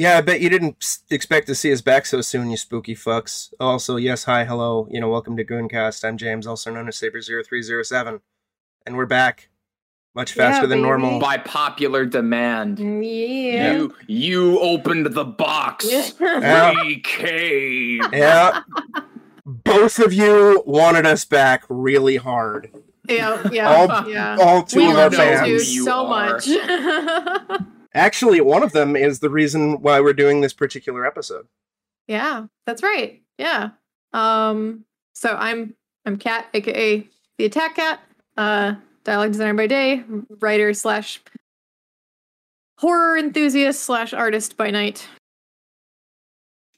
Yeah, I bet you didn't expect to see us back so soon, you spooky fucks. Also, yes, hi, hello, you know, welcome to Gooncast. I'm James, also known as Saber0307. And we're back. Much Yeah, faster than baby. normal. By popular demand. Yeah. You you opened the box. Yeah. We came. Yeah. Both of you wanted us back really hard. Yeah, yeah, All, yeah. all two we of our love you know two who fans. you so are. much. Actually, one of them is the reason why we're doing this particular episode. yeah, that's right. Yeah. Um. So I'm I'm Kat, aka the Attack Cat. Uh, dialogue designer by day, writer slash horror enthusiast slash artist by night.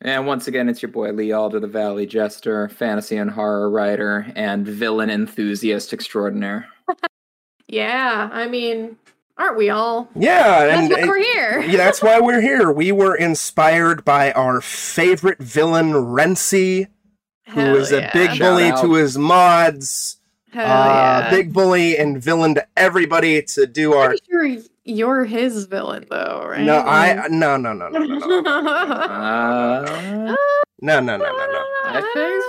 And once again, it's your boy Lee Alder, the Valley Jester, fantasy and horror writer, and villain enthusiast extraordinaire. Yeah, I mean, aren't we all? Yeah, That's and why it- we're here. yeah, that's why we're here. We were inspired by our favorite villain, Renzi, who Hell is a big Shout bully out. to his mods, Hell uh, yeah. big bully and villain to everybody to do our. Sure you're his villain, though, right? No, I no no no no no no Uh, no no no no no. I think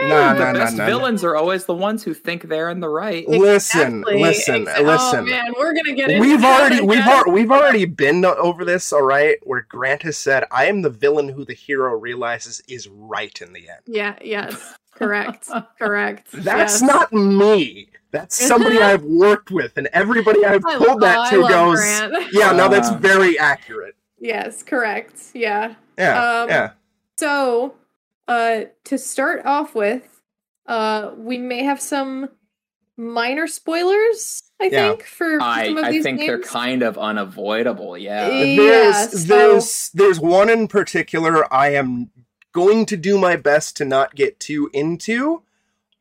so. No, the no, no, best no, no. villains are always the ones who think they're in the right. Listen, Exactly, listen, exa- listen. Oh man, we're gonna get into We've that already we've again. al- we've already been over this, all right. Where Grant has said, "I am the villain who the hero realizes is right in the end." Yeah. Yes. Correct. Correct. That's yes. not me. That's somebody I've worked with, and everybody I've I told lo- that oh, to love goes, Grant. "Yeah, no, that's Uh. very accurate." Yes. Correct. Yeah. Yeah, Um, yeah. So, uh, to start off with, uh, we may have some minor spoilers. I Yeah. think for I, some of I these think they're kind of unavoidable. Yeah. Eh, There's so- there's there's one in particular I am going to do my best to not get too into,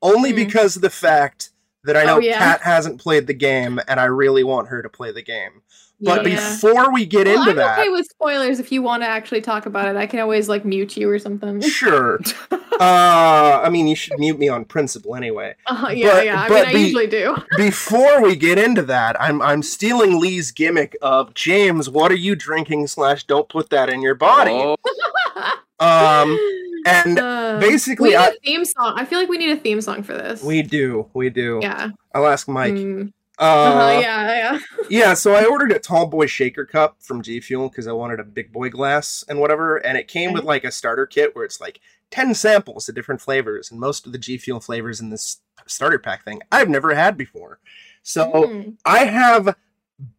only Hmm. because of the fact that I know Oh, yeah. Kat hasn't played the game, and I really want her to play the game. But Yeah. before we get Well, into I'm that, okay with spoilers if you want to actually talk about it. I can always like mute you or something. sure. uh, I mean, you should mute me on principle anyway. Uh, yeah, But- yeah. I but mean, I be- usually do. Before we get into that, I'm I'm stealing Lee's gimmick of James. What are you drinking? Slash, don't put that in your body. Oh, Um, and Uh, basically, we need I- a theme song. I feel like we need a theme song for this. we do, we do. yeah. I'll ask Mike. Mm. Uh, Uh-huh, yeah, yeah. yeah, so I ordered a tall boy shaker cup from G Fuel because I wanted a big boy glass and whatever, and it came with like a starter kit where it's like ten samples of different flavors, and most of the G Fuel flavors in this starter pack thing I've never had before. So Mm. I have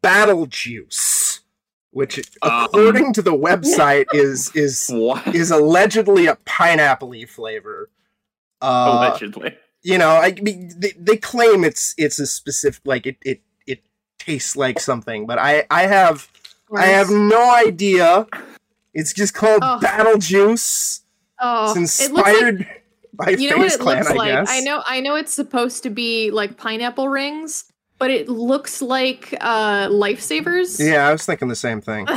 Battle Juice, which Um. according to the website is is what? is allegedly a pineapple flavor. Uh, Allegedly. You know, I mean, they, they claim it's it's a specific like it it it tastes like something, but I I have I have no idea. It's just called Oh. Battle Juice. Oh, It's it looks like inspired by you know what Face it Clan, looks I like. guess. I know, I know, it's supposed to be like pineapple rings, but it looks like uh lifesavers. Yeah, I was thinking the same thing.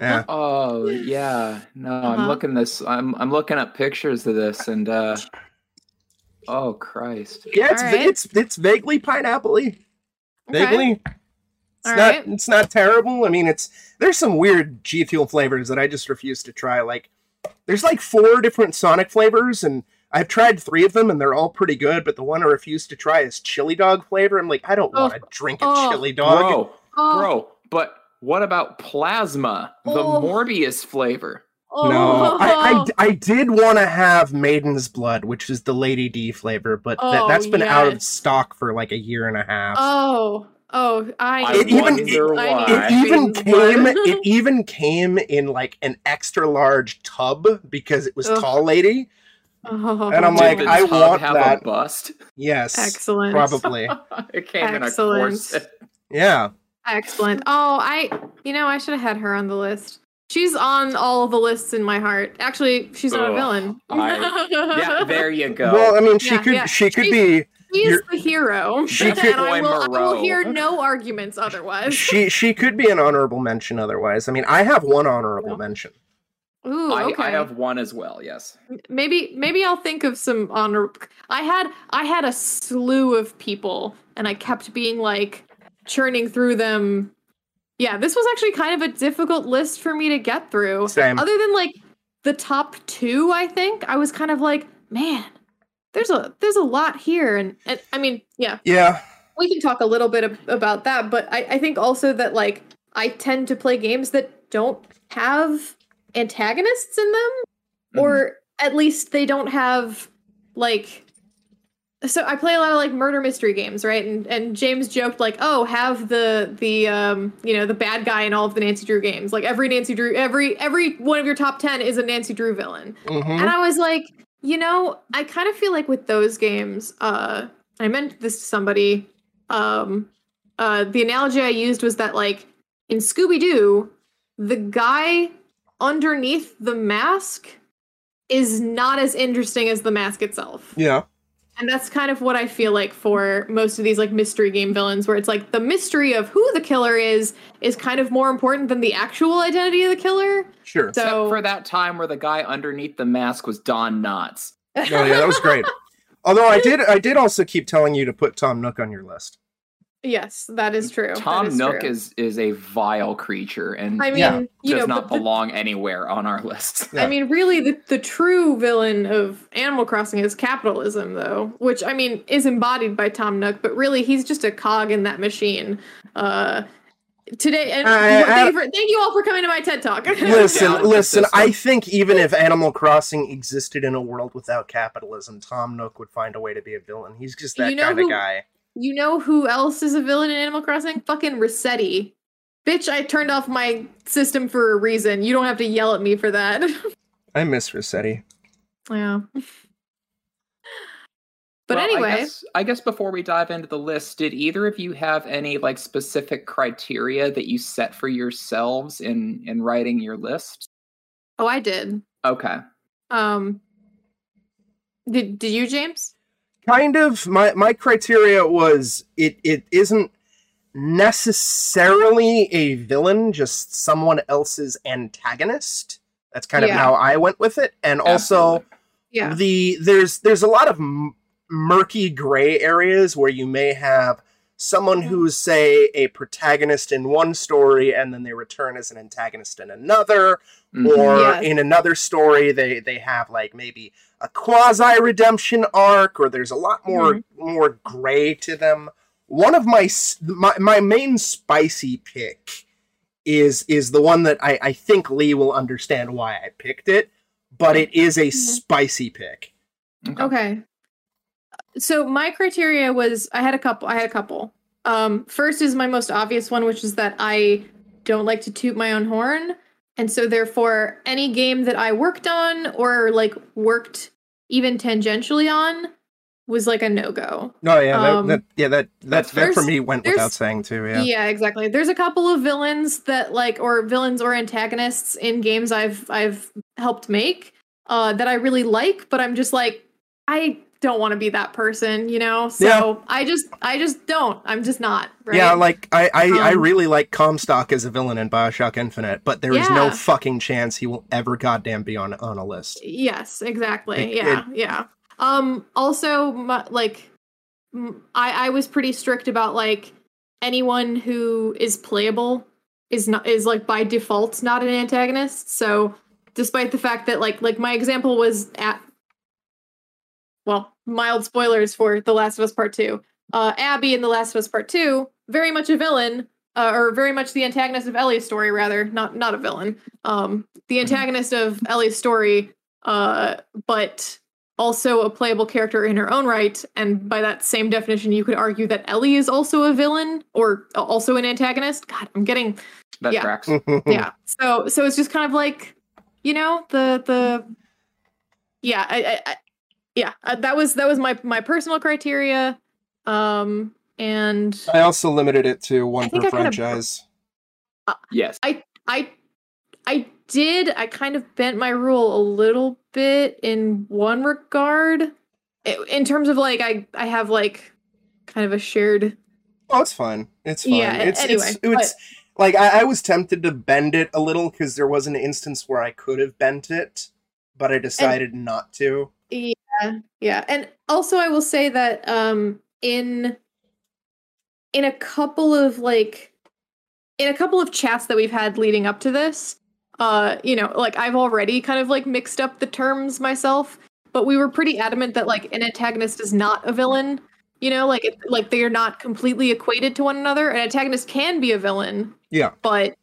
Yeah. Oh yeah. No, Uh-huh. I'm looking this. I'm I'm looking at pictures of this, and uh, oh Christ. Yeah, it's Alright. it's it's vaguely pineapple-y. Okay. Vaguely. It's All not right. it's not terrible. I mean, it's there's some weird G Fuel flavors that I just refuse to try. Like there's like four different Sonic flavors and I've tried three of them and they're all pretty good, but the one I refuse to try is chili dog flavor. I'm like, I don't Oh. want to drink a Oh. chili dog. Bro, Oh, bro. But what about plasma? The Oh. Morbius flavor. No, oh. I, I, oh. I did want to have Maiden's Blood, which is the Lady D flavor, but that, Oh, that's been out of stock for like a year and a half. Oh, oh, I. I It even- wonder I why. it even came it even came in like an extra large tub because it was Ugh. tall lady Oh, and I'm Did like, the I tub want have that. a bust. yes excellent, probably it came in a Excellent. corset. yeah excellent. Oh, I, you know, I should have had her on the list. She's on all the lists in my heart. Actually, she's not a Ugh, villain. Yeah, there you go. well i mean she Yeah, could yeah. she could She- be She's the hero. She and could- I will, I will hear no arguments otherwise. she she could be an honorable mention otherwise i mean i have one honorable Yeah. mention Ooh, I, okay. I have one as well. Yes. maybe maybe I'll think of some honor. I had I had a slew of people, and I kept being like churning through them yeah, this was actually kind of a difficult list for me to get through. Same. Other than like the top two, I think I was kind of like, man, there's a there's a lot here, and, and I mean, yeah, Yeah. we can talk a little bit ab- about that, but I, I think also that like I tend to play games that don't have antagonists in them, or mm-hmm. at least they don't have like. So I play a lot of like murder mystery games, right? And and James joked like, "Oh, have the the um you know the bad guy in all of the Nancy Drew games. Like every Nancy Drew, every every one of your top ten is a Nancy Drew villain." hmm And I was like, you know, I kind of feel like with those games, uh, I meant this to somebody. Um, uh, the analogy I used was that, like, in Scooby Doo, the guy underneath the mask is not as interesting as the mask itself. Yeah. And that's kind of what I feel like for most of these like mystery game villains, where it's like the mystery of who the killer is is kind of more important than the actual identity of the killer. Sure. So Except for that time where the guy underneath the mask was Don Knotts. Oh yeah, that was great. Although I did, I did also keep telling you to put Tom Nook on your list. Yes, that is true. Tom is Nook true. is is a vile creature and I mean, Yeah. you does know, not but the- belong anywhere on our list. Yeah. I mean, really, the, the true villain of Animal Crossing is capitalism, though, which I mean is embodied by Tom Nook, but really he's just a cog in that machine. Uh, today, and I- I- thank, you for- thank you all for coming to my TED talk. Listen, Down listen. I think even if Animal Crossing existed in a world without capitalism, Tom Nook would find a way to be a villain. He's just that You know kind of guy. You know who else is a villain in Animal Crossing? Fucking Resetti. Bitch, I turned off my system for a reason. You don't have to yell at me for that. I miss Resetti. yeah. But Well, anyway, I guess, I guess before we dive into the list, did either of you have any like specific criteria that you set for yourselves in in writing your list? oh, I did. Okay. Um, did did you, James? Kind of. My my criteria was it it isn't necessarily a villain, just someone else's antagonist. That's kind of how I went with it, and also. Yeah. the there's there's a lot of m- murky gray areas where you may have someone who's say a protagonist in one story and then they return as an antagonist in another Mhm. or Yes. in another story they they have like maybe a quasi redemption arc or there's a lot more more gray to them one of my my, my main spicy pick is is the one that I, I think lee will understand why i picked it but it is a spicy pick Okay. Okay. So my criteria was I had a couple I had a couple. Um first is my most obvious one which is that I don't like to toot my own horn and so therefore any game that I worked on or like worked even tangentially on was like a no-go. no yeah that, Um, that yeah that that, that for me went without saying too yeah Yeah. exactly. There's a couple of villains that like or villains or antagonists in games I've I've helped make uh that I really like, but I'm just like I don't want to be that person, you know? So Yeah. I just I just don't. I'm just not, right? Yeah, like I, I, I Um, really like Comstock as a villain in Bioshock Infinite, but there is no fucking chance he will ever goddamn be on on a list. Yes, exactly. It- yeah, yeah. Um also my, like I was pretty strict about like anyone who is playable is not is like by default not an antagonist. So despite the fact that like like my example was at well, mild spoilers for The Last of Us Part 2. Uh Abby in The Last of Us Part 2, very much a villain. Uh, or very much the antagonist of Ellie's story, rather not not a villain. Um, the antagonist of Ellie's story, uh, but also a playable character in her own right. And by that same definition, you could argue that Ellie is also a villain or also an antagonist. God, I'm getting That yeah. tracks. yeah. So so it's just kind of like, you know, the the yeah, I, I, I yeah, uh, that was that was my my personal criteria. Um and I also limited it to one per I kinda- franchise. Yes. I I I did I kind of bent my rule a little bit in one regard. I- In terms of like I I have like kind of a shared Oh, it's fine. It's fine. Yeah, it's anyway, it's it's like I, I was tempted to bend it a little because there was an instance where I could have bent it, but I decided not to. Yeah, yeah. And also I will say that um in in a couple of like in a couple of chats that we've had leading up to this, uh, you know, like I've already kind of like mixed up the terms myself, but we were pretty adamant that like an antagonist is not a villain. You know, like it, like they are not completely equated to one another. An antagonist can be a villain, Yeah. but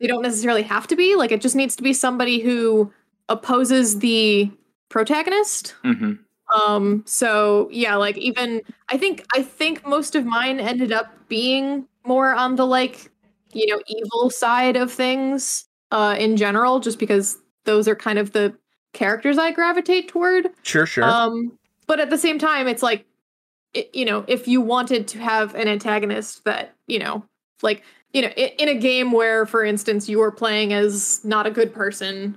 they don't necessarily have to be. Like it just needs to be somebody who opposes the protagonist. hmm Um so yeah, like even I think I think most of mine ended up being more on the like, you know, evil side of things uh in general just because those are kind of the characters I gravitate toward. Sure, sure. Um, but at the same time, it's like, i you know, if you wanted to have an antagonist that, you know, like, you know, in, in a game where, for instance, you are playing as not a good person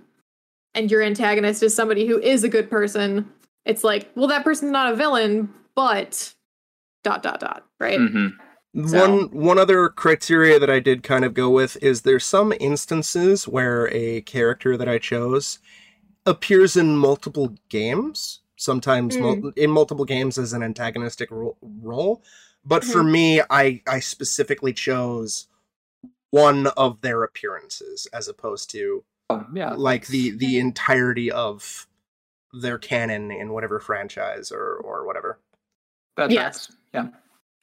and your antagonist is somebody who is a good person, it's like, well, that person's not a villain, but dot, dot, dot, right? hmm so- One one other criteria that I did kind of go with is there's some instances where a character that I chose appears in multiple games, sometimes mul- in multiple games as an antagonistic ro- role. But for me, I I specifically chose one of their appearances as opposed to yeah. like the the entirety of their canon in whatever franchise or or whatever. That Yes. tracks. Yeah.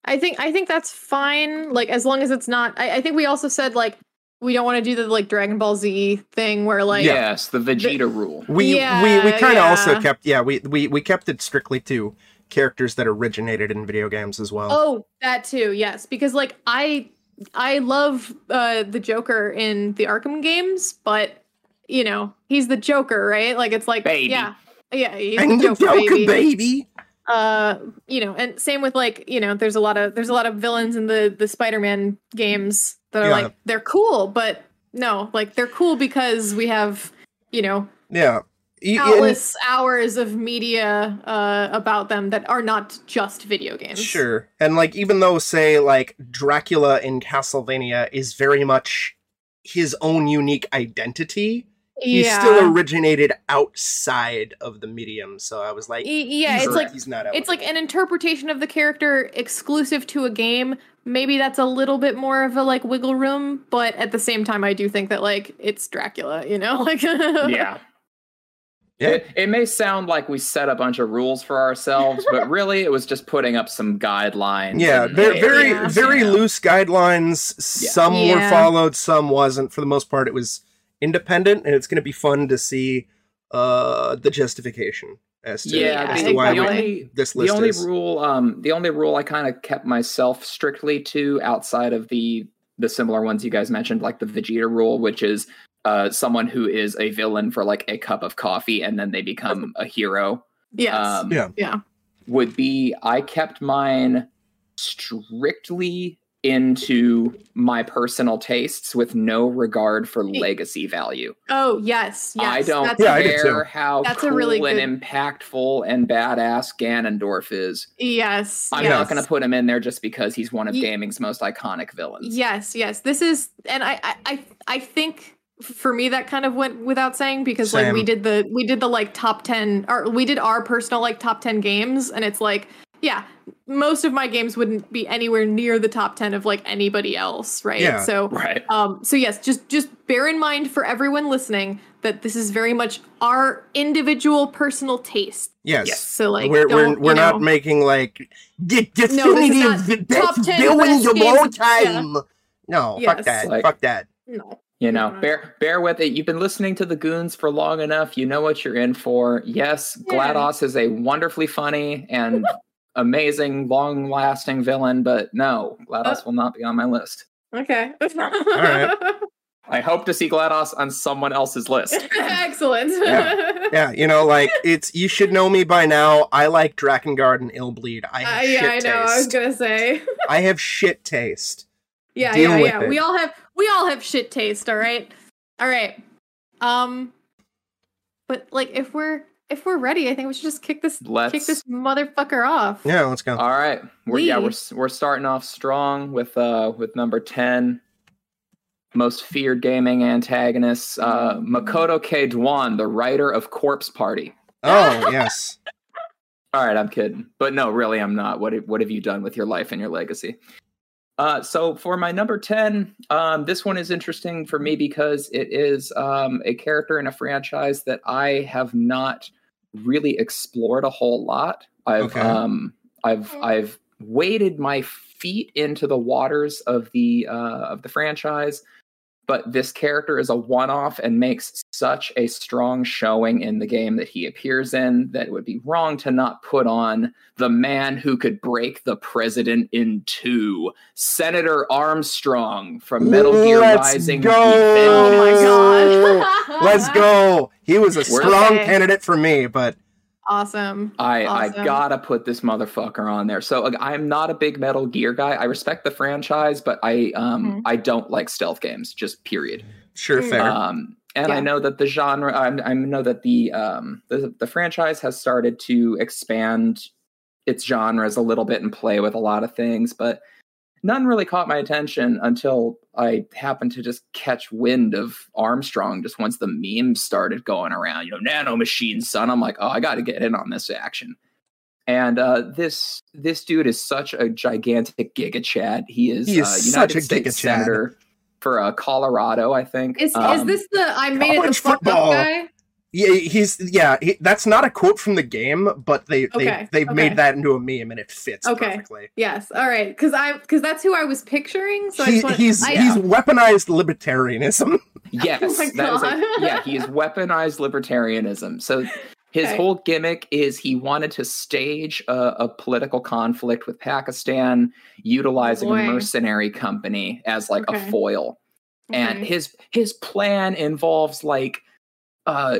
I think I think that's fine. Like as long as it's not. I, I think we also said like we don't want to do the like Dragon Ball Z thing where like yes, the Vegeta rule. We we we kind of also kept yeah we, we we kept it strictly to characters that originated in video games as well. Oh, that too. Yes, because like I I love uh the Joker in the Arkham games, but you know, he's the Joker, right? Like it's like Baby. yeah. Yeah, he's and the the Joker, Joker baby. baby. Uh, you know, and same with like, you know, there's a lot of there's a lot of villains in the the Spider-Man games that are Yeah. like they're cool, but no, like they're cool because we have, you know, Yeah. E- and- hours of media uh about them that are not just video games. Sure. And like even though say like Dracula in Castlevania is very much his own unique identity, he Yeah. still originated outside of the medium. So I was like yeah, he's it's not- like he's not it's like an interpretation of the character exclusive to a game. Maybe that's a little bit more of a like wiggle room, but at the same time, I do think that like it's Dracula, you know, like yeah. Yeah. It, it may sound like we set a bunch of rules for ourselves, but really it was just putting up some guidelines. Yeah, and- very very Yeah. very Yeah. loose guidelines. Yeah. Some were followed, some wasn't. For the most part, it was independent, and it's going to be fun to see uh the justification as to, Yeah, as to why the we- only- this the only is. rule um the only rule i kind of kept myself strictly to outside of the the similar ones you guys mentioned like the vegeta rule which is uh someone who is a villain for like a cup of coffee and then they become a hero yes, um Yeah. yeah, would be i kept mine strictly into my personal tastes with no regard for legacy value oh yes, yes. I don't That's, Yeah, I care too. how That's a cool really and impactful and badass Ganondorf is. yes, I'm yes. not going to put him in there just because he's one of Ye- gaming's most iconic villains. Yes, yes. This is, and I, I, I, I think for me that kind of went without saying because like we did the we did the like top ten, or we did our personal like top ten games, and it's like, yeah, most of my games wouldn't be anywhere near the top ten of like anybody else, right? Yeah. So, Right. um, so yes, just just bear in mind for everyone listening that this is very much our individual personal taste. Yes. Yes. So like, we're we're, don't, we're you know, not making like the No, this is definitive not the top 10 villains best of all games. Yeah. time. No, Yes. fuck that. Like- fuck that. no. You know, bear bear with it. You've been listening to the goons for long enough. You know what you're in for. Yes, Yeah. GLaDOS is a wonderfully funny and amazing, long-lasting villain, but no, Uh, will not be on my list. Okay. All right. I hope to see GLaDOS on someone else's list. Excellent. Yeah. Yeah, you know, like it's you should know me by now. I like Drakengard and Illbleed. I Uh, have yeah, I shit know. I was gonna say. I have shit taste. Yeah, Deal yeah, with yeah. it. We all have we all have shit taste, all right? All right. Um but like if we're if we're ready, I think we should just kick this Let's kick this motherfucker off. Yeah, let's go. All right, we're yeah We- we're we're starting off strong with uh with number ten, most feared gaming antagonists, uh, Makoto Kedouin, the writer of Corpse Party. Oh yes. All right, I'm kidding, but no, really, I'm not. What have- what have you done with your life and your legacy? Uh, so for my number 10, um, this one is interesting for me because it is um, a character in a franchise that I have not really explored a whole lot. I've Okay. um, I've I've waded my feet into the waters of the uh, of the franchise, but this character is a one-off and makes such a strong showing in the game that he appears in that it would be wrong to not put on the man who could break the president in two, Senator Armstrong from Metal Gear Let's Rising. go! Oh my god. Let's go. He was a strong Okay. candidate for me, but Awesome. I, Awesome. I gotta put this motherfucker on there. So like, I'm not a big Metal Gear guy. I respect the franchise, but I um Mhm. I don't like stealth games. Just period. sure, Mm. fair. Um, and I know that the genre, I, I know that the um the the franchise has started to expand its genres a little bit and play with a lot of things, but none really caught my attention until I happened to just catch wind of Armstrong just once the memes started going around. You know, nano machine son. I'm like, oh, I got to get in on this action. And uh, this this dude is such a gigantic giga chad. He is, He is uh, such United a States giga-chad. senator for uh, Colorado, I think. Is is Um, this the I made it the college fuck football. up guy? Yeah, he's yeah. He, that's not a quote from the game, but they Okay, they they've okay. made that into a meme and it fits Okay. perfectly. Yes. All right. Because I because that's who I was picturing. So I He, just want he's I, he's weaponized libertarianism. Yes, Oh that is a- yeah, he is weaponized libertarianism. So his Okay. whole gimmick is he wanted to stage a, a political conflict with Pakistan, utilizing Boy. a mercenary company as like Okay. a foil. And his his plan involves like uh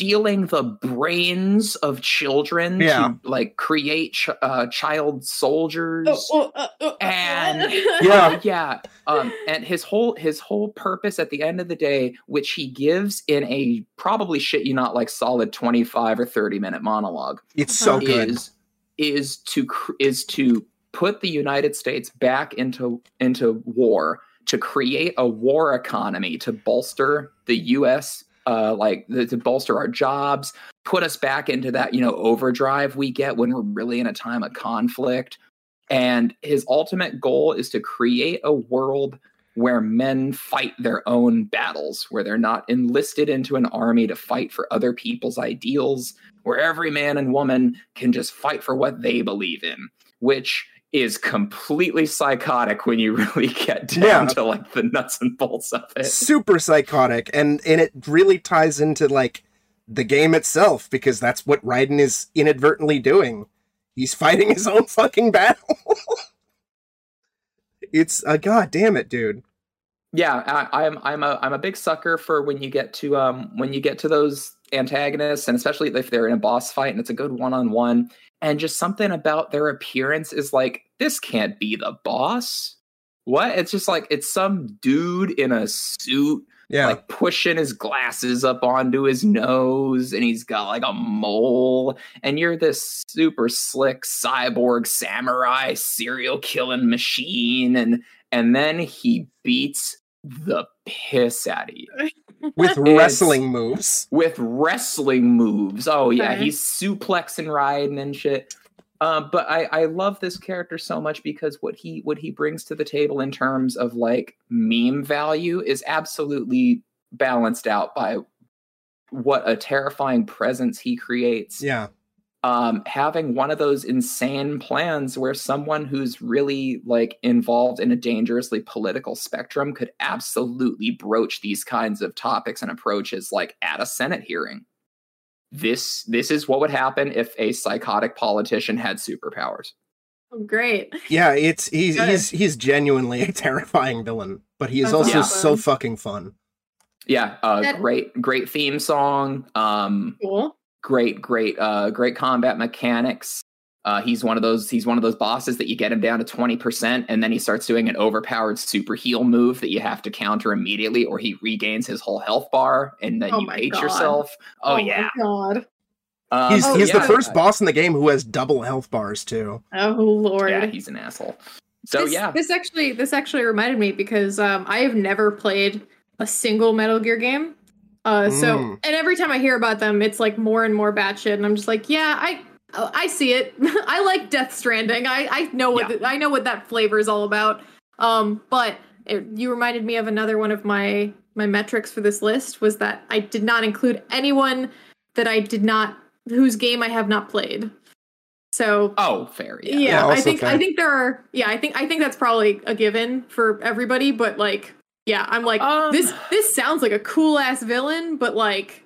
stealing the brains of children Yeah. to like create ch- uh, child soldiers Oh, oh, uh, uh, And- Yeah. uh, yeah. Um, and his whole his whole purpose at the end of the day, which he gives in a probably shit you not like solid twenty five or thirty minute monologue, It's so Uh-huh. good. is is to cr- is to put the United States back into into war to create a war economy to bolster the U.S. Uh, like the, to bolster our jobs, put us back into that you know overdrive we get when we're really in a time of conflict. And his ultimate goal is to create a world where men fight their own battles, where they're not enlisted into an army to fight for other people's ideals, where every man and woman can just fight for what they believe in, which is completely psychotic when you really get down Yeah. to like the nuts and bolts of it. super psychotic and and it really ties into like the game itself because that's what Raiden is inadvertently doing. He's fighting his own fucking battle. it's a uh, god damn it, dude. Yeah, I, I'm I'm a I'm a big sucker for when you get to um when you get to those antagonists, and especially if they're in a boss fight and it's a good one on one, and just something about their appearance is like this can't be the boss. What? It's just like it's some dude in a suit Yeah. like pushing his glasses up onto his nose and he's got like a mole and you're this super slick cyborg samurai serial killing machine and and then he beats the piss out of you with it's- wrestling moves. with wrestling moves. Oh yeah, Okay. he's suplexing Raiden and shit. Um, but I, I love this character so much because what he what he brings to the table in terms of like meme value is absolutely balanced out by what a terrifying presence he creates. Yeah. Um, having one of those insane plans where someone who's really like involved in a dangerously political spectrum could absolutely broach these kinds of topics and approaches like at a Senate hearing. This this is what would happen if a psychotic politician had superpowers. Oh, great. Yeah, it's he's Good. he's he's genuinely a terrifying villain, but he is That's also awesome. so fucking fun. Yeah, uh, That- great great theme song. Um, Cool. Great great uh great combat mechanics uh he's one of those he's one of those bosses that you get him down to 20% and then he starts doing an overpowered super heal move that you have to counter immediately or he regains his whole health bar and then Oh you hate God. yourself oh, my yeah God. Um, He's Oh, he's the first boss in the game who has double health bars too. Oh Lord. yeah he's an asshole so this, yeah This actually this actually reminded me because um, I have never played a single Metal Gear game. Uh, so Mm. and every time I hear about them, it's like more and more batshit, and I'm just like, yeah, I I see it. I like Death Stranding. I I know what Yeah. the, I know what that flavor is all about. Um, but it, you reminded me of another one of my my metrics for this list was that I did not include anyone that I did not whose game I have not played. So Oh, fair. yeah, Yeah. Yeah, I also think I think there are yeah I think I think that's probably a given for everybody. But like yeah, I'm like Um, this this sounds like a cool ass villain, but like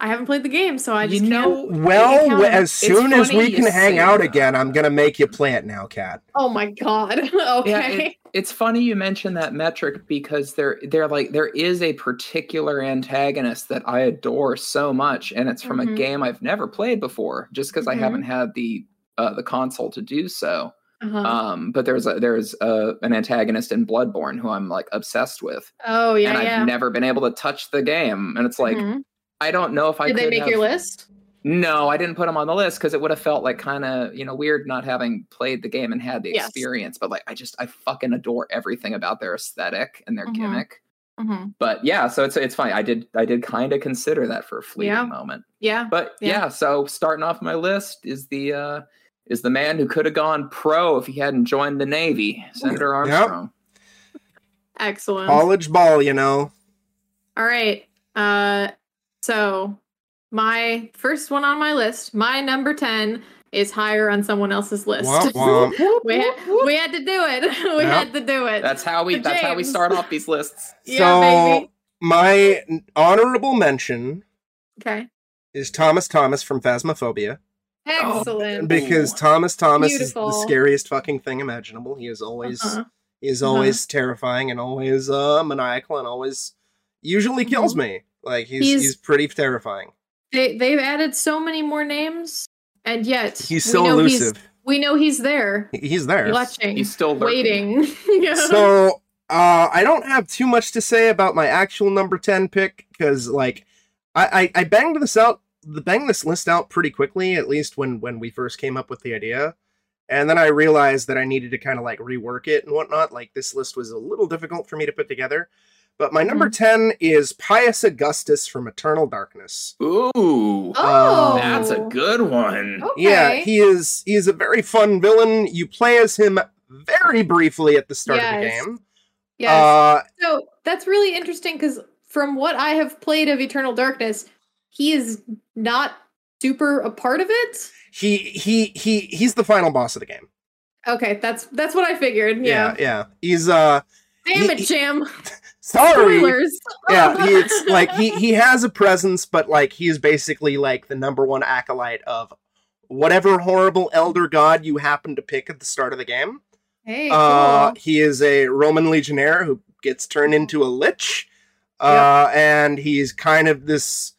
I haven't played the game, so I You just can't. know, Well, Encounter. as soon as we can hang out that. again, I'm gonna make you play it now, Kat. Oh my god. okay. Yeah, it- it's funny you mention that metric because there, there like there is a particular antagonist that I adore so much, and it's from Mhm. a game I've never played before, just because Mhm. I haven't had the uh, the console to do so. Uh-huh. Um, but there's a, there's a, an antagonist in Bloodborne who I'm like obsessed with, oh yeah, and I've yeah. never been able to touch the game, and it's like Mhm. I don't know if I Did they make have- your list? No, I didn't put them on the list because it would have felt like kind of you know weird not having played the game and had the Yes. experience. But like, I just I fucking adore everything about their aesthetic and their Mhm. gimmick. Mm-hmm. But yeah, so it's it's funny. I did I did kind of consider that for a fleeting Yeah. moment. Yeah. But Yeah. yeah. so starting off my list is the uh is the man who could have gone pro if he hadn't joined the Navy, Senator Armstrong. Excellent. College ball, you know. All right. Uh so my first one on my list, my number 10 is higher on someone else's list. Womp womp. we, had, we had to do it. we Yep. had to do it. That's how we that's how we start off these lists. Yeah, so baby. my honorable mention okay. is Thomas Thomas from Phasmophobia Excellent. because Thomas Thomas Beautiful. is the scariest fucking thing imaginable. He is always Uh-huh. he is Uh-huh. always terrifying and always uh maniacal and always usually kills me. Like he's he's, He's- pretty terrifying. They they've added so many more names and yet He's we so know elusive. He's, we know he's there He's there. watching, He's still lurking. waiting. yeah. so uh i don't have too much to say about my actual number 10 pick because like I, I i banged this out the bang this list out pretty quickly at least when when we first came up with the idea and then i realized that i needed to kind of like rework it and whatnot like this list was a little difficult for me to put together but my number 10 is pius augustus from eternal darkness Ooh. oh, That's a good one. Okay. yeah he is he is a very fun villain you play as him very briefly at the start of the game Yes. uh So that's really interesting because from what I have played of Eternal Darkness, he is not super a part of it. he he he he's the final boss of the game Okay, that's that's what I figured. yeah Yeah. yeah he's uh Damn He- it, sorry Spoilers. yeah he, it's like he he has a presence but like he is basically like the number one acolyte of whatever horrible elder god you happen to pick at the start of the game Hey, cool. uh he is a roman legionnaire who gets turned into a lich uh and he's kind of this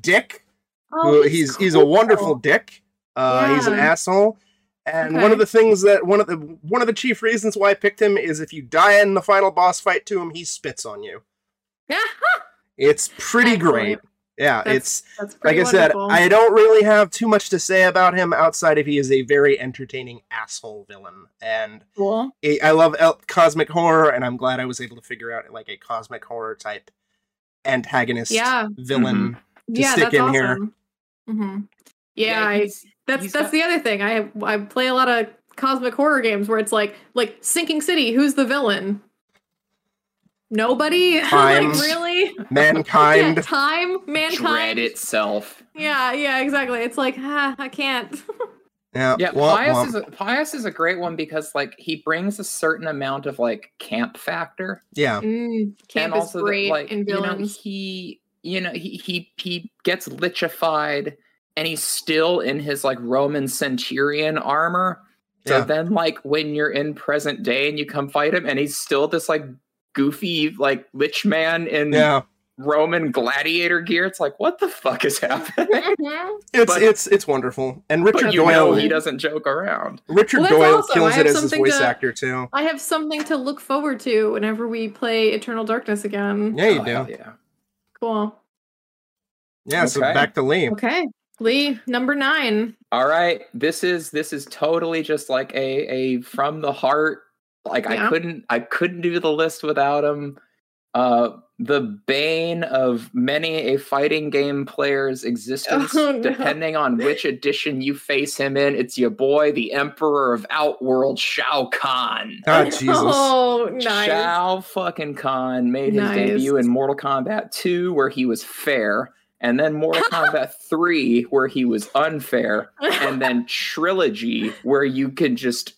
dick oh, who- he's he's a wonderful dick uh he's an asshole and one of the things that one of the one of the chief reasons why I picked him is if you die in the final boss fight to him, he spits on you. It's pretty Excellent. great. Yeah, That's it's That's like pretty I said, wonderful. I don't really have too much to say about him outside of he is a very entertaining asshole villain, and cool. I I love el- cosmic horror, and I'm glad I was able to figure out like a cosmic horror type antagonist Yeah. villain. to yeah, stick that's in here. awesome. hmm Yeah, I, he's- that's he's that's got- the other thing. I I play a lot of cosmic horror games where it's like like Sinking City. Who's the villain? Nobody. like really? Mankind. Yeah, time, dread mankind. itself. Yeah, yeah, exactly. It's like, ah, I can't. Yeah, Yeah, womp Pius womp. is a, Pius is a great one because like he brings a certain amount of like camp factor, yeah. Mm, camp and is also that, great like in you know he you know he he he gets lichified and he's still in his like Roman centurion armor. So Yeah. then like when you're in present day and you come fight him and he's still this like goofy like lich man in Yeah, Roman gladiator gear, it's like what the fuck is happening? Mhm. it's But- it's it's wonderful. And Richard but you Doyle, know he doesn't joke around. Richard Well, Doyle awesome. Kills it as his voice to- actor too. I have something to look forward to whenever we play Eternal Darkness again. Yeah, you Oh, do. yeah. Cool. Yeah, so back to Lee. Okay. Lee, number nine. All right, this is this is totally just like a a from the heart. Like I couldn't I couldn't do the list without him. Uh, the bane of many a fighting game player's existence, Oh, no. depending on which edition you face him in. It's your boy, the Emperor of Outworld, Shao Kahn. Ah, oh Jesus! Oh, nice. Shao fucking Kahn made his Nice. debut in Mortal Kombat 2, where he was fair, and then Mortal Kombat 3, where he was unfair, and then Trilogy, where you can just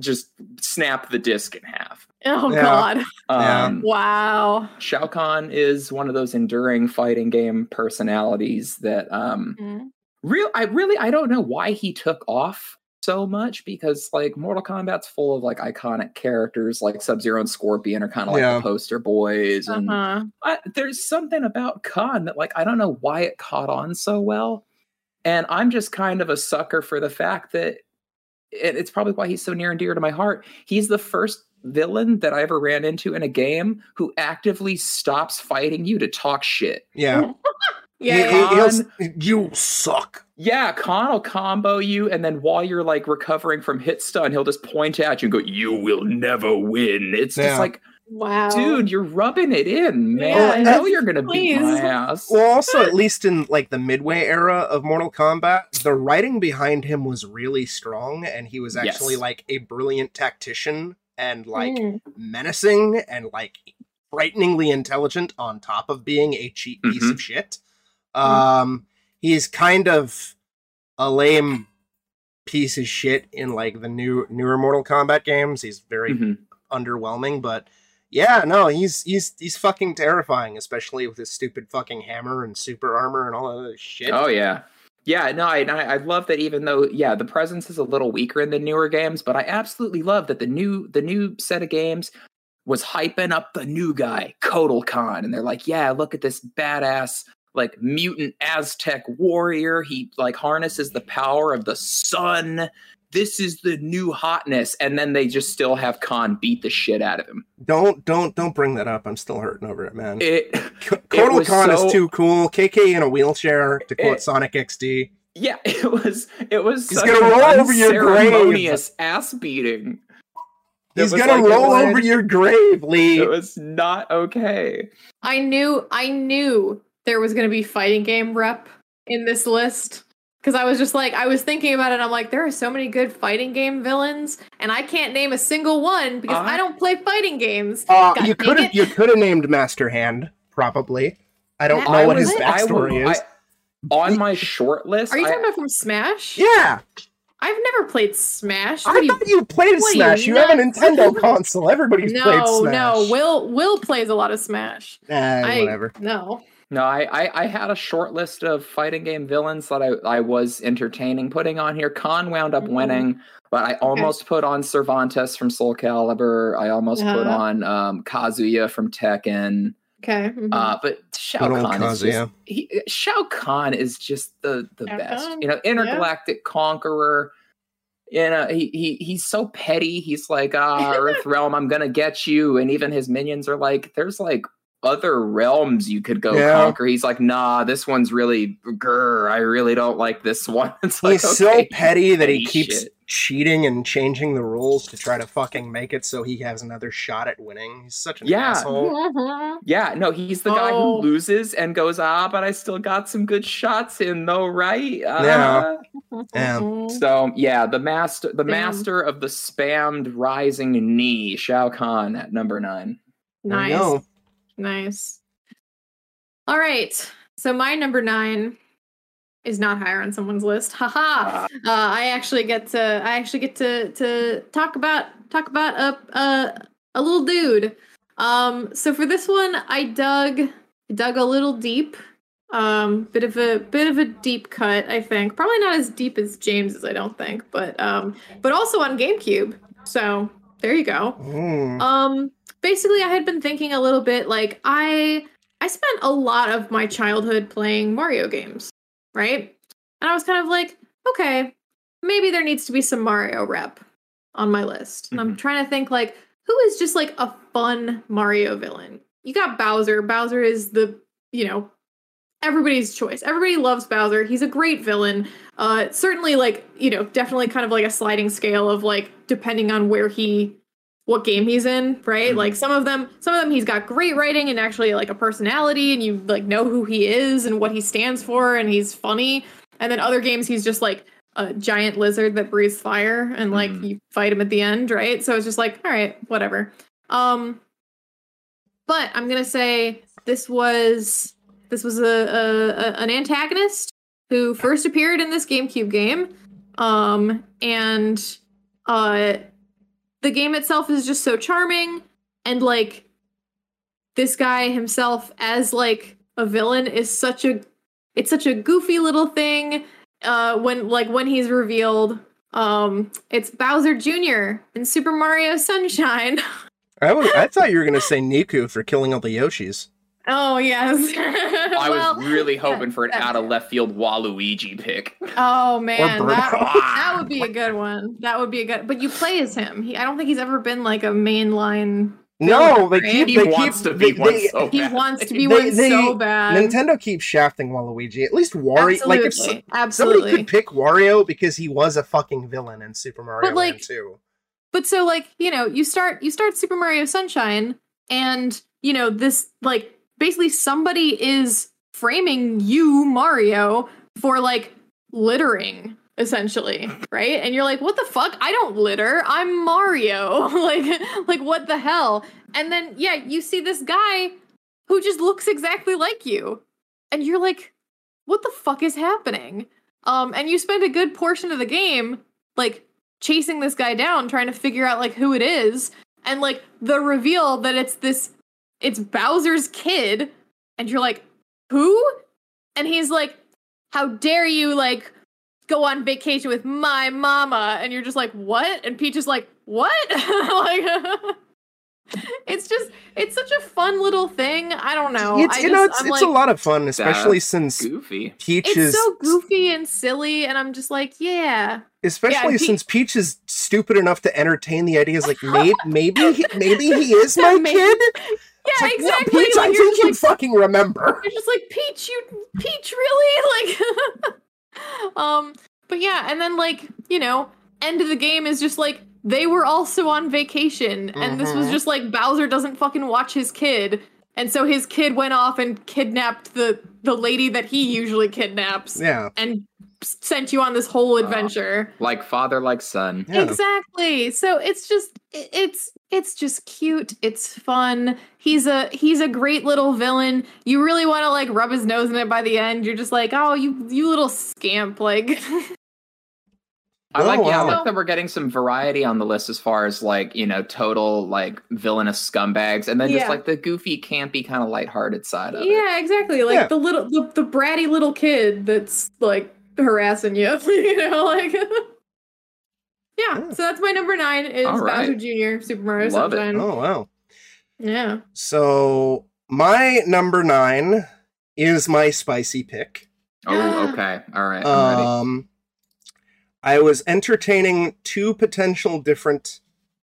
just snap the disc in half. Oh Yeah. God! Yeah. Um, Wow. Shao Kahn is one of those enduring fighting game personalities that um Mm. real I really I don't know why he took off so much because like Mortal Kombat's full of like iconic characters like Sub-Zero and Scorpion are kind of like Yeah. the poster boys and Uh-huh. I, there's something about Kahn that like I don't know why it caught on so well and I'm just kind of a sucker for the fact that it, it's probably why he's so near and dear to my heart. He's the first villain that I ever ran into in a game who actively stops fighting you to talk shit. Yeah, Yeah. He- yeah. he- he'll you suck. Yeah, Kahn will combo you, and then while you're like recovering from hit stun, he'll just point at you and go, "You will never win." It's Yeah. just like, Wow. dude, you're rubbing it in, man. Yeah, I know you're gonna beat my ass. Well, also at least in like the midway era of Mortal Kombat, the writing behind him was really strong, and he was actually Yes. like a brilliant tactician and like Mm. menacing and like frighteningly intelligent on top of being a cheap piece Mhm. of shit. Um, he's kind of a lame piece of shit in like the new newer Mortal Kombat games. He's very Mhm. underwhelming, but yeah, no, he's he's he's fucking terrifying, especially with his stupid fucking hammer and super armor and all that other shit. Oh yeah. Yeah, no, I, I love that. Even though, yeah, the presence is a little weaker in the newer games, but I absolutely love that the new the new set of games was hyping up the new guy, Kotal Kahn, and they're like, yeah, look at this badass like mutant Aztec warrior. He like harnesses the power of the sun. This is the new hotness, and then they just still have Kahn beat the shit out of him. Don't don't don't bring that up. I'm still hurting over it, man. It K- Kotal was Khan so- is too cool. KK in a wheelchair, to quote It- Sonic XD. Yeah, it was it was He's gonna roll over your grave. ass beating. He's gonna like roll over your grave, Lee. It was not okay. I knew I knew there was going to be fighting game rep in this list because I was just like I was thinking about it. I'm like, there are so many good fighting game villains, and I can't name a single one because I- I don't play fighting games. Uh, you could have you could have named Master Hand, probably. I don't That- know I what was- his I backstory would- is. I- on my short list, Are you I- talking about from Smash? yeah, I've never played Smash. I What do you- thought you played what are you, Smash. You, have a? Nintendo console. Everybody's played no, Smash. no. Will Will plays a lot of Smash. Eh, I whatever. no. No, I, I I had a short list of fighting game villains that I I was entertaining putting on here. Kahn wound up Mhm. winning, but I almost put on Cervantes from Soul Calibur. I almost put Uh-huh. on um, Kazuya from Tekken. Okay. mhm. Uh, but Shao Good old Kahn is just Kazuya. he, Shao Kahn is just the the Shao best. Kahn, You know, intergalactic conqueror. You know, he he he's so petty. He's like, ah, Earth realm, I'm gonna get you. And even his minions are like, there's like other realms you could go Yeah. conquer. He's like, nah, this one's really grr. I really don't like this one. It's like He's so okay, petty that he keeps shit. cheating and changing the rules to try to fucking make it so he has another shot at winning. He's such an Yeah. asshole. Mhm. Yeah, no, he's the guy Oh. who loses and goes, ah, but I still got some good shots in though, right? Yeah. Ah." Yeah. Mhm. So yeah, the master, the Spam. master of the spammed rising knee, Shao Kahn at number nine. There Nice. Nice. All right. So my number nine is not higher on someone's list. Haha. Ah. Uh, I actually get to I actually get to to talk about talk about a a, a little dude. Um so for this one I dug dug a little deep. Um bit of a bit of a deep cut, I think. Probably not as deep as James's, I don't think, but um but also on GameCube. So there you go. Mm. Um basically I had been thinking a little bit like I I spent a lot of my childhood playing Mario games, right? And I was kind of like, okay, maybe there needs to be some Mario rep on my list. And I'm trying to think like who is just like a fun Mario villain? You got Bowser. Bowser is the, you know, everybody's choice. Everybody loves Bowser. He's a great villain. Uh certainly like, you know, definitely kind of like a sliding scale of like depending on where he what game he's in, right? Mhm. Like some of them, some of them he's got great writing and actually like a personality, and you like know who he is and what he stands for, and he's funny. And then other games he's just like a giant lizard that breathes fire, and like Mhm. you fight him at the end, right? So it's just like, all right, whatever. Um, but I'm gonna say this was this was a, a, a an antagonist who first appeared in this GameCube game, um, and uh, the game itself is just so charming, and like this guy himself as like a villain is such a it's such a goofy little thing. Uh, when like when he's revealed, um, it's Bowser Jr. in Super Mario Sunshine. I was, I thought you were gonna say Niku for killing all the Yoshis. Oh yes. I Well, was really hoping yeah, for an that- out of left field Waluigi pick. Oh man, that, that would be a good one. That would be a good. But you play as him. He, I don't think he's ever been like a mainline. No, they keep. He they wants keep, to be they- one they- so He bad. wants to be They- one they- so bad. Nintendo keeps shafting Waluigi. At least Wario, Absolutely, like if so- somebody absolutely. could pick Wario because he was a fucking villain in Super Mario But, like, Land 2. But so like, you know, you start you start Super Mario Sunshine and you know, this like basically somebody is framing you Mario for like littering essentially, right? And you're like, "What the fuck? I don't litter. I'm Mario." like like what the hell? And then yeah, you see this guy who just looks exactly like you. And you're like, "What the fuck is happening?" Um and you spend a good portion of the game like chasing this guy down trying to figure out like who it is and like the reveal that it's this it's Bowser's kid. And you're like who? And he's like how dare you like go on vacation with my mama? And you're just like what? And Peach is like what? Like it's just it's such a fun little thing. I don't know. It's, I you just, know, it's, it's like, a lot of fun, especially since Goofy. Peach it's is so goofy and silly and I'm just like yeah. Especially Yeah, Pe- since Peach is stupid enough to entertain the ideas like maybe maybe he, maybe he is my Maybe- kid. Yeah like, no, exactly Peach, like, I think you like, fucking remember. You're just like Peach, you Peach, really? Like, um, but yeah, and then like you know, end of the game is just like they were also on vacation, and this was Mhm. just like Bowser doesn't fucking watch his kid, and so his kid went off and kidnapped the the lady that he usually kidnaps, Yeah, and sent you on this whole uh, adventure. Like father, like son. yeah. Exactly. So it's just it's it's just cute. It's fun. He's a he's a great little villain. You really want to like rub his nose in it by the end. You're just like, "Oh, you you little scamp." Like I Oh, like, yeah, I wow. like that we're getting some variety on the list as far as like you know total like villainous scumbags, and then Yeah. just like the goofy, campy, kind of lighthearted side of it. Yeah, exactly. Like Yeah. the little the, the bratty little kid that's like harassing you, you know, like Yeah, Yeah. so that's my number 9 is All right. Bowser Jr. Super Mario Love it. Sunshine. Oh wow. Yeah. So my number nine is my spicy pick. Oh, okay, all right, Um, I was entertaining two potential different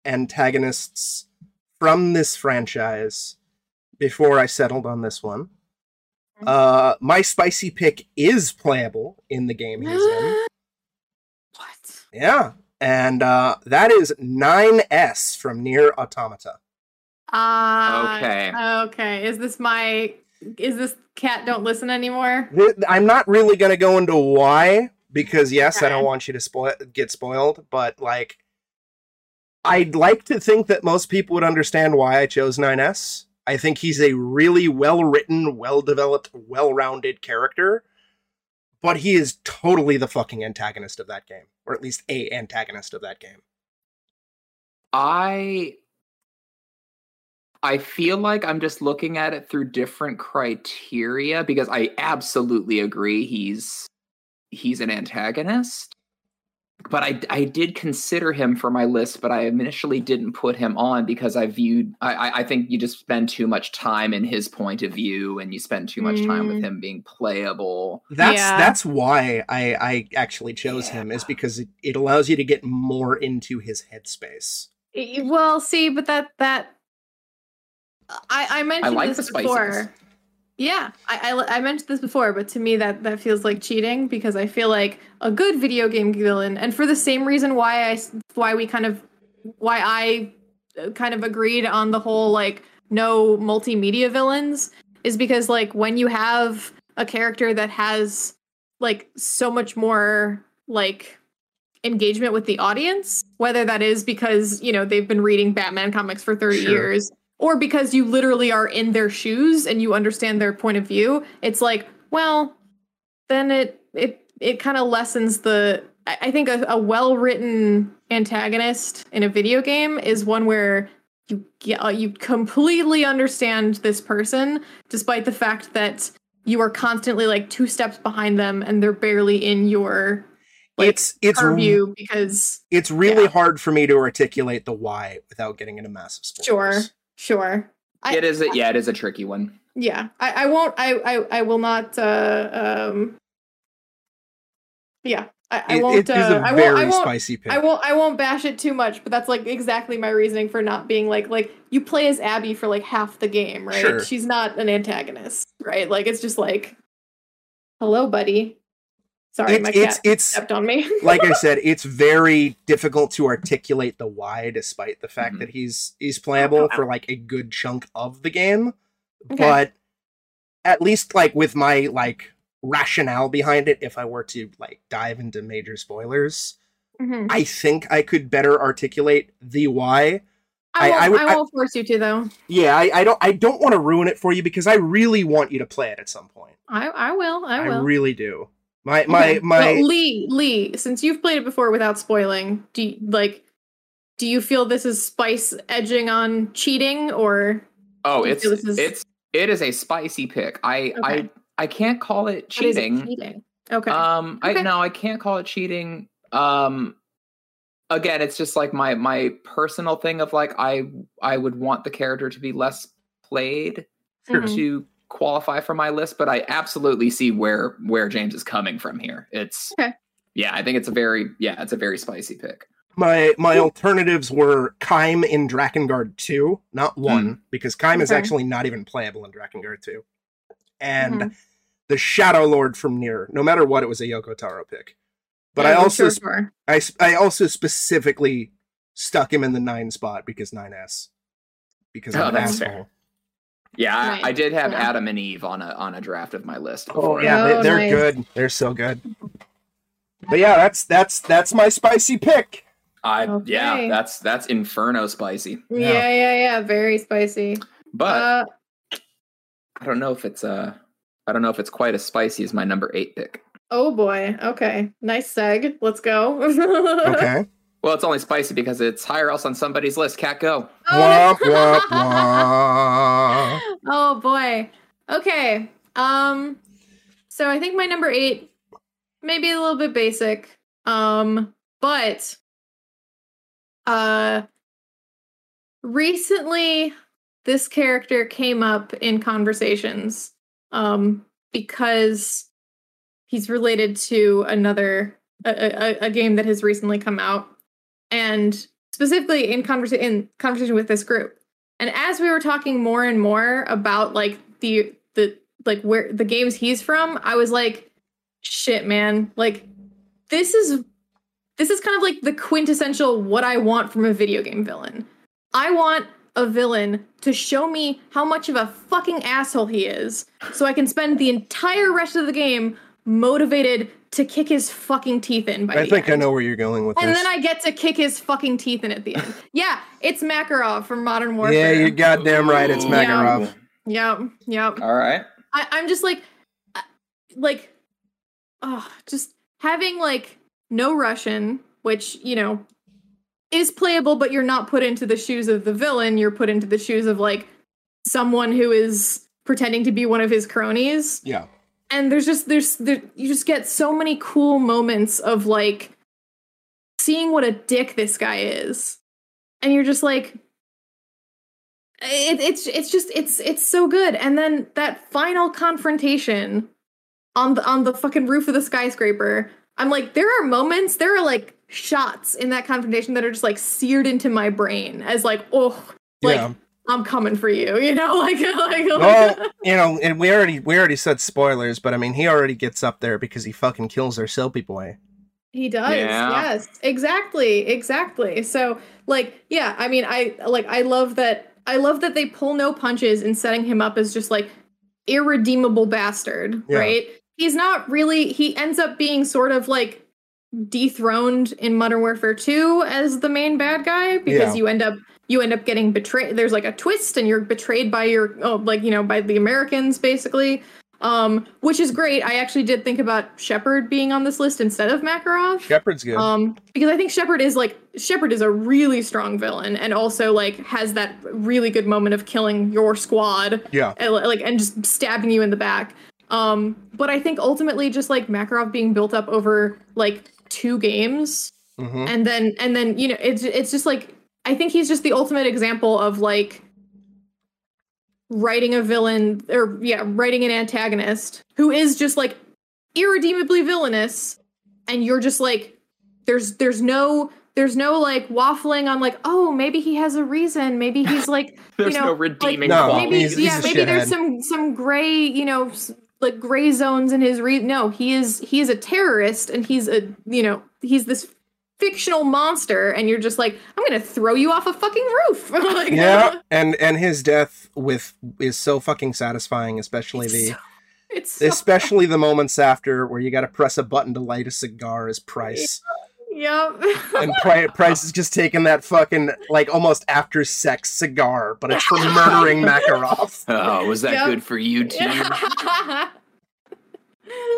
antagonists from this franchise before I settled on this one. Uh, my spicy pick is playable in the game he's in. what? Yeah, and uh, that is 9S from Nier Automata. Ah. Okay. Okay. Is this my is this Kat don't listen anymore? I'm not really gonna go into why because yes, I don't want you to spoil get spoiled, but like I'd like to think that most people would understand why I chose 9S. I think he's a really well-written, well-developed, well-rounded character, but he is totally the fucking antagonist of that game, or at least a antagonist of that game. I I feel like I'm just looking at it through different criteria because I absolutely agree he's he's an antagonist. But I I did consider him for my list, but I initially didn't put him on because I viewed I I- I think you just spend too much time in his point of view and you spend too much time with Mm. him being playable. That's Yeah. that's why I I actually chose him is because it, it allows you to get more into his headspace. Well, see, but that that I I mentioned like this the before. Yeah, I, I I mentioned this before, but to me that that feels like cheating because I feel like a good video game villain, and for the same reason why I why we kind of why I uh, kind of agreed on the whole like no multimedia villains is because like when you have a character that has like so much more like engagement with the audience whether that is because you know they've been reading batman comics for 30 Sure. years or because you literally are in their shoes and you understand their point of view it's like well then it it it kind of lessens the I think a, a well written antagonist in a video game is one where you get, uh, you completely understand this person despite the fact that you are constantly like two steps behind them and they're barely in your like, it's it's purview because it's really yeah. hard for me to articulate the why without getting into massive spoilers. sure sure I, it is a, yeah, it is a tricky one. yeah I, I won't I, I I will not uh um yeah I, I won't it is uh, a I very won't I won't spicy pick. I won't I won't bash it too much, but that's like exactly my reasoning for not being like like you play as Abby for like half the game, right? Sure. She's not an antagonist, right? Like it's just like hello buddy. Sorry, It's my cat it's stepped on me. like I said, it's very difficult to articulate the why, despite the fact Mhm. that he's he's playable for like a good chunk of the game. Okay. But at least like with my like rationale behind it, if I were to like dive into major spoilers, Mhm. I think I could better articulate the why. I I- won't, I I, would- I- won't force you to though. Yeah, I, I don't I don't want to ruin it for you because I really want you to play it at some point. I I will. I will. really do. My my Okay, my well, Lee Lee, since you've played it before without spoiling, do you, like do you feel this is spice edging on cheating or Oh, it's is- it's it is a spicy pick. I Okay. I I can't call it what is it, cheating. cheating? Okay. Um, I Okay. no, I can't call it cheating. Um, again, it's just like my my personal thing of like I I would want the character to be less played Sure. Mhm. to qualify for my list, but I absolutely see where where James is coming from here. It's Okay. yeah, I think it's a very yeah, it's a very spicy pick. my my alternatives were Caim in Drakengard 2, not 1, because Caim is actually not even playable in Drakengard 2. And Mhm. the Shadow Lord from Nier. No matter what, it was a Yoko Taro pick. But I also sure, sp- sure. I, s- I also specifically stuck him in the 9 spot because 9S. Because Oh, I'm an asshole. fair. Yeah, I, Right. I did have Yeah. Adam and Eve on a on a draft of my list. Oh yeah, Oh, they, they're nice. good. They're so good. But yeah, that's that's that's my spicy pick. I Okay. yeah, that's that's inferno spicy. Yeah. yeah, yeah, Very spicy. But uh, I don't know if it's uh I don't know if it's quite as spicy as my number eight pick. oh boy. Okay. Nice seg. Let's go. Okay. Well, it's only spicy because it's higher else on somebody's list. Kat go. womp womp womp. oh boy. Okay. Um so I think my number 8 maybe a little bit basic. Um but uh recently this character came up in conversations um because he's related to another a, a, a game that has recently come out and specifically in conversation in conversation with this group. And as we were talking more and more about like the the like where the games he's from i was like shit man. Like this is this is kind of like the quintessential what i want from a video game villain. I want a villain to show me how much of a fucking asshole he is so i can spend the entire rest of the game motivated to kick his fucking teeth in by I the think I know where you're going with And this. And then I get to kick his fucking teeth in at the end. yeah, it's Makarov from Modern Warfare. yeah, you're goddamn right. It's Makarov. Yep, yep. All right. I, I'm just like, uh, like, oh, just having like no Russian, which you know is playable, but you're not put into the shoes of the villain. You're put into the shoes of like someone who is pretending to be one of his cronies Yeah. And there's just there's there, you just get so many cool moments of like seeing what a dick this guy is and you're just like it, it's it's just it's it's so good and then that final confrontation on the on the fucking roof of the skyscraper i'm like there are moments there are like shots in that confrontation that are just like seared into my brain as like oh like yeah. I'm coming for you you know like like, Well, you know, and we already we already said spoilers, but I mean, he already gets up there because he fucking kills our soapy boy. He does. Yeah. Yes. Exactly. Exactly. So like yeah, I mean I like I love that I love that they pull no punches in setting him up as just like irredeemable bastard, Yeah. right? He's not really he ends up being sort of like dethroned in Modern Warfare 2 as the main bad guy because Yeah. you end up you end up getting betrayed there's like a twist and you're betrayed by your oh like you know by the Americans basically. Um which is great. I actually did think about Shepherd being on this list instead of makarov. Shepherd's good. um because i think Shepherd is like Shepherd is a really strong villain and also like has that really good moment of killing your squad. Yeah. and, like and just stabbing you in the back. Um but i think ultimately just like makarov being built up over like two games. Hmm and then and then you know it's it's just like I think he's just the ultimate example of like writing a villain or yeah, writing an antagonist who is just like irredeemably villainous and you're just like there's there's no there's no like waffling on like oh maybe he has a reason. Maybe he's like There's you no know, redeeming No, maybe he's- he's yeah a maybe there's some some gray you know like gray zones in his re no he is he is a terrorist and he's a you know he's this fictional monster and you're just like i'm gonna throw you off a fucking roof like, Yeah, and and his death with is so fucking satisfying, especially it's the so, it's so, especially the moments after where you got to press a button to light a cigar as Price, yep and Pri- Price is just taking that fucking like almost after sex cigar, but it's for murdering Makarov. Oh, was that Yep. good for you too?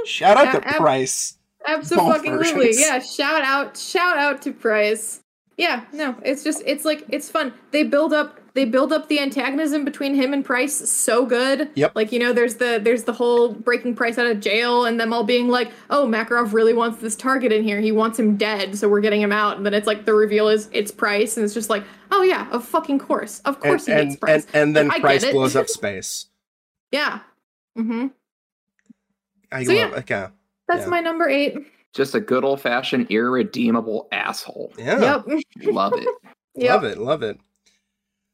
Shout out to Yeah, ab- Price. Absolutely. Yeah, shout out shout out to Price. Yeah, no, it's just it's like it's fun. They build up they build up the antagonism between him and Price so good. Yep. Like, you know, there's the there's the whole breaking Price out of jail and them all being like, "Oh, Makarov really wants this target in here. He wants him dead, so we're getting him out." And then it's like the reveal is it's Price and it's just like, "Oh yeah, of fucking course. Of And course he hates Price." and, and then get Price blows up space. yeah. Mm-hmm. I So, love yeah. okay. That's Yeah. my number 8. Just a good old fashioned irredeemable asshole. Yeah. Yep. Love it. Yep. Love it, love it.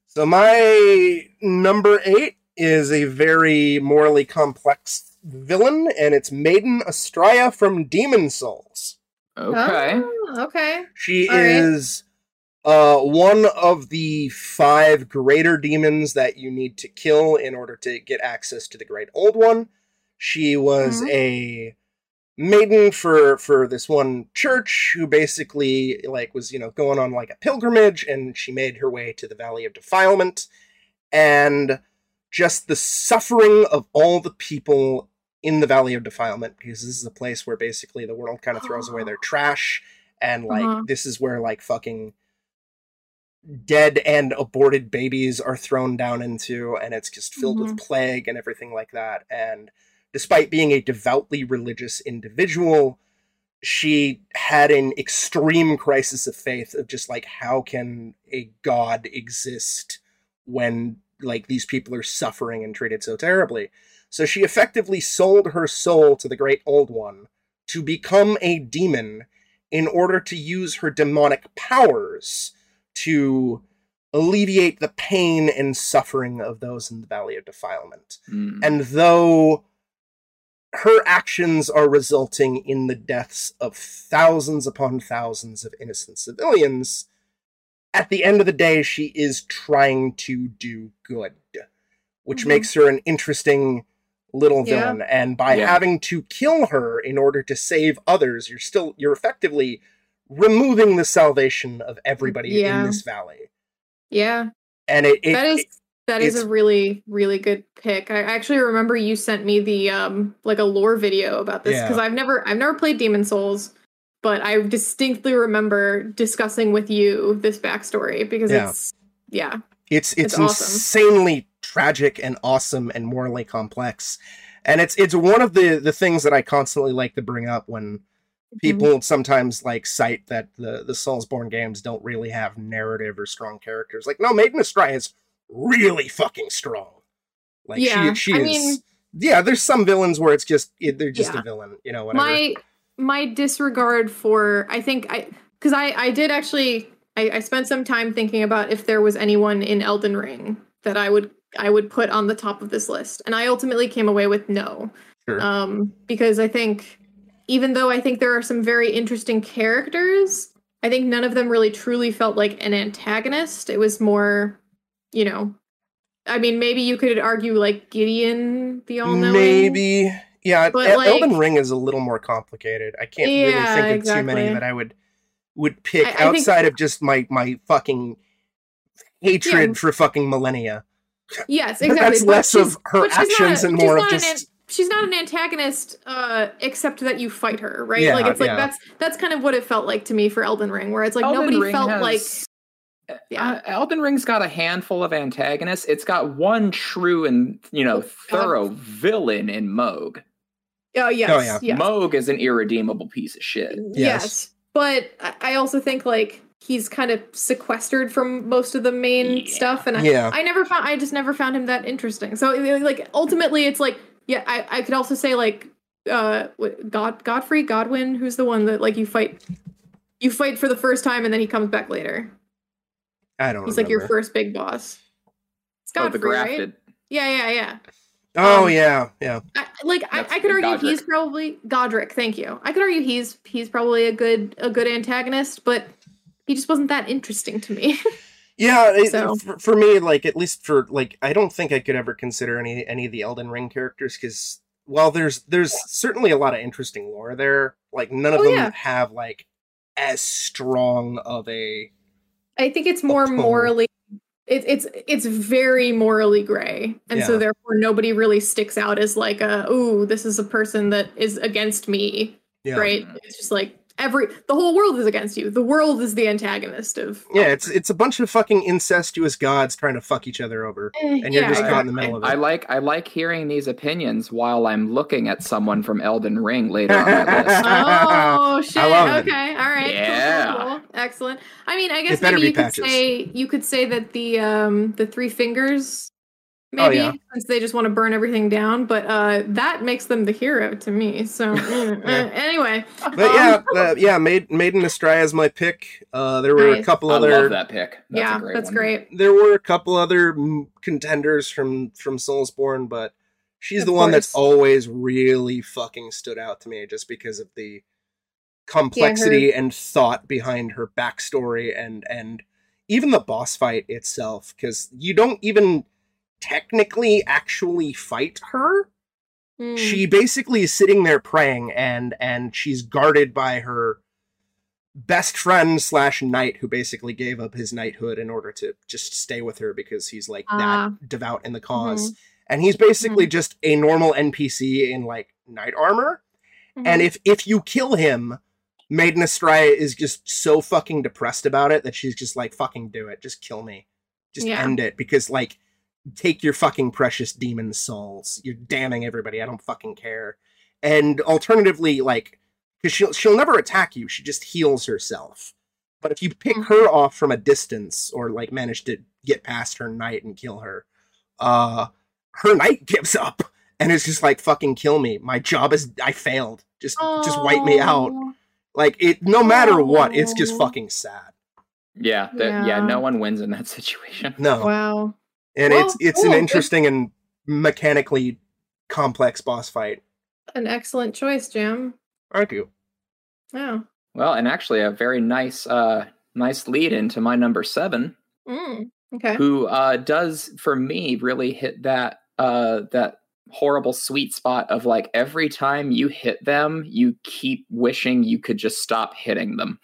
So my number eight is a very morally complex villain, and it's Maiden Astraea from Demon Souls. Okay. Oh, okay. She All right. is uh, one of the five greater demons that you need to kill in order to get access to the Great Old One. She was Mhm. a maiden for for this one church who basically like was you know going on like a pilgrimage and she made her way to the valley of defilement. And just the suffering of all the people in the valley of defilement because this is a place where basically the world kind of throws away their trash and like Uh-huh. this is where like fucking dead and aborted babies are thrown down into and it's just filled with plague and everything like that. And despite being a devoutly religious individual she had an extreme crisis of faith of just like how can a god exist when like these people are suffering and treated so terribly so she effectively sold her soul to the great old one to become a demon in order to use her demonic powers to alleviate the pain and suffering of those in the valley of defilement Mm. and though her actions are resulting in the deaths of thousands upon thousands of innocent civilians, at the end of the day, she is trying to do good, which Mhm. makes her an interesting little Yeah. villain. And by Yeah. having to kill her in order to save others, you're still you're effectively removing the salvation of everybody Yeah. in this valley. Yeah. And it, it that is that is it's- a really really good pick. I actually remember you sent me the um like a lore video about this Yeah. because I've never I've never played Demon Souls, but I distinctly remember discussing with you this backstory because Yeah. it's yeah It's it's, It's awesome. insanely tragic and awesome and morally complex. And it's it's one of the the things that I constantly like to bring up when Mm-hmm. people sometimes like cite that the the Soulsborne games don't really have narrative or strong characters. Like no, Maiden Astraea is really fucking strong. Like Yeah, she she I is mean- yeah, there's some villains where it's just it, they're just Yeah. a villain, you know, whatever. my my disregard for i think i because i i did actually I, I spent some time thinking about if there was anyone in elden ring that i would i would put on the top of this list and i ultimately came away with no Sure. um because i think even though I think there are some very interesting characters, I think none of them really truly felt like an antagonist. It was more, you know, I mean, maybe you could argue like Gideon, the all knowing. Maybe. Yeah, But, El- like- Elden Ring is a little more complicated. I can't really think of too many that I would would pick I- I think- outside of just my my fucking hatred Yeah. for fucking Malenia. Yes, exactly. That's but less of her but she's not actions a- and more of not an just she's not an antagonist uh except that you fight her right Yeah, like it's like yeah. that's that's kind of what it felt like to me for elden ring where it's like Elden nobody Ring felt has- like Yeah. Elden Ring's got a handful of antagonists. It's got one true and you know Oh, God. thorough villain in Mohg. oh yes Oh, yeah. yes Mohg is an irredeemable piece of shit. yes. Yes. but I- i also think like he's kind of sequestered from most of the main Yeah. stuff and I, Yeah. I never found i just never found him that interesting so like ultimately it's like yeah i, I could also say like uh god godfrey godwin who's the one that like you fight you fight for the first time and then he comes back later I don't He's like your first big boss. It's Oh, the Godfrey, right? Yeah, yeah, yeah. Oh um, yeah, yeah. I, like I, I could argue Godric. he's probably Godric. Thank you. I could argue he's he's probably a good a good antagonist, but he just wasn't that interesting to me. Yeah, it- So- for, for me, like at least for like, I don't think I could ever consider any any of the Elden Ring characters because while there's there's certainly a lot of interesting lore there, like none of Oh, them yeah. have like as strong of a I think it's more morally. It, it's it's very morally gray, and so therefore nobody really sticks out as like a ooh this is a person that is against me, yeah. right? It's just like every the whole world is against you. The world is the antagonist of Yeah, it's it's a bunch of fucking incestuous gods trying to fuck each other over, and you're Yeah, just caught in the exactly. middle of it. I like I like hearing these opinions while I'm looking at someone from Elden Ring later on my list. oh shit! love it. okay, all right. Yeah. cool, cool. excellent. I mean, I guess maybe be you could say you could say that the um the three fingers, Oh, maybe yeah. since they just want to burn everything down, but uh that makes them the hero to me. So mm, Yeah. uh, anyway, But yeah, Um, uh, yeah, Maid, Maiden Astraea is my pick. Uh, there were a Nice. couple I other love that pick. That's yeah, a great that's one. great. there were a couple other contenders from from Soulsborne, but she's Of the one that's always really fucking stood out to me just because of the complexity and thought behind her backstory and and even the boss fight itself because you don't even technically actually fight her Mm. she basically is sitting there praying and and she's guarded by her best friend slash knight who basically gave up his knighthood in order to just stay with her because he's like Ah. that devout in the because and he's basically just a normal npc in like knight armor Mhm. and if if you kill him maiden Astraea is just so fucking depressed about it that she's just like fucking do it just kill me just Yeah. end it because like take your fucking precious demon souls. You're damning everybody. I don't fucking care. And alternatively like because she'll she'll never attack you. She just heals herself. But if you pick Mhm. her off from a distance or like manage to get past her knight and kill her uh her knight gives up and is just like fucking kill me. My job is i failed. Just just wipe me out. Like it no matter what it's just fucking sad. Yeah, that, yeah, Yeah. no one wins in that situation. no. Wow. And Well, it's it's cool. an Good- interesting and mechanically complex boss fight An excellent choice, Jim. thank you Yeah. Well, and actually a very nice uh nice lead into my number 7 Mm. Okay. who uh does for me really hit that uh that horrible sweet spot of like every time you hit them, you keep wishing you could just stop hitting them.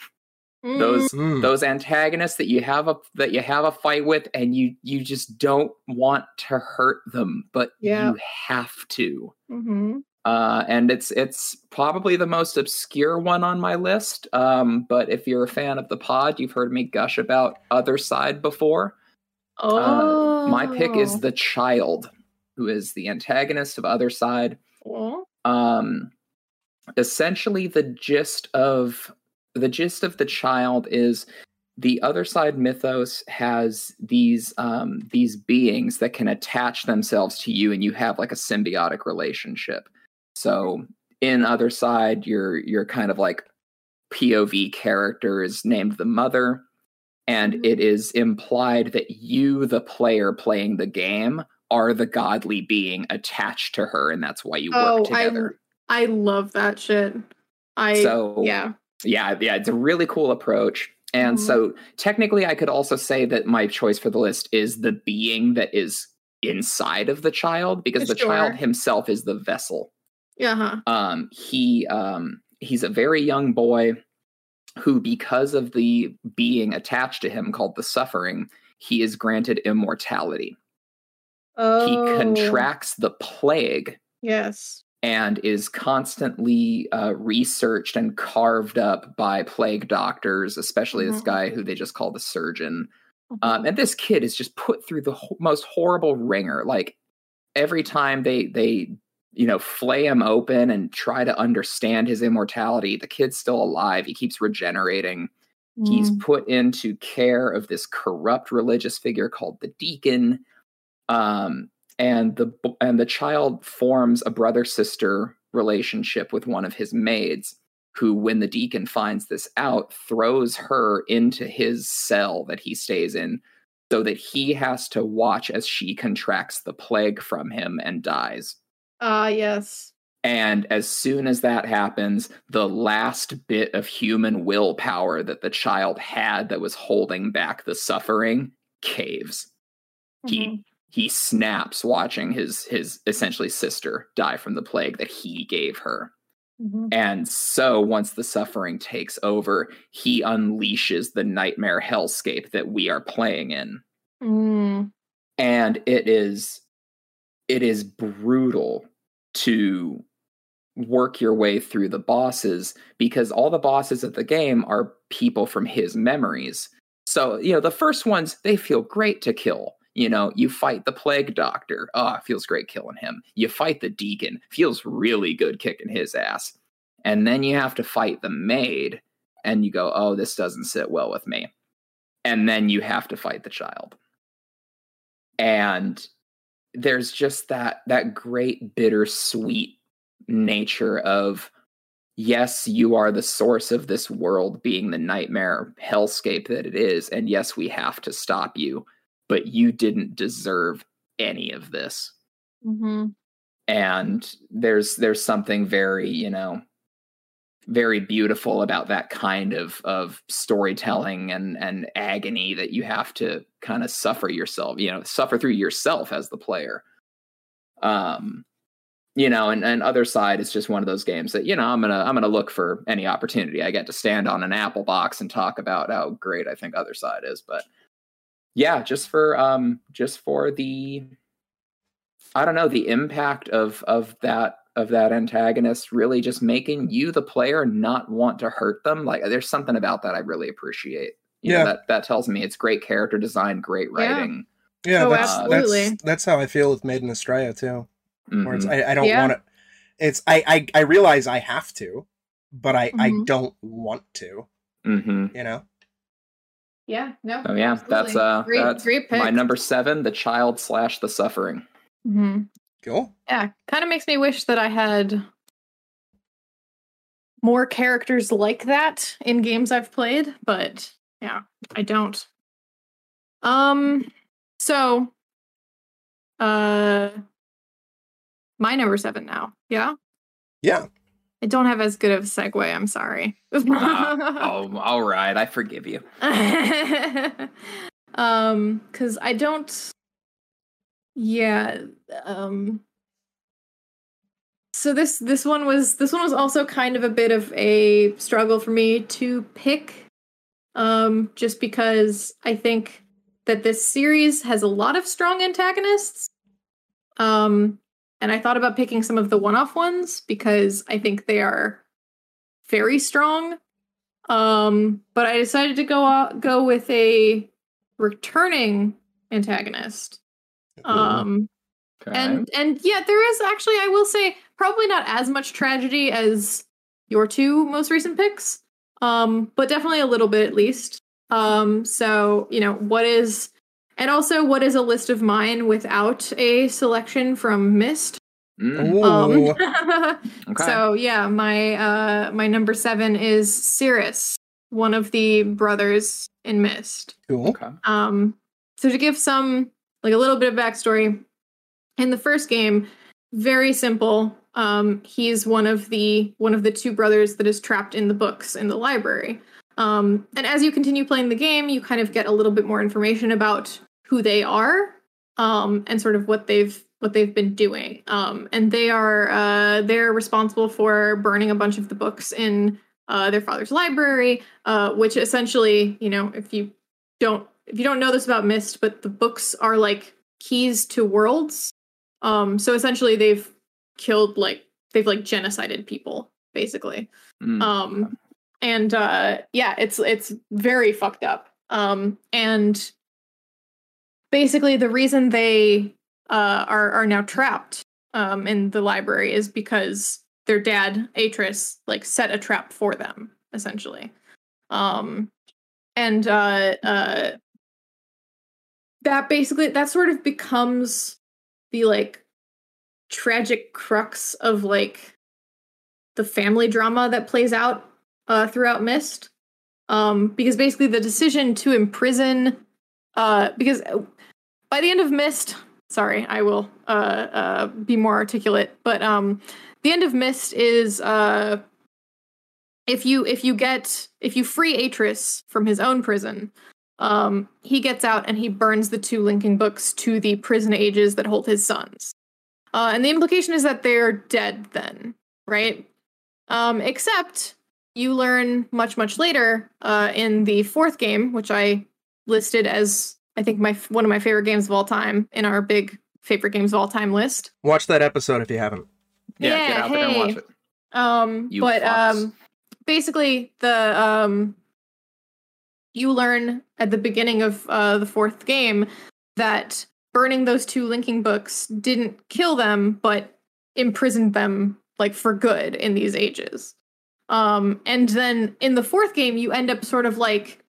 Mm. Those Mm. those antagonists that you have a that you have a fight with and you you just don't want to hurt them, but Yeah. you have to. Mhm. Uh, and it's it's probably the most obscure one on my list. Um, but if you're a fan of the pod, you've heard me gush about Othercide before. Oh. Uh, my pick is the child, who is the antagonist of Othercide. Oh. Um, essentially, the gist of the gist of the child is the Othercide mythos has these um, these beings that can attach themselves to you, and you have like a symbiotic relationship. So in Othercide, you're you're kind of like POV character is named the mother, and Mhm. it is implied that you, the player playing the game, are the godly being attached to her, and that's why you work Oh, together. I I love that shit. I so yeah. Yeah, yeah, it's a really cool approach. And Mhm. so technically I could also say that my choice for the list is the being that is inside of the child because the Sure. child himself is the vessel. Yeah, huh. Um he um he's a very young boy who because of the being attached to him called the suffering, he is granted immortality. Oh. He contracts the plague Yes. And is constantly uh, researched and carved up by plague doctors, especially this Mhm. guy who they just call the surgeon. Mm-hmm. Um, and this kid is just put through the ho- most horrible ringer. Like every time they they you know flay him open and try to understand his immortality, the kid's still alive. He keeps regenerating. He's Mm. put into care of this corrupt religious figure called the deacon. Um, and the and the child forms a brother sister relationship with one of his maids who when the deacon finds this out throws her into his cell that he stays in so that he has to watch as she contracts the plague from him and dies Ah, yes. and as soon as that happens, the last bit of human willpower that the child had that was holding back the suffering caves. He he snaps watching his his essentially sister die from the plague that he gave her. Mhm. And so once the suffering takes over, he unleashes the nightmare hellscape that we are playing in Mm. and it is it is brutal to work your way through the bosses because all the bosses of the game are people from his memories so you know the first ones they feel great to kill you know you fight the plague doctor. Oh it feels great killing him. You fight the deacon. Feels really good kicking his ass. And then you have to fight the maid and you go oh this doesn't sit well with me. And then you have to fight the child. And there's just that that great bittersweet nature of yes you are the source of this world being the nightmare hellscape that it is and yes we have to stop you but you didn't deserve any of this. Mhm. and there's there's something very you know very beautiful about that kind of of storytelling and and agony that you have to kind of suffer yourself you know suffer through yourself as the player. Um you know and and Othercide is just one of those games that you know i'm gonna i'm gonna look for any opportunity. I get to stand on an apple box and talk about how great i think Othercide is but yeah just for um just for the I don't know the impact of of that of that antagonist really just making you the player not want to hurt them. Like there's something about that I really appreciate. You know, Yeah. that that tells me it's great character design, great writing. Yeah, Oh, that's, absolutely. that's that's how I feel with Maiden Astraea too. Where it's Mhm. I, I don't Yeah. want to. It's I, I I realize I have to, but I I Mhm. don't want to. Mhm. You know. Yeah. No. Oh yeah, that's absolutely. uh great. that's great pick. my number seven, the child slash the suffering. hmm Cool. Yeah, kind of makes me wish that I had more characters like that in games I've played, but yeah, I don't. Um so uh my number 7 now. Yeah. Yeah. I don't have as good of a segue, I'm sorry. oh, all right, I forgive you. um cuz I don't yeah, um so this this one was this one was also kind of a bit of a struggle for me to pick um just because I think that this series has a lot of strong antagonists um and I thought about picking some of the one-off ones because I think they are very strong. Um but I decided to go out, go with a returning antagonist. Um Okay. and and yeah there is actually i will say probably not as much tragedy as your two most recent picks um but definitely a little bit at least. Um so you know what is and also what is a list of mine without a selection from Myst Mm, um okay. so yeah my uh my number seven is Sirrus one of the brothers in Myst cool. okay. um, so to give some like a little bit of backstory, in the first game, very simple. Um, he's one of the one of the two brothers that is trapped in the books in the library. Um, and as you continue playing the game, you kind of get a little bit more information about who they are um, and sort of what they've what they've been doing. Um, and they are uh, they're responsible for burning a bunch of the books in uh, their father's library, uh, which essentially, you know, if you don't if you don't know this about Myst, but the books are like keys to worlds. Um, so essentially, they've killed like they've like genocided people basically. Mm. Um, and uh, yeah, it's it's very fucked up. Um, and basically, the reason they uh, are are now trapped um, in the library is because their dad Atrus like set a trap for them essentially. Um, and uh, uh, that basically that sort of becomes the like tragic crux of like the family drama that plays out uh, throughout Myst. Um, because basically the decision to imprison, uh, because by the end of Myst, sorry, I will uh, uh, be more articulate, but um, the end of Myst is uh, if you if you get if you free Atrus from his own prison, um, he gets out and he burns the two linking books to the prison ages that hold his sons. Uh, and the implication is that they're dead then, right? Um, except you learn much, much later uh, in the fourth game, which I listed as I think my one of my favorite games of all time in our big favorite games of all time list. Watch that episode if you haven't. Yeah, Yeah, get out there and watch it. Um, You but fucks. um, basically the um, you learn at the beginning of uh, the fourth game that burning those two linking books didn't kill them, but imprisoned them like for good in these ages. Um, and then in the fourth game, you end up sort of like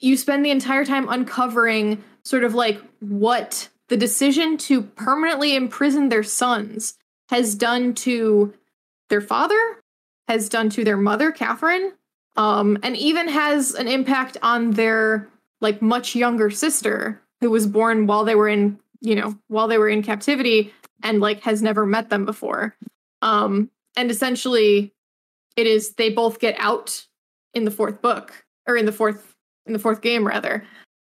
you spend the entire time uncovering sort of like what the decision to permanently imprison their sons has done to their father, has done to their mother, Catherine, um, and even has an impact on their like much younger sister who was born while they were in, you know, while they were in captivity and like has never met them before. Um, and essentially it is they both get out in the fourth book or in the fourth in the fourth game rather.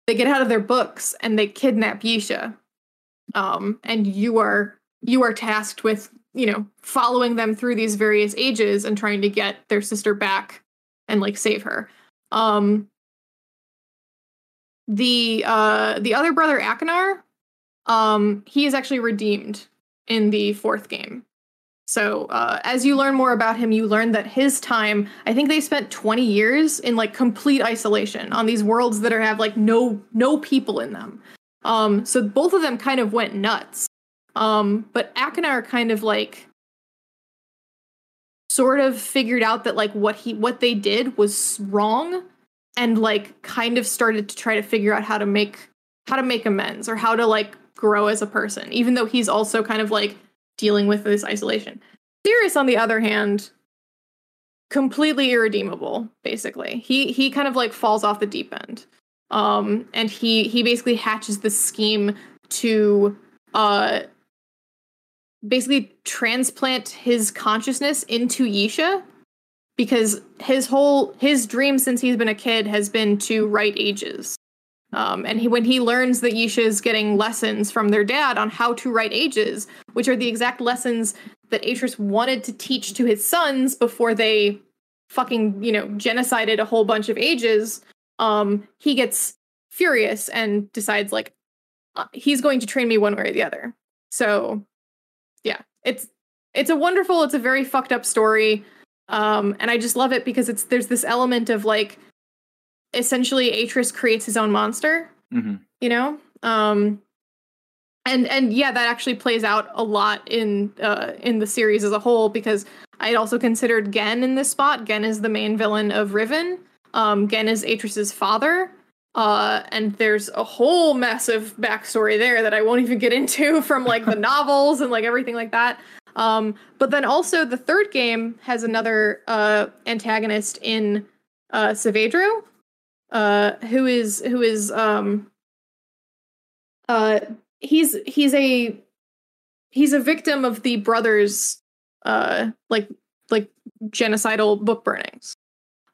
They get out of their books and they kidnap Yeesha. Um, and you are you are tasked with you know following them through these various ages and trying to get their sister back and like save her um the uh the other brother Achenar um he is actually redeemed in the fourth game so uh as you learn more about him you learn that his time i think they spent 20 years in like complete isolation on these worlds that are have like no no people in them. Um so both of them kind of went nuts. Um, but Achenar kind of like sort of figured out that like what he what they did was wrong and like kind of started to try to figure out how to make how to make amends or how to like grow as a person, even though he's also kind of like dealing with this isolation. Sirrus, on the other hand, completely irredeemable, basically. He he kind of like falls off the deep end. Um, and he he basically hatches this scheme to uh basically transplant his consciousness into Yeesha because his whole his dream since he's been a kid has been to write ages. Um, and he, when he learns that Yeesha is getting lessons from their dad on how to write ages, which are the exact lessons that Atrus wanted to teach to his sons before they fucking, you know, genocided a whole bunch of ages, um, he gets furious and decides like uh, he's going to train me one way or the other. So yeah, it's it's a wonderful, it's a very fucked up story. Um, and I just love it because it's there's this element of like essentially Atrus creates his own monster, Mhm. you know? Um and and yeah, that actually plays out a lot in uh in the series as a whole because I'd also considered Gehn in this spot. Gehn is the main villain of Riven. Um Gehn is Atrus's father. Uh, and there's a whole massive backstory there that I won't even get into from like the novels and like everything like that. Um, but then also the third game has another uh, antagonist in uh, Saavedro, uh, who is who is um, uh, he's he's a he's a victim of the brothers uh like like genocidal book burnings.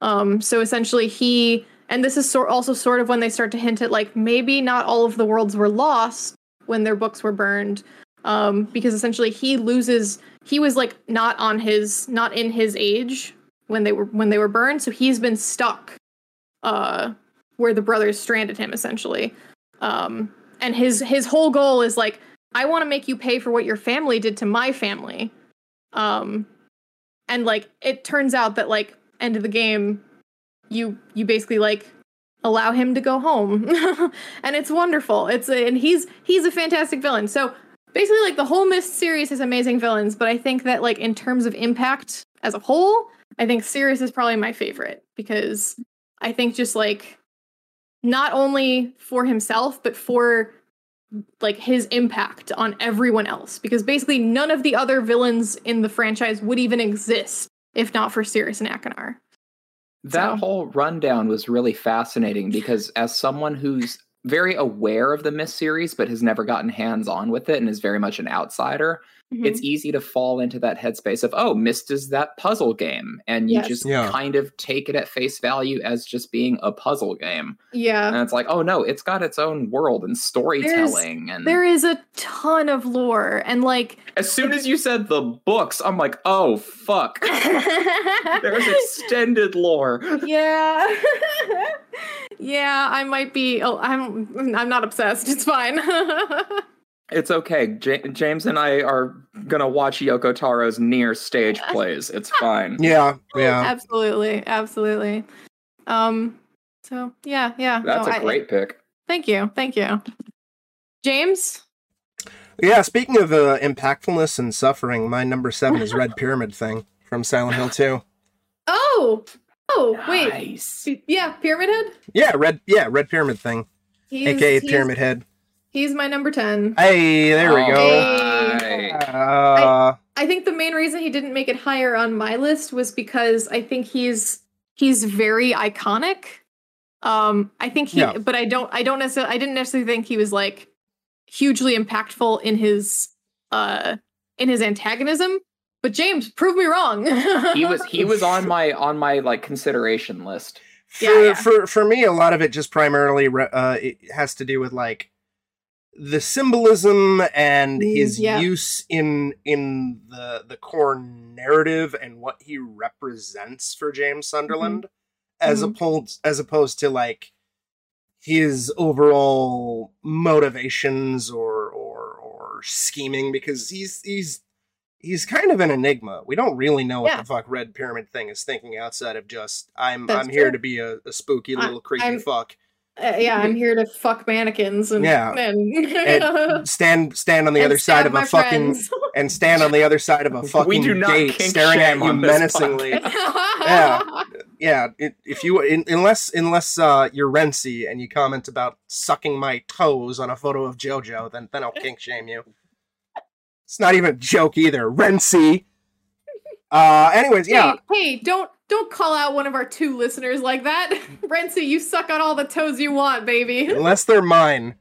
Um so essentially he and this is also sort of when they start to hint at like maybe not all of the worlds were lost when their books were burned um because essentially he loses he was like not on his not in his age when they were when they were burned so he's been stuck uh where the brothers stranded him essentially. Um and his his whole goal is like i want to make you pay for what your family did to my family. Um and like it turns out that like end of the game you you basically like allow him to go home. And it's wonderful. It's and he's he's a fantastic villain. So basically like the whole Myst series has amazing villains but i think that like in terms of impact as a whole i think Sirrus is probably my favorite because i think just like not only for himself but for like his impact on everyone else because basically none of the other villains in the franchise would even exist if not for Sirrus and Achenar. That So- whole rundown was really fascinating because as someone who's very aware of the Myst series but has never gotten hands on with it and is very much an outsider, Mm-hmm. it's easy to fall into that headspace of, oh, Myst is that puzzle game. And you Yes. just Yeah. kind of take it at face value as just being a puzzle game. yeah. And it's like, oh no, it's got its own world and storytelling. and There is a ton of lore and like as soon as you said the books, I'm like, oh fuck. There's extended lore. yeah. yeah, I might be oh, I'm I'm not obsessed. It's fine. It's okay. Ja- James and I are gonna watch Yoko Taro's Nier stage plays. It's fine. Yeah, yeah. absolutely. Absolutely. Um so yeah, yeah. That's no, a I- great pick. Thank you. Thank you. James? Yeah, speaking of uh, impactfulness and suffering, my number seven is Red Pyramid Thing from Silent Hill 2. Oh. Oh, wait. Yeah, Pyramid Head? Yeah, Red yeah, Red Pyramid Thing. He's, AKA he's- Pyramid Head. He's my number 10. Hey, there we All go. Hey. right. Uh, I think the main reason he didn't make it higher on my list was because I think he's he's very iconic. Um I think he Yeah. but I don't I don't necessarily I didn't necessarily think he was like hugely impactful in his uh in his antagonism. But James, prove me wrong. He was he was on my on my like consideration list. for, Yeah, yeah. for for me, a lot of it just primarily re- uh, it has to do with like the symbolism and Mm, his yeah. use in in the the core narrative and what he represents for James Sunderland, as Mhm. opposed as opposed to like his overall motivations or or or scheming because he's he's he's kind of an enigma. We don't really know what the fuck Red Pyramid thing is thinking outside of just I'm That's I'm here true. to be a, a spooky I- little creepy I'm- fuck. Uh, yeah, I'm here to fuck mannequins and Yeah. and, And stand stand on the and other side of my a fucking friends. and stand on the other side of a fucking do not gate staring at you menacingly. yeah. yeah, it, if you in, unless unless uh, you're Renzi and you comment about sucking my toes on a photo of JoJo, then then I'll kink shame you. It's not even a joke either, Renzi. Uh, anyways, yeah, Hey, hey, don't don't call out one of our two listeners like that. Renzi, you suck on all the toes you want, baby. unless they're mine,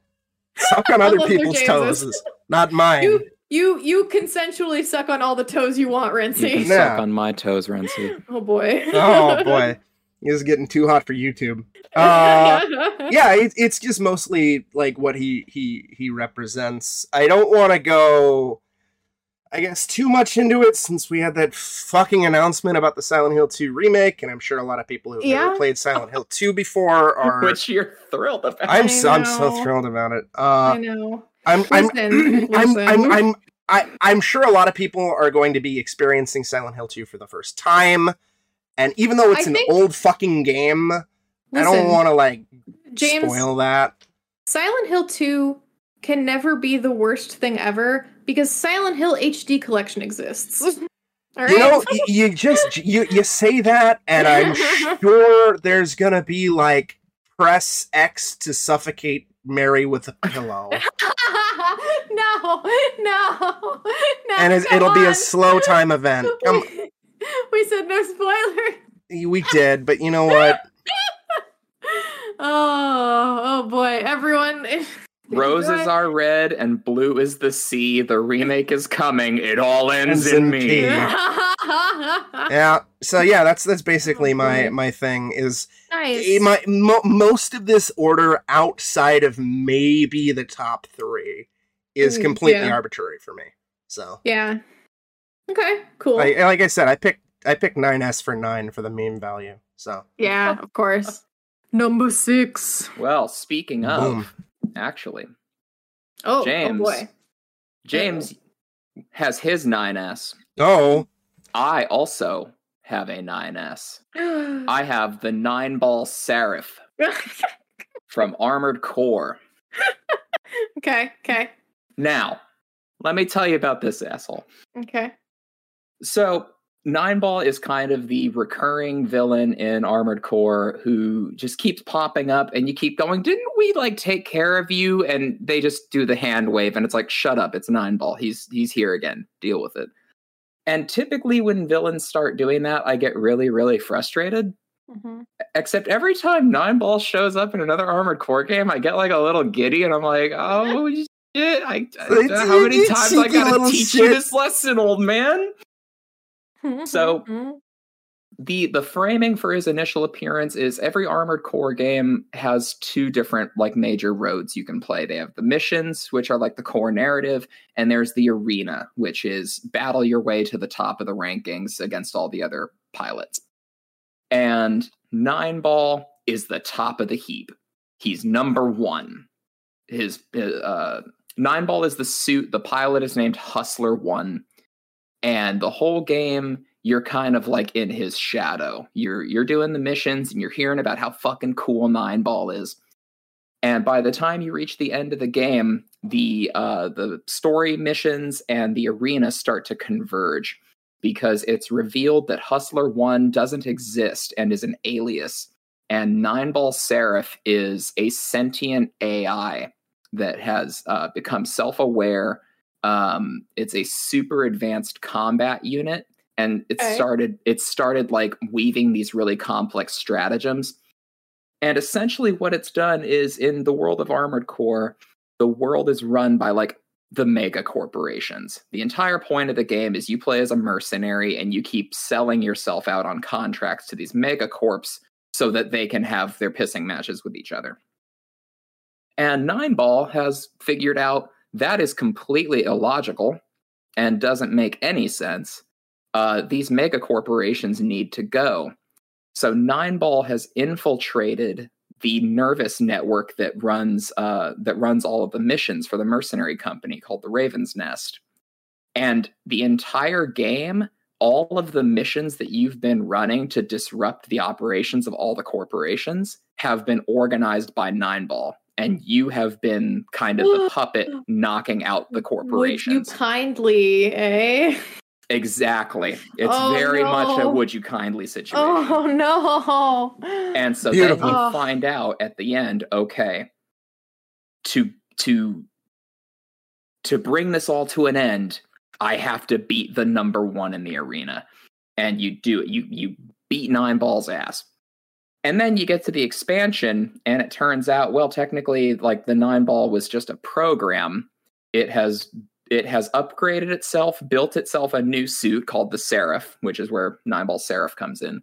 suck on other people's toes, not mine. You you you consensually suck on all the toes you want, You can Renzi. Suck on my toes, Renzi. Oh boy. oh boy, this is getting too hot for YouTube. Uh, yeah, it, it's just mostly like what he he he represents. I don't want to go, I guess, too much into it since we had that fucking announcement about the Silent Hill 2 remake, and I'm sure a lot of people who've never played Silent Hill 2 before are. Which you're thrilled about. I'm I so, I'm so thrilled about it. I Uh, know. I'm I'm, Listen, I'm, listen. I'm I'm I, I'm sure a lot of people are going to be experiencing Silent Hill 2 for the first time, and even though it's I an think- old fucking game, I don't want to like James spoil that. Silent Hill 2 can never be the worst thing ever because Silent Hill HD collection exists. All right. You know, you just you you say that, and I'm sure there's gonna be like press X to suffocate Mary with a pillow, no, no, no. and it's, it'll be a slow time event. Come, We, we said no spoiler. we did, but you know what? Oh, boy, everyone! Roses are red and blue is the sea. The remake is coming. It all ends Ends in in me. Yeah. So yeah, that's that's basically my my thing is nice. eh, my mo- most of this order outside of maybe the top three is Mm, completely yeah. arbitrary for me. So yeah. Okay. Cool. like, like I said, I picked I picked 9s for nine for the meme value. So yeah. Of course. Number six. Well, speaking of, Boom. Actually, Oh, oh James. oh boy. James has his 9S. oh I also have a 9S. I have the nine ball Seraph from Armored Core. okay. Okay. Now, let me tell you about this asshole. Okay. So, Nine Ball is kind of the recurring villain in Armored Core who just keeps popping up, and you keep going, Didn't we like take care of you? And they just do the hand wave, and it's like, Shut up, it's Nine Ball. He's he's here again. Deal with it. And typically, when villains start doing that, I get really, really frustrated. Mhm. Except every time Nine Ball shows up in another Armored Core game, I get like a little giddy, and I'm like, "Oh shit! I, I- how many times I gotta teach you this lesson, old man?" So- Mhm. the The framing for his initial appearance is every Armored Core game has two different like major roads you can play. They have the missions, which are like the core narrative, and there's the arena, which is battle your way to the top of the rankings against all the other pilots. And Nine Ball is the top of the heap. He's number one. His uh, Nine Ball is the suit. The pilot is named Hustler One, and the whole game you're kind of like in his shadow. You're you're doing the missions and you're hearing about how fucking cool Nine Ball is. And by the time you reach the end of the game, the uh, the story missions and the arena start to converge because it's revealed that Hustler One doesn't exist and is an alias, and Nine Ball Seraph is a sentient AI that has uh, become self aware. Um, it's a super advanced combat unit, and it started. It started like weaving these really complex stratagems. And essentially, what it's done is in the world of Armored Core, the world is run by like the mega corporations. The entire point of the game is you play as a mercenary and you keep selling yourself out on contracts to these mega corps so that they can have their pissing matches with each other. And Nine Ball has figured out that is completely illogical and doesn't make any sense. Uh, these mega corporations need to go. So Nineball has infiltrated the nervous network that runs uh, that runs all of the missions for the mercenary company called the Raven's Nest. And the entire game, all of the missions that you've been running to disrupt the operations of all the corporations have been organized by Nine Ball. And you have been kind of the puppet knocking out the Would you kindly, eh? Exactly. It's Oh, very much a would you kindly situation. Oh no! And so Beautiful. then you Oh. find out at the end, okay, to to to bring this all to an end, I have to beat the number one in the arena. And you do it. You you beat nine balls ass. And then you get to the expansion, and it turns out, well, technically, like the nine ball was just a program. It has it has upgraded itself, built itself a new suit called the Seraph, which is where Nine Ball Seraph comes in,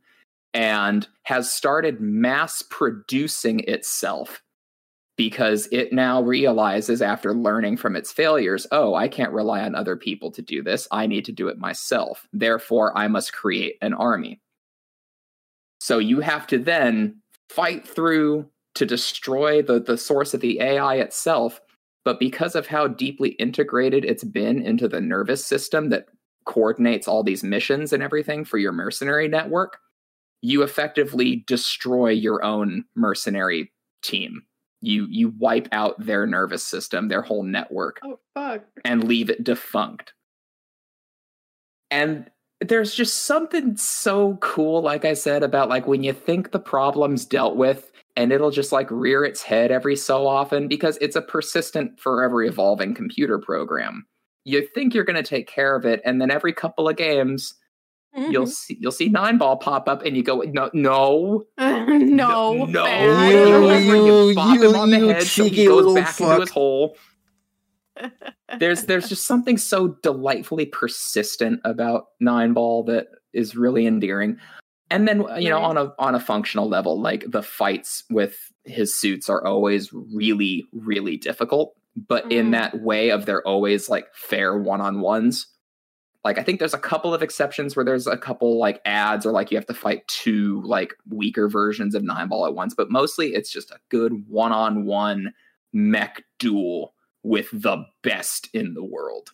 and has started mass producing itself because it now realizes after learning from its failures, oh, I can't rely on other people to do this. I need to do it myself. Therefore, I must create an army. So you have to then fight through to destroy the, the source of the AI itself but because of how deeply integrated it's been into the nervous system that coordinates all these missions and everything for your mercenary network, you effectively destroy your own mercenary team. You you wipe out their nervous system, their whole network, Oh fuck! and leave it defunct. And there's just something so cool, like I said, about like when you think the problem's dealt with and it'll just like rear its head every so often because it's a persistent, forever evolving computer program. You think you're going to take care of it, and then every couple of games, you'll Mhm. see you'll see nine ball pop up, and you go, no, no, no, no, man. you, You- you, you bop you- him on the you head, so he cheeky goes little back fuck. Into his hole. There's there's just something so delightfully persistent about Nine Ball that is really endearing. And then you know on a on a functional level, like the fights with his suits are always really really difficult, but in Mhm. that way of they're always like fair one on ones. Like I think there's a couple of exceptions where there's a couple like ads or like you have to fight two like weaker versions of Nine Ball at once, but mostly it's just a good one on one mech duel with the best in the world.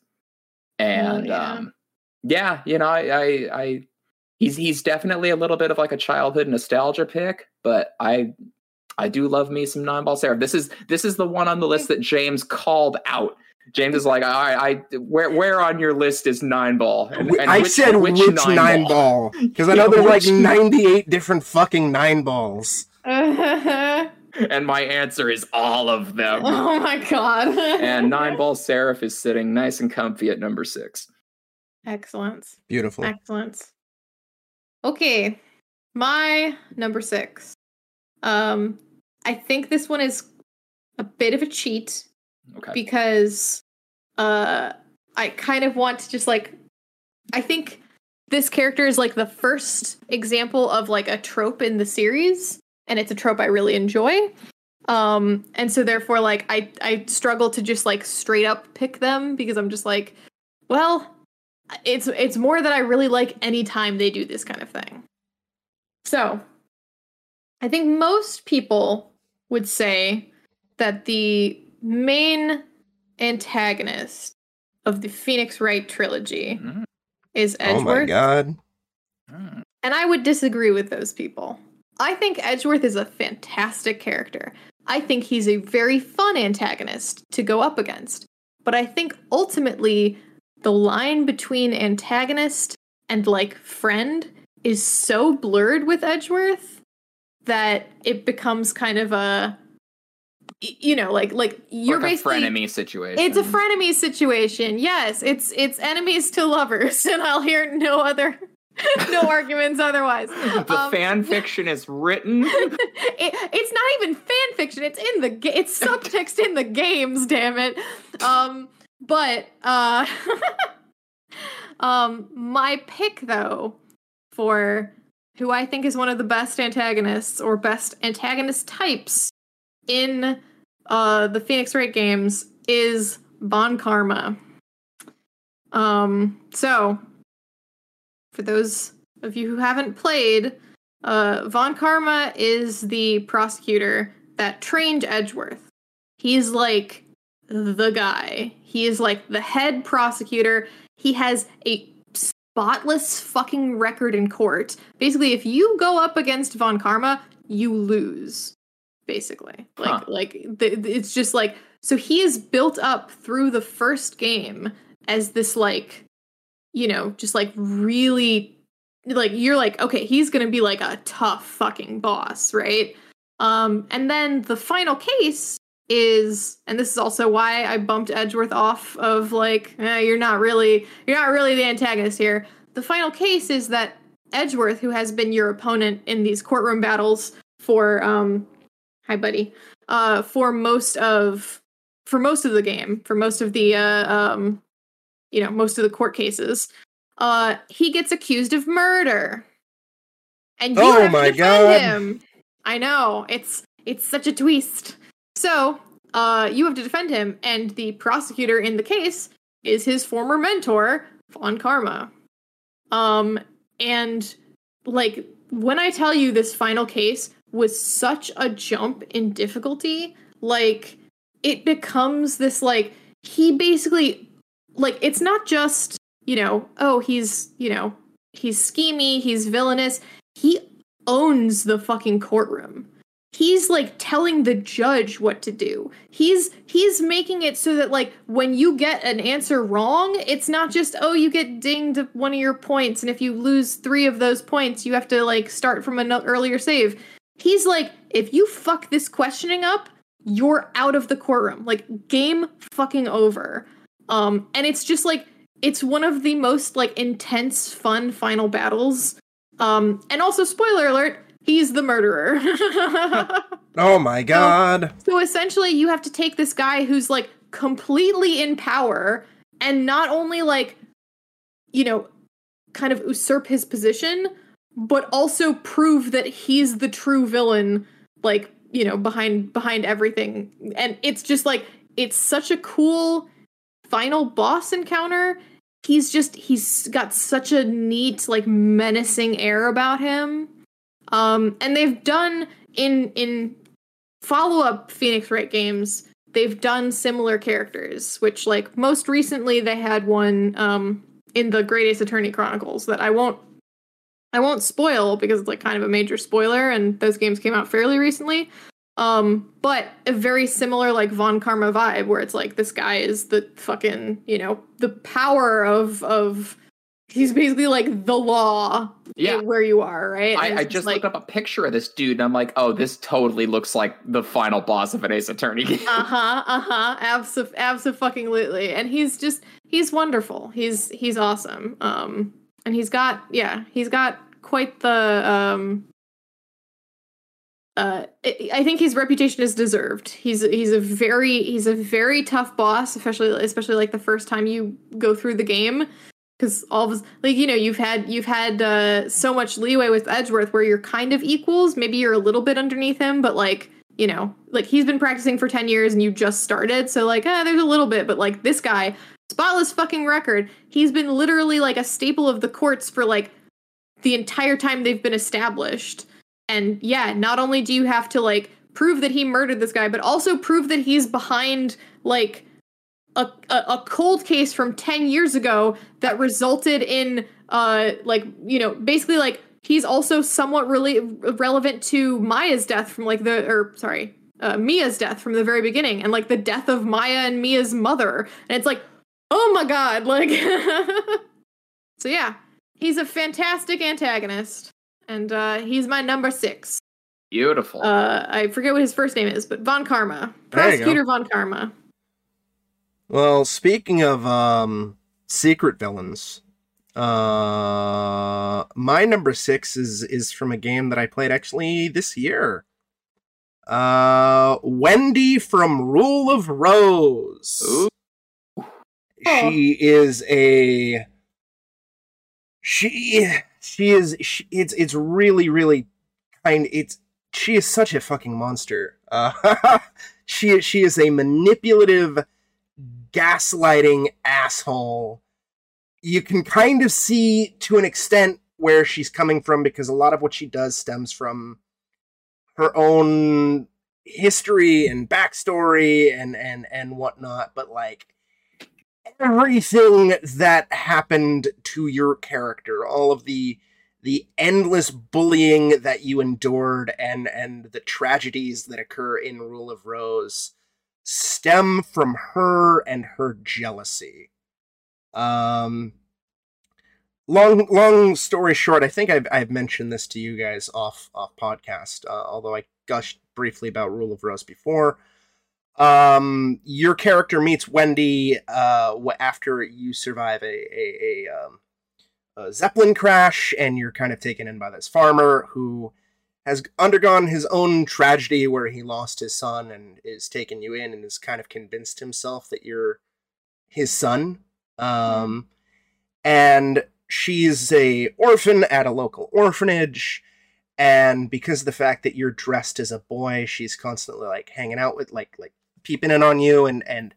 And yeah. um yeah, you know, I, I I he's he's definitely a little bit of like a childhood nostalgia pick, but I I do love me some Nine Ball Seraph. This is this is the one on the list that James called out. James is like, all right, I where where on your list is Nine Ball? And- and I which- said which, nine, ball because I know Yeah, there's like which nine- 98 different fucking nine balls. And my answer is all of them. oh my god. and Nine Ball Seraph is sitting nice and comfy at number six. Excellence. Beautiful. Excellence. Okay. My number six. Um, I think this one is a bit of a cheat Okay. because uh I kind of want to just like I think this character is like the first example of like a trope in the series and it's a trope I really enjoy. Um and so therefore like I I struggle to just like straight up pick them because I'm just like well it's it's more that I really like anytime they do this kind of thing. So, I think most people would say that the main antagonist of the Phoenix Wright trilogy Mm, is Oh my god. mm. And I would disagree with those people. I think Edgeworth is a fantastic character. I think he's a very fun antagonist to go up against. But I think ultimately, the line between antagonist and like friend is so blurred with Edgeworth that it becomes kind of a you know like like you're like a basically frenemy situation. it's a frenemy situation. Yes, it's it's enemies to lovers, and I'll hear no other no arguments otherwise. the Um, fan fiction is written. it, it's not even fan fiction. It's in the ga- it's subtext in the games. Damn it. Um, but uh, um, my pick though for who I think is one of the best antagonists or best antagonist types in uh the Phoenix Wright games is Von Karma. Um, so for those of you who haven't played, uh, Von Karma is the prosecutor that trained Edgeworth. He's like the guy. He is like the head prosecutor. He has a spotless fucking record in court. Basically, if you go up against Von Karma, you lose. Basically, like Huh. like it's just like so he is built up through the first game as this like you know just like really like you're like okay he's gonna be like a tough fucking boss right? Um and then the final case is and this is also why i bumped edgeworth off of like eh, you're not really you're not really the antagonist here. The final case is that edgeworth who has been your opponent in these courtroom battles for um hi buddy uh for most of for most of the game for most of the uh um you know most of the court cases uh he gets accused of murder. And you Oh have my to defend God. him. I know. It's it's such a twist. So uh you have to defend him and the prosecutor in the case is his former mentor von karma. Um and like when i tell you this final case was such a jump in difficulty like it becomes this like he basically like it's not just you know oh he's you know he's schemy he's villainous. He owns the fucking courtroom. He's like telling the judge what to do. He's he's making it so that like when you get an answer wrong it's not just oh you get dinged one of your points and if you lose three of those points you have to like start from an earlier save. He's like if you fuck this questioning up you're out of the courtroom. Like game fucking over um and it's just like it's one of the most like intense fun final battles um and also spoiler alert he's the murderer. Oh my god. so essentially, you have to take this guy who's like completely in power and not only like, you know, kind of usurp his position, but also prove that he's the true villain, like, you know, behind behind everything. And it's just like it's such a cool final boss encounter. He's just he's got such a neat, like menacing air about him. Um, and they've done in in follow up Phoenix Wright games, they've done similar characters, which like most recently they had one um in the Great Ace Attorney Chronicles that I won't I won't spoil because it's like kind of a major spoiler and those games came out fairly recently. Um, but a very similar like Von Karma vibe where it's like this guy is the fucking, you know, the power of of he's basically like the law Yeah. where you are, right? I, I just like looked up a picture of this dude and I'm like, oh, this totally looks like the final boss of an Ace Attorney game. Uh huh. Uh huh. Abso abso fucking lutely. And he's just he's wonderful. He's he's awesome. Um, and he's got yeah, he's got quite the um. Uh, I think his reputation is deserved. He's he's a very he's a very tough boss, especially especially like the first time you go through the game, because all of like you know you've had you've had uh, so much leeway with Edgeworth where you're kind of equals. Maybe you're a little bit underneath him, but like you know, like he's been practicing for 10 years and you just started. So, like, ah, there's a little bit, but like this guy, spotless fucking record, he's been literally like a staple of the courts for like the entire time they've been established. And yeah, not only do you have to like prove that he murdered this guy, but also prove that he's behind like a, a, a cold case from 10 years ago that resulted in uh like you know basically like he's also somewhat really relevant to Maya's death from like the or sorry uh, Mia's death from the very beginning and like the death of Maya and Mia's mother. And it's like oh my god like so yeah he's a fantastic antagonist and uh he's my number six Beautiful. uh I forget what his first name is but Von Karma There you go. prosecutor Von Karma Well, speaking of um secret villains, uh my number 6 is is from a game that I played actually this year. Uh Wendy from Rule of Rose. Ooh. She is a she she is she, it's it's really really kind it's she is such a fucking monster. Uh she she is a manipulative gaslighting asshole. You can kind of see to an extent where she's coming from because a lot of what she does stems from her own history and backstory and and and whatnot. But like everything that happened to your character, all of the the endless bullying that you endured and and the tragedies that occur in Rule of Rose stem from her and her jealousy. Um long long story short, I think I've I've mentioned this to you guys off off podcast, uh, although I gushed briefly about Rule of Rose before. Um your character meets Wendy uh after you survive a a, a um a Zeppelin crash and you're kind of taken in by this farmer who has undergone his own tragedy where he lost his son and is taking you in and has kind of convinced himself that you're his son. Um, and she's a orphan at a local orphanage. And because of the fact that you're dressed as a boy, she's constantly like hanging out with like like peeping in on you and and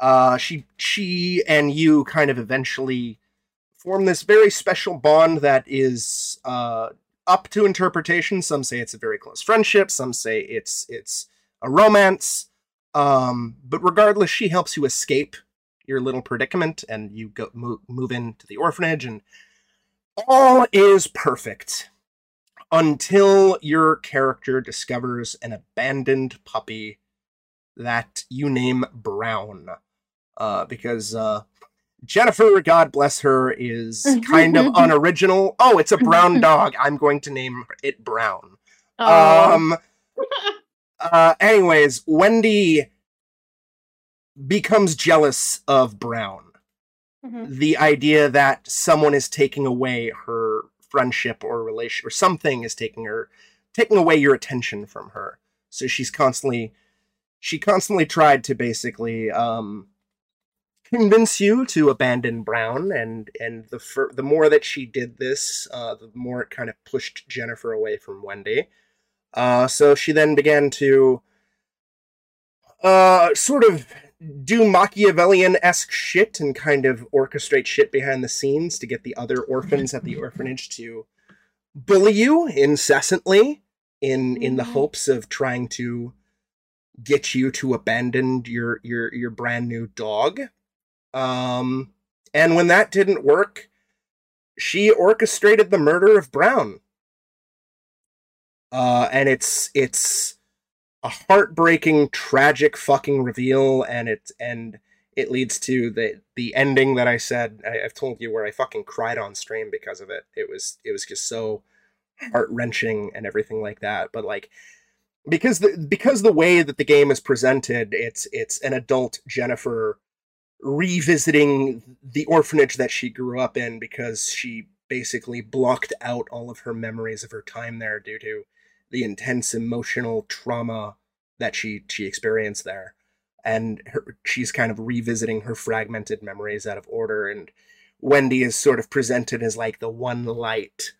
uh she she and you kind of eventually form this very special bond that is uh up to interpretation. Some say it's a very close friendship. Some say it's it's a romance. Um, but regardless, she helps you escape your little predicament, and you go move, move into the orphanage, and all is perfect until your character discovers an abandoned puppy that you name Brown. Uh, because uh, Jennifer, God bless her, is kind of unoriginal. Oh, it's a brown dog. I'm going to name it Brown. Oh. Um. uh. Anyways, Wendy becomes jealous of Brown. Mhm. The idea that someone is taking away her friendship or relation or something is taking her taking away your attention from her. So she's constantly she constantly tried to basically um convince you to abandon Brown and and the fir- the more that she did this, uh the more it kind of pushed Jennifer away from Wendy. Uh so she then began to uh sort of do Machiavellian-esque shit and kind of orchestrate shit behind the scenes to get the other orphans at the orphanage to bully you incessantly in in the Mhm. hopes of trying to get you to abandon your your your brand new dog. Um and when that didn't work, she orchestrated the murder of Brown. Uh and it's it's a heartbreaking tragic fucking reveal and it and it leads to the the ending that I said I, I've told you where I fucking cried on stream because of it. It was it was just so heart wrenching and everything like that. But like because the because the way that the game is presented, it's it's an adult Jennifer revisiting the orphanage that she grew up in because she basically blocked out all of her memories of her time there due to the intense emotional trauma that she she experienced there. And her, she's kind of revisiting her fragmented memories out of order. And wendy is sort of presented as like the one light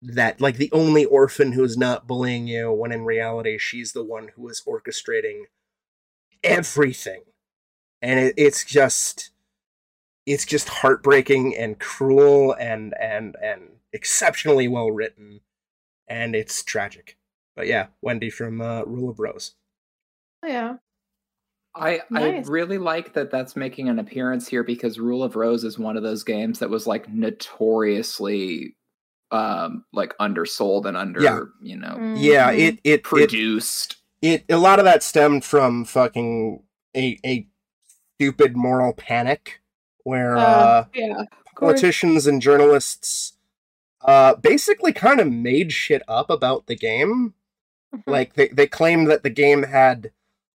that like the only orphan who's not bullying you when in reality she's the one who is orchestrating everything and it, it's just it's just heartbreaking and cruel and and and exceptionally well written and it's tragic but yeah wendy from uh, rule of rose Oh, yeah. I Nice. I really like that that's making an appearance here because Rule of Rose is one of those games that was like notoriously um like undersold and under Yeah. you know yeah Mhm. it it it, produced. it a lot of that stemmed from fucking a a stupid moral panic where uh, Uh, yeah. politicians and journalists uh basically kind of made shit up about the game Mhm. like they, they claimed that the game had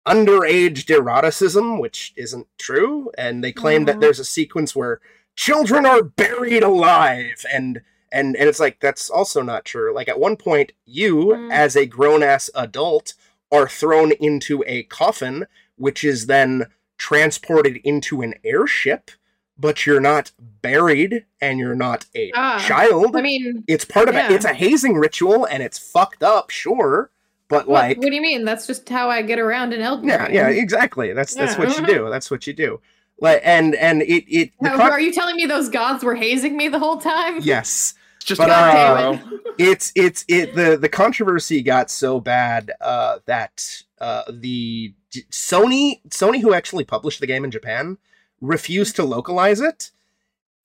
underage eroticism which isn't true and they claimed that Mhm. there's a sequence where children are buried alive and and and it's like that's also not true like at one point you Mm. as a grown-ass adult are thrown into a coffin which is then transported into an airship but you're not buried and you're not a Ah, child I mean, it's part of yeah. it it's a hazing ritual and it's fucked up sure but what, like what do you mean? That's just how I get around in Elden yeah yeah exactly that's that's what you do that's what you do like and and it it the How- con- are you telling me those gods were hazing me the whole time? yes just But, uh, it. it's it's it the the controversy got so bad uh that uh the Sony Sony who actually published the game in Japan refused to localize it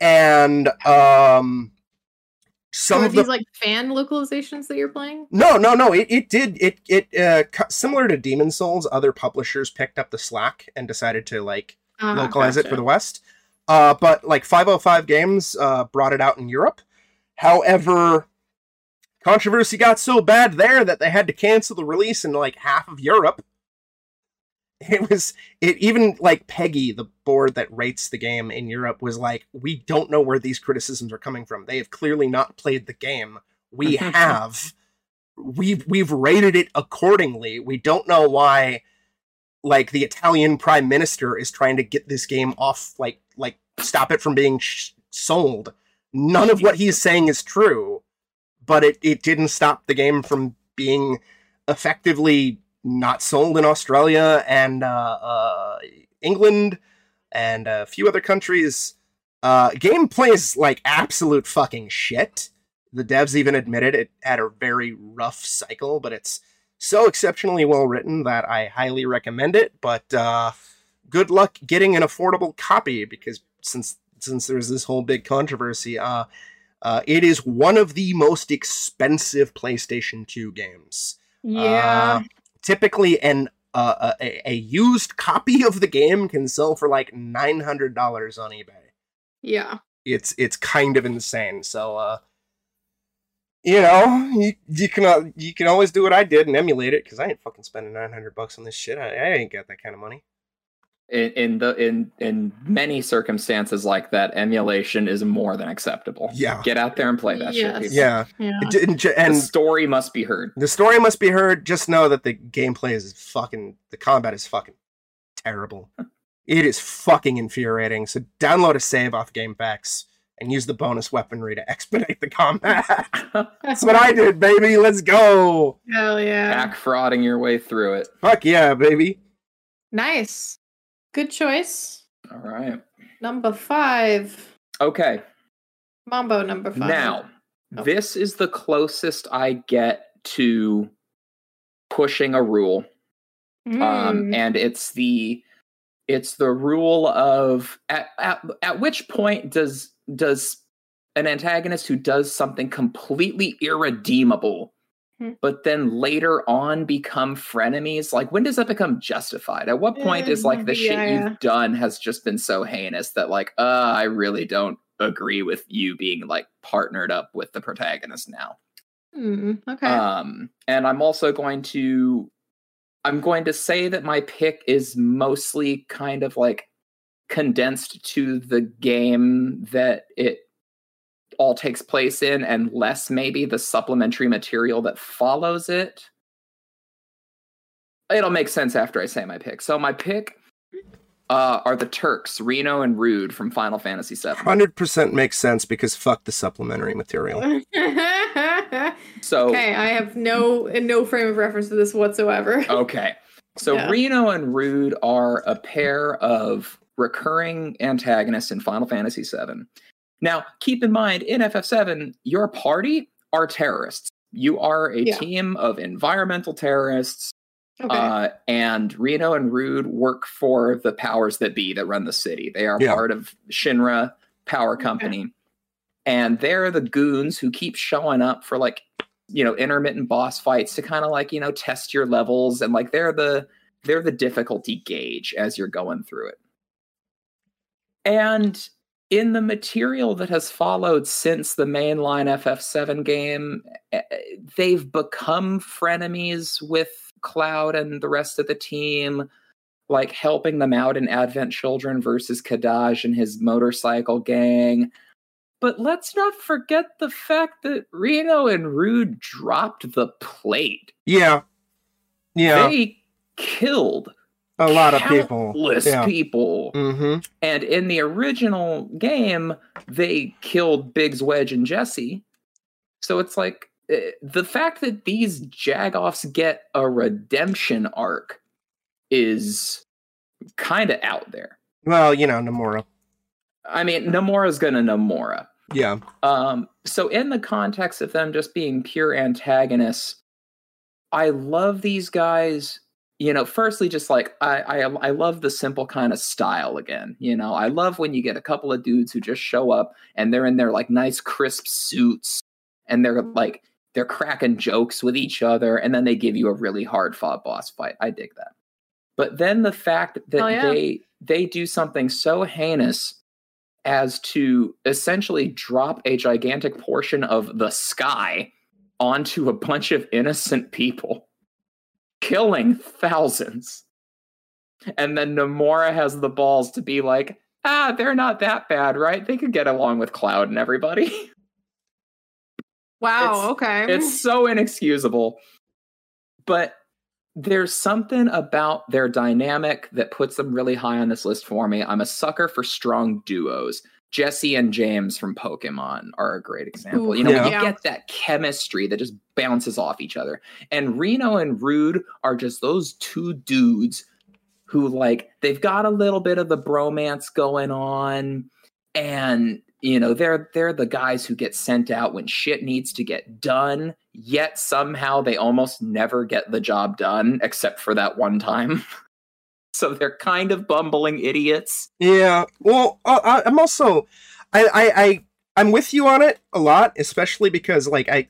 and um some Some of these the like fan localizations that you're playing? No, no, no. It, it did it it uh cu- similar to Demon Souls. Other publishers picked up the slack and decided to like Ah, localize it for the West. Uh, but like 505 Games uh brought it out in Europe. However, controversy got so bad there that they had to cancel the release in like half of Europe. It was it even like PEGI, the board that rates the game in Europe, was like, we don't know where these criticisms are coming from. They have clearly not played the game. We have. We've we've rated it accordingly. We don't know why like the Italian prime minister is trying to get this game off like like stop it from being sh- sold. None of what he's saying is true, but it it didn't stop the game from being effectively not sold in Australia and uh, uh, England and a few other countries. Uh, gameplay is like absolute fucking shit. The devs even admitted it had a very rough cycle, but it's so exceptionally well written that I highly recommend it. But uh, good luck getting an affordable copy because since since there's this whole big controversy, uh, uh, it is one of the most expensive PlayStation 2 games. Yeah. Uh, typically, an uh, a, a used copy of the game can sell for like nine hundred dollars on eBay. yeah. It's it's kind of insane. So, uh, you know, you you can uh, you can always do what I did and emulate it because I ain't fucking spending nine hundred bucks on this shit. I, I ain't got that kind of money. In, in the in in many circumstances like that, emulation is more than acceptable. Yeah. Get out there and play that Yes. shit. people. Yeah, Yeah. It didn't- The and story must be heard. the story must be heard. Just know that the gameplay is fucking. The combat is fucking terrible. It is fucking infuriating. So download a save off GameFAQs and use the bonus weaponry to expedite the combat. That's what I did, baby. Let's go. Hell yeah. Back frauding your way through it. Fuck yeah, baby. Nice. Good choice. All right. Number five. Okay. Mambo number five. Now, Oh. this is the closest I get to pushing a rule. Um, Mm. and it's the it's the rule of at, at at which point does does an antagonist who does something completely irredeemable Hmm. but then later on become frenemies like when does that become justified at what point is like the Mm, shit yeah, yeah. you've done has just been so heinous that like uh i really don't agree with you being like partnered up with the protagonist now Mm, okay. um, and I'm also going to I'm going to say that my pick is mostly kind of like condensed to the game that it all takes place in and less maybe the supplementary material that follows it. It'll make sense after I say my pick. So my pick uh, are the Turks, Reno and Rude from Final Fantasy VII. 100% makes sense because fuck the supplementary material. So okay, I have no no frame of reference to this whatsoever. Okay. So Yeah. Reno and Rude are a pair of recurring antagonists in Final Fantasy VII. Now, keep in mind, in FF7, your party are terrorists. You are a Yeah. team of environmental terrorists, Okay. uh, and Reno and Rude work for the powers that be that run the city. They are Yeah. part of Shinra Power Okay. Company, and they're the goons who keep showing up for like you know intermittent boss fights to kind of like you know test your levels and like they're the they're the difficulty gauge as you're going through it. And in the material that has followed since the mainline FF7 game, eh, they've become frenemies with Cloud and the rest of the team, like helping them out in Advent Children versus Kadaj and his motorcycle gang. But let's not forget the fact that Reno and Rude dropped the plate. Yeah. Yeah. They killed a lot of people. countless Yeah. people. Mm-hmm. And in the original game, they killed Biggs, Wedge, and Jessie. So it's like eh, the fact that these jagoffs get a redemption arc is kind of out there. Well, you know, namora I mean, Nomura's gonna Nomura. Yeah. Um, so in the context of them just being pure antagonists, I love these guys. You know, firstly, just like I, I, I love the simple kind of style again. You know, I love when you get a couple of dudes who just show up and they're in their like nice crisp suits and they're like they're cracking jokes with each other, and then they give you a really hard fought boss fight. I dig that. But then the fact that Hell yeah. they they do something so heinous as to essentially drop a gigantic portion of the sky onto a bunch of innocent people, killing thousands. And then Namora has the balls to be like, ah, they're not that bad, right? They could get along with Cloud and everybody. wow. it's- okay. it's so inexcusable. But there's something about their dynamic that puts them really high on this list for me. I'm a sucker for strong duos. Jessie and James from Pokemon are a great example. Ooh, you know, yeah. you get that chemistry that just bounces off each other. And Reno and Rude are just those two dudes who like they've got a little bit of the bromance going on and you know they're they're the guys who get sent out when shit needs to get done yet somehow they almost never get the job done except for that one time so they're kind of bumbling idiots Yeah. Well, uh, I, I'm also, I, I, I, I'm with you on it a lot, especially because like I,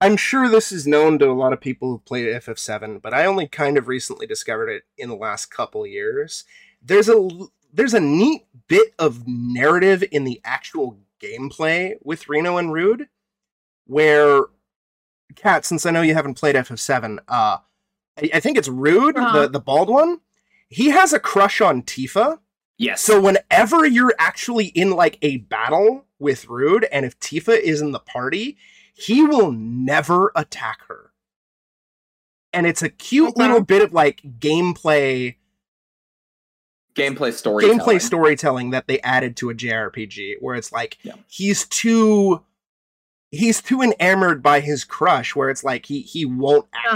I'm sure this is known to a lot of people who played FF7, but I only kind of recently discovered it in the last couple years. There's a there's a neat bit of narrative in the actual gameplay with Reno and Rude, where Kat, since I know you haven't played FF7, uh, I, I think it's Rude, Uh-huh. the the bald one. He has a crush on Tifa. Yes. So whenever you're actually in like a battle with Rude, and if Tifa is in the party, he will never attack her. And it's a cute Okay. little bit of like gameplay gameplay storytelling. gameplay storytelling that they added to a JRPG where it's like Yeah. he's too he's too enamored by his crush where it's like he he won't Uh-huh.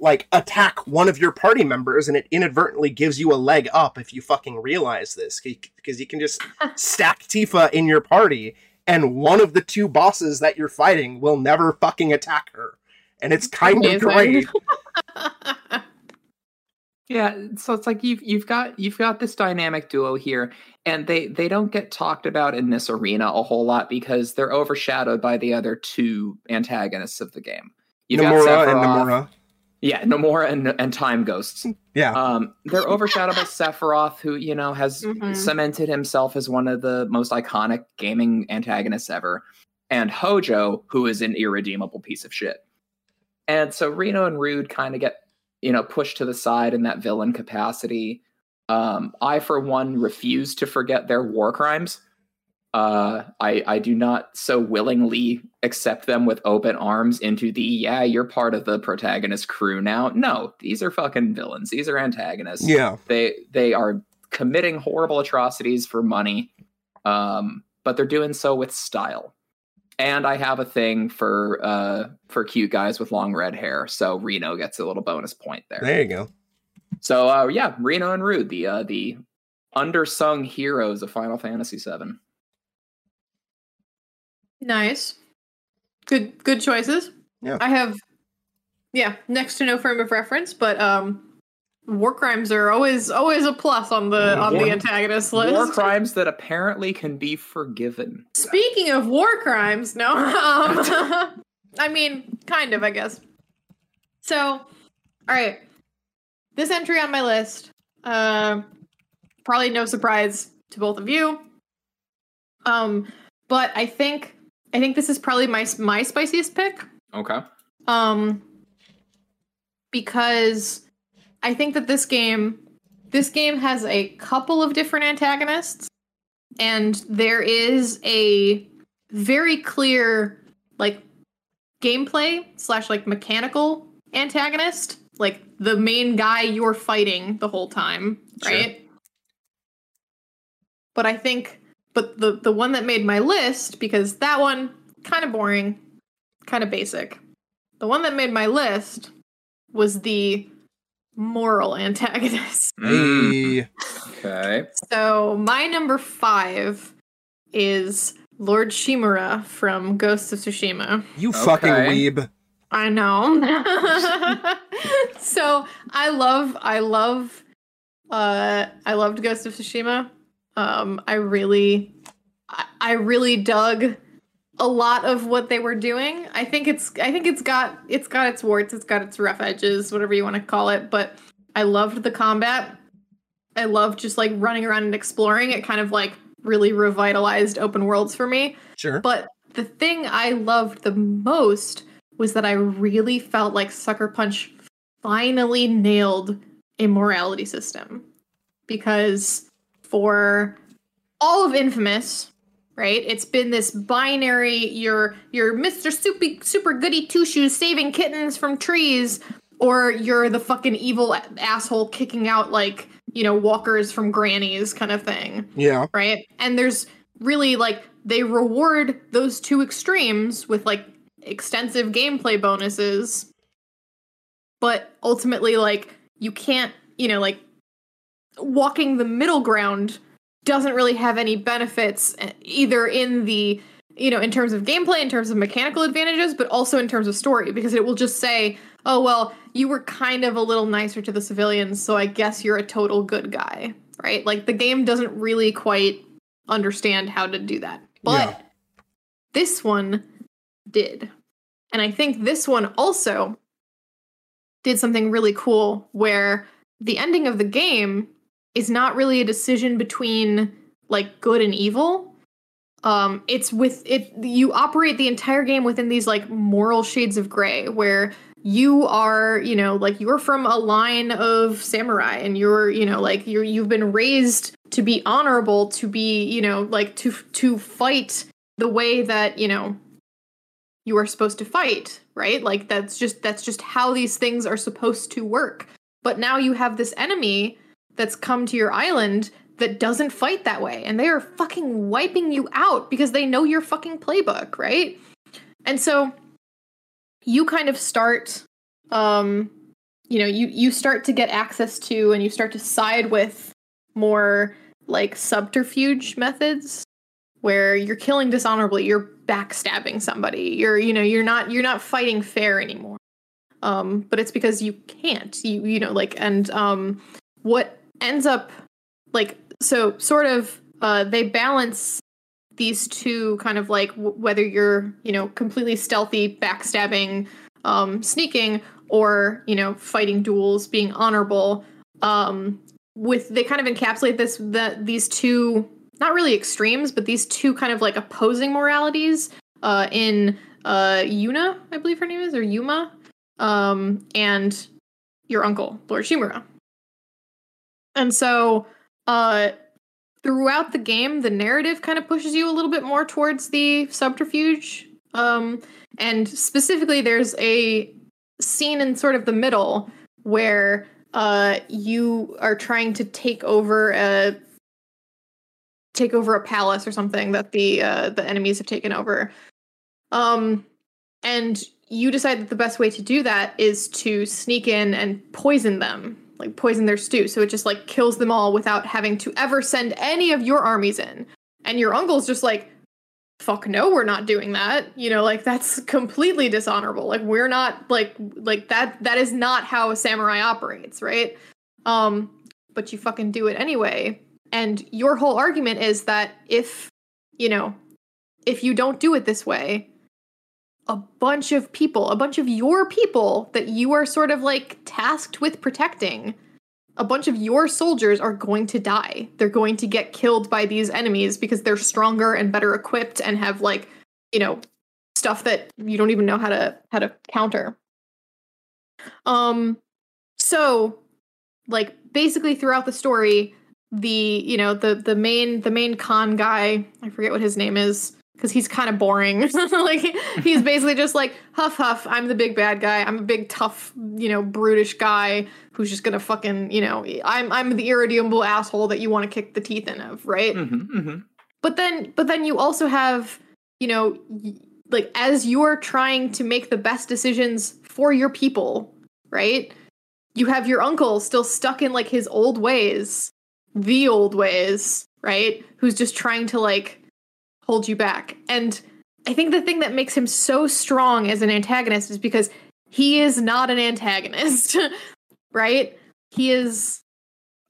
Actually like attack one of your party members and it inadvertently gives you a leg up if you fucking realize this because you can just stack Tifa in your party and one of the two bosses that you're fighting will never fucking attack her. And it's kind of great. Yeah, so it's like you've you've got you've got this dynamic duo here, and they they don't get talked about in this arena a whole lot because they're overshadowed by the other two antagonists of the game. You've got Nomura and Sephiroth- Nomura Yeah, Nomura and and Time Ghosts. yeah Um, they're overshadowed by Sephiroth, who you know has Mhm. cemented himself as one of the most iconic gaming antagonists ever, and Hojo, who is an irredeemable piece of shit. And so Reno and Rude kind of get you know pushed to the side in that villain capacity. Um, I, for one, refuse to forget their war crimes. Uh, I I do not so willingly accept them with open arms into the yeah you're part of the protagonist crew now. No, these are fucking villains. These are antagonists. Yeah. They they are committing horrible atrocities for money um but they're doing so with style. And i have a thing for uh for cute guys with long red hair so reno gets a little bonus point there. There you go. So uh yeah reno and rude the uh the undersung heroes of final fantasy 7 Nice. Good good choices. Yeah. I have yeah, next to no frame of reference, but um war crimes are always always a plus on the on War- the antagonist list. war crimes that apparently can be forgiven Speaking of war crimes, no. Um, I mean, kind of, I guess. So, all right. This entry on my list, uh, probably no surprise to both of you. Um, but I think I think this is probably my my spiciest pick. okay Um, because I think that this game, this game has a couple of different antagonists, and there is a very clear like gameplay slash like mechanical antagonist, like the main guy you're fighting the whole time, Sure. right? But I think, but the the one that made my list because that one kind of boring, kind of basic. The one that made my list was the moral antagonist. Mm, okay So my number five is Lord Shimura from Ghost of Tsushima. you fucking Okay. weeb I know. so I love I love uh I loved Ghost of Tsushima. Um I really I, really dug a lot of what they were doing. I think it's I think it's got it's got its warts, it's got its rough edges, whatever you want to call it, but I loved the combat. I loved just like running around and exploring. It kind of like really revitalized open worlds for me. sure But the thing I loved the most was that I really felt like Sucker Punch finally nailed a morality system. Because for all of Infamous, right? It's been this binary you're you're Mr. Super, super goody two shoes saving kittens from trees or you're the fucking evil asshole kicking out like, you know, walkers from grannies kind of thing yeah right? And there's really like they reward those two extremes with like extensive gameplay bonuses, but ultimately, like, you can't, you know, like walking the middle ground doesn't really have any benefits eh, either in the you know in terms of gameplay in terms of mechanical advantages but also in terms of story because it will just say oh well you were kind of a little nicer to the civilians so i guess you're a total good guy right? Like the game doesn't really quite understand how to do that. But Yeah. this one did. And i think this one also did something really cool where the ending of the game is not really a decision between like good and evil um it's with it you operate the entire game within these like moral shades of gray where you are, you know, like you're from a line of samurai and you're, you know, like you're you've been raised to be honorable, to be, you know, like to to fight the way that, you know, you are supposed to fight, right? Like that's just that's just how these things are supposed to work. But now you have this enemy that's come to your island that doesn't fight that way and they are fucking wiping you out because they know your fucking playbook, right? And so you kind of start um you know, you you start to get access to and you start to side with more like subterfuge methods where you're killing dishonorably, you're backstabbing somebody. You're you know, you're not you're not fighting fair anymore. Um but it's because you can't. You you know like and um what ends up like so sort of uh they balance these two kind of like w- whether you're you know completely stealthy backstabbing um sneaking or you know fighting duels being honorable um with they kind of encapsulate this that these two not really extremes but these two kind of like opposing moralities uh in uh yuna i believe her name is or yuma um and your uncle lord shimura and so uh throughout the game the narrative kind of pushes you a little bit more towards the subterfuge. Um and specifically there's a scene in sort of the middle where uh you are trying to take over a take over a palace or something that the uh the enemies have taken over. Um and you decide that the best way to do that is to sneak in and poison them like poison their stew. So it just like kills them all without having to ever send any of your armies in. And your uncle's just like fuck no we're not doing that. You know like that's completely dishonorable. Like we're not like like that that is not how a samurai operates right? Um but you fucking do it anyway. And your whole argument is that if you know if you don't do it this way a bunch of people a bunch of your people that you are sort of like tasked with protecting a bunch of your soldiers are going to die. They're going to get killed by these enemies because they're stronger and better equipped and have like, you know, stuff that you don't even know how to how to counter. Um so like basically throughout the story, the you know, the the main the main con guy, I forget what his name is, because he's kind of boring. like he's basically just like huff huff. I'm the big bad guy. I'm a big tough, you know, brutish guy who's just gonna fucking, you know, I'm I'm the irredeemable asshole that you want to kick the teeth in of, right? Mm-hmm, mm-hmm. But then, but then you also have, you know, y- like as you're trying to make the best decisions for your people, right? You have your uncle still stuck in like his old ways, the old ways, right? Who's just trying to like hold you back. And I think the thing that makes him so strong as an antagonist is because he is not an antagonist, right? He is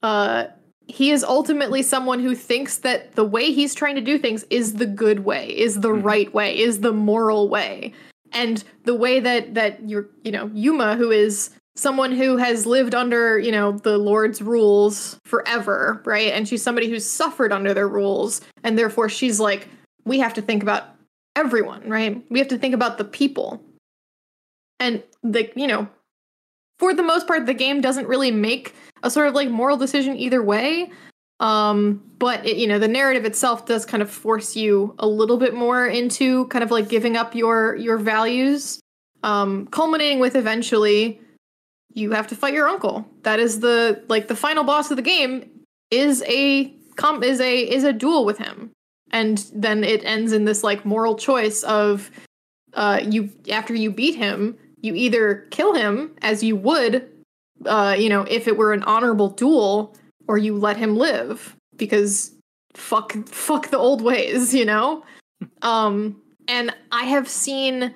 uh he is ultimately someone who thinks that the way he's trying to do things is the good way, is the Mhm. right way, is the moral way. And the way that that you're, you know, Yuma who is someone who has lived under, you know, the Lord's rules forever, right? And she's somebody who's suffered under their rules and therefore she's like we have to think about everyone, right? We have to think about the people. And the, you know, for the most part the game doesn't really make a sort of like moral decision either way. Um, but it, you know, the narrative itself does kind of force you a little bit more into kind of like giving up your your values. Um, culminating with eventually you have to fight your uncle. That is the like the final boss of the game is a com is a is a duel with him. And then it ends in this like moral choice of uh you after you beat him, you either kill him as you would uh you know if it were an honorable duel or you let him live because fuck fuck the old ways, you know? um and I have seen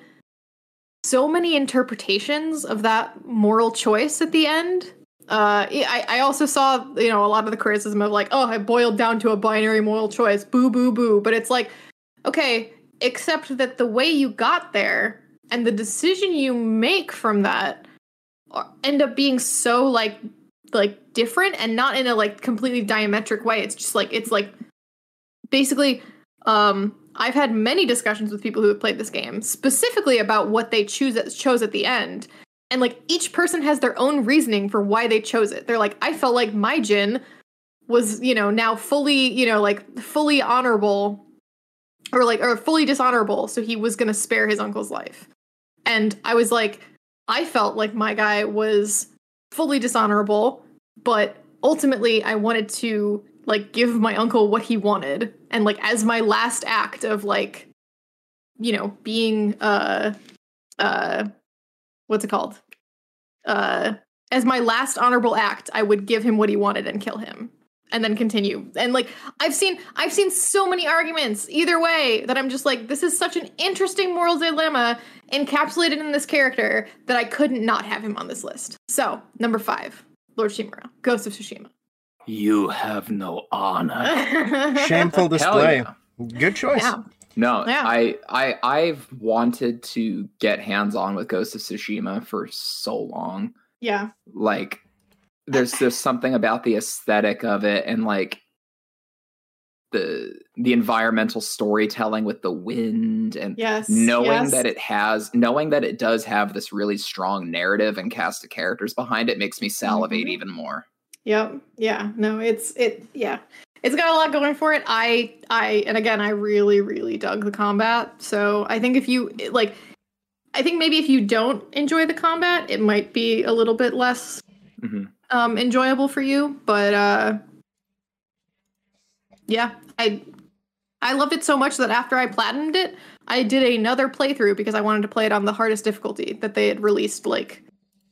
so many interpretations of that moral choice at the end. Uh, I, I also saw, you know, a lot of the criticism of like, oh, I boiled down to a binary moral choice, boo, boo, boo. But it's like, okay, except that the way you got there and the decision you make from that end up being so like, like different and not in a like completely diametric way. It's just like, it's like basically, um, I've had many discussions with people who have played this game specifically about what they choose chose at the end, and like each person has their own reasoning for why they chose it. They're like, I felt like my Jin was, you know, now fully, you know, like fully honorable or like or fully dishonorable, so he was going to spare his uncle's life. And I was like, I felt like my guy was fully dishonorable, but ultimately I wanted to like give my uncle what he wanted and like as my last act of like you know being uh uh what's it called uh as my last honorable act i would give him what he wanted and kill him and then continue and like i've seen i've seen so many arguments either way that i'm just like this is such an interesting moral dilemma encapsulated in this character that i couldn't not have him on this list so number five lord shimura ghost of tsushima You have no honor. Shameful display. yeah. Good choice. yeah No, Yeah. I, I, I've wanted to get hands on with Ghost of Tsushima for so long. yeah Like, there's just something about the aesthetic of it, and like the the environmental storytelling with the wind, and yes knowing yes. that it has, knowing that it does have this really strong narrative and cast of characters behind it, makes me salivate Mhm. even more. Yep. Yeah. No, it's it yeah. It's got a lot going for it. I I and again, I really really dug the combat. So, I think if you like I think maybe if you don't enjoy the combat, it might be a little bit less Mhm. um enjoyable for you, but uh yeah, I I loved it so much that after I platinumed it, I did another playthrough because I wanted to play it on the hardest difficulty that they had released like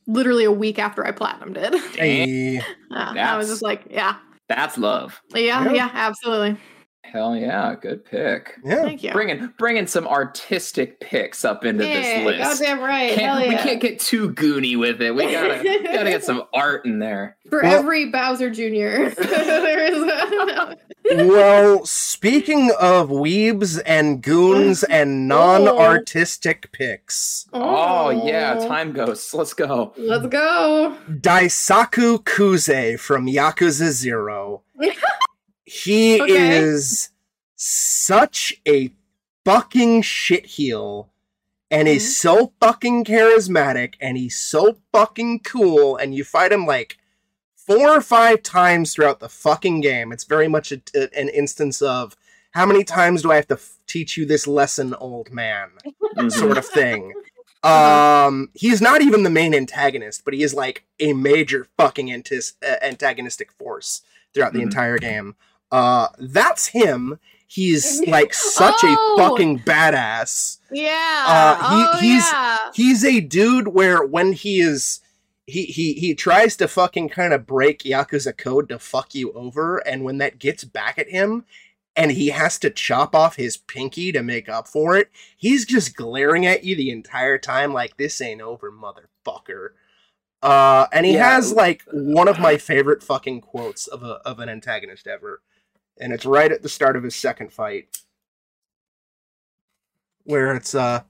literally a week after I platinumed it. Hey. Uh, I was just like, yeah, That's love. yeah, Yeah. yeah, absolutely. Hell yeah, good pick. Yeah. Thank you. Bringing bringing some artistic picks up into yeah, this list. goddamn right. Can't- Hell We can't get too goony with it. We gotta gotta get some art in there. For Well- every Bowser Jr., there is a, well, speaking of weebs and goons and non-artistic oh. picks, Oh, yeah, time ghosts. Let's go. Let's go. Daisaku Kuze from Yakuza Zero. He Okay. is such a fucking shitheel. And he's mm-hmm. so fucking charismatic and he's so fucking cool. And you fight him like four or five times throughout the fucking game. It's very much a, a- an instance of how many times do I have to f- teach you this lesson, old man? Sort of thing. Um, he's not even the main antagonist, but he is like a major fucking antis- uh, antagonistic force throughout the Mhm. entire game. Uh, that's him. He's like such Oh! a fucking badass. Yeah. Uh, he- oh, he's- yeah. He's a dude where when he is he he he tries to fucking kind of break Yakuza code to fuck you over, and when that gets back at him, and he has to chop off his pinky to make up for it, he's just glaring at you the entire time like this ain't over, motherfucker. Uh, and he Yeah. has like one of my favorite fucking quotes of a of an antagonist ever, and it's right at the start of his second fight, where it's uh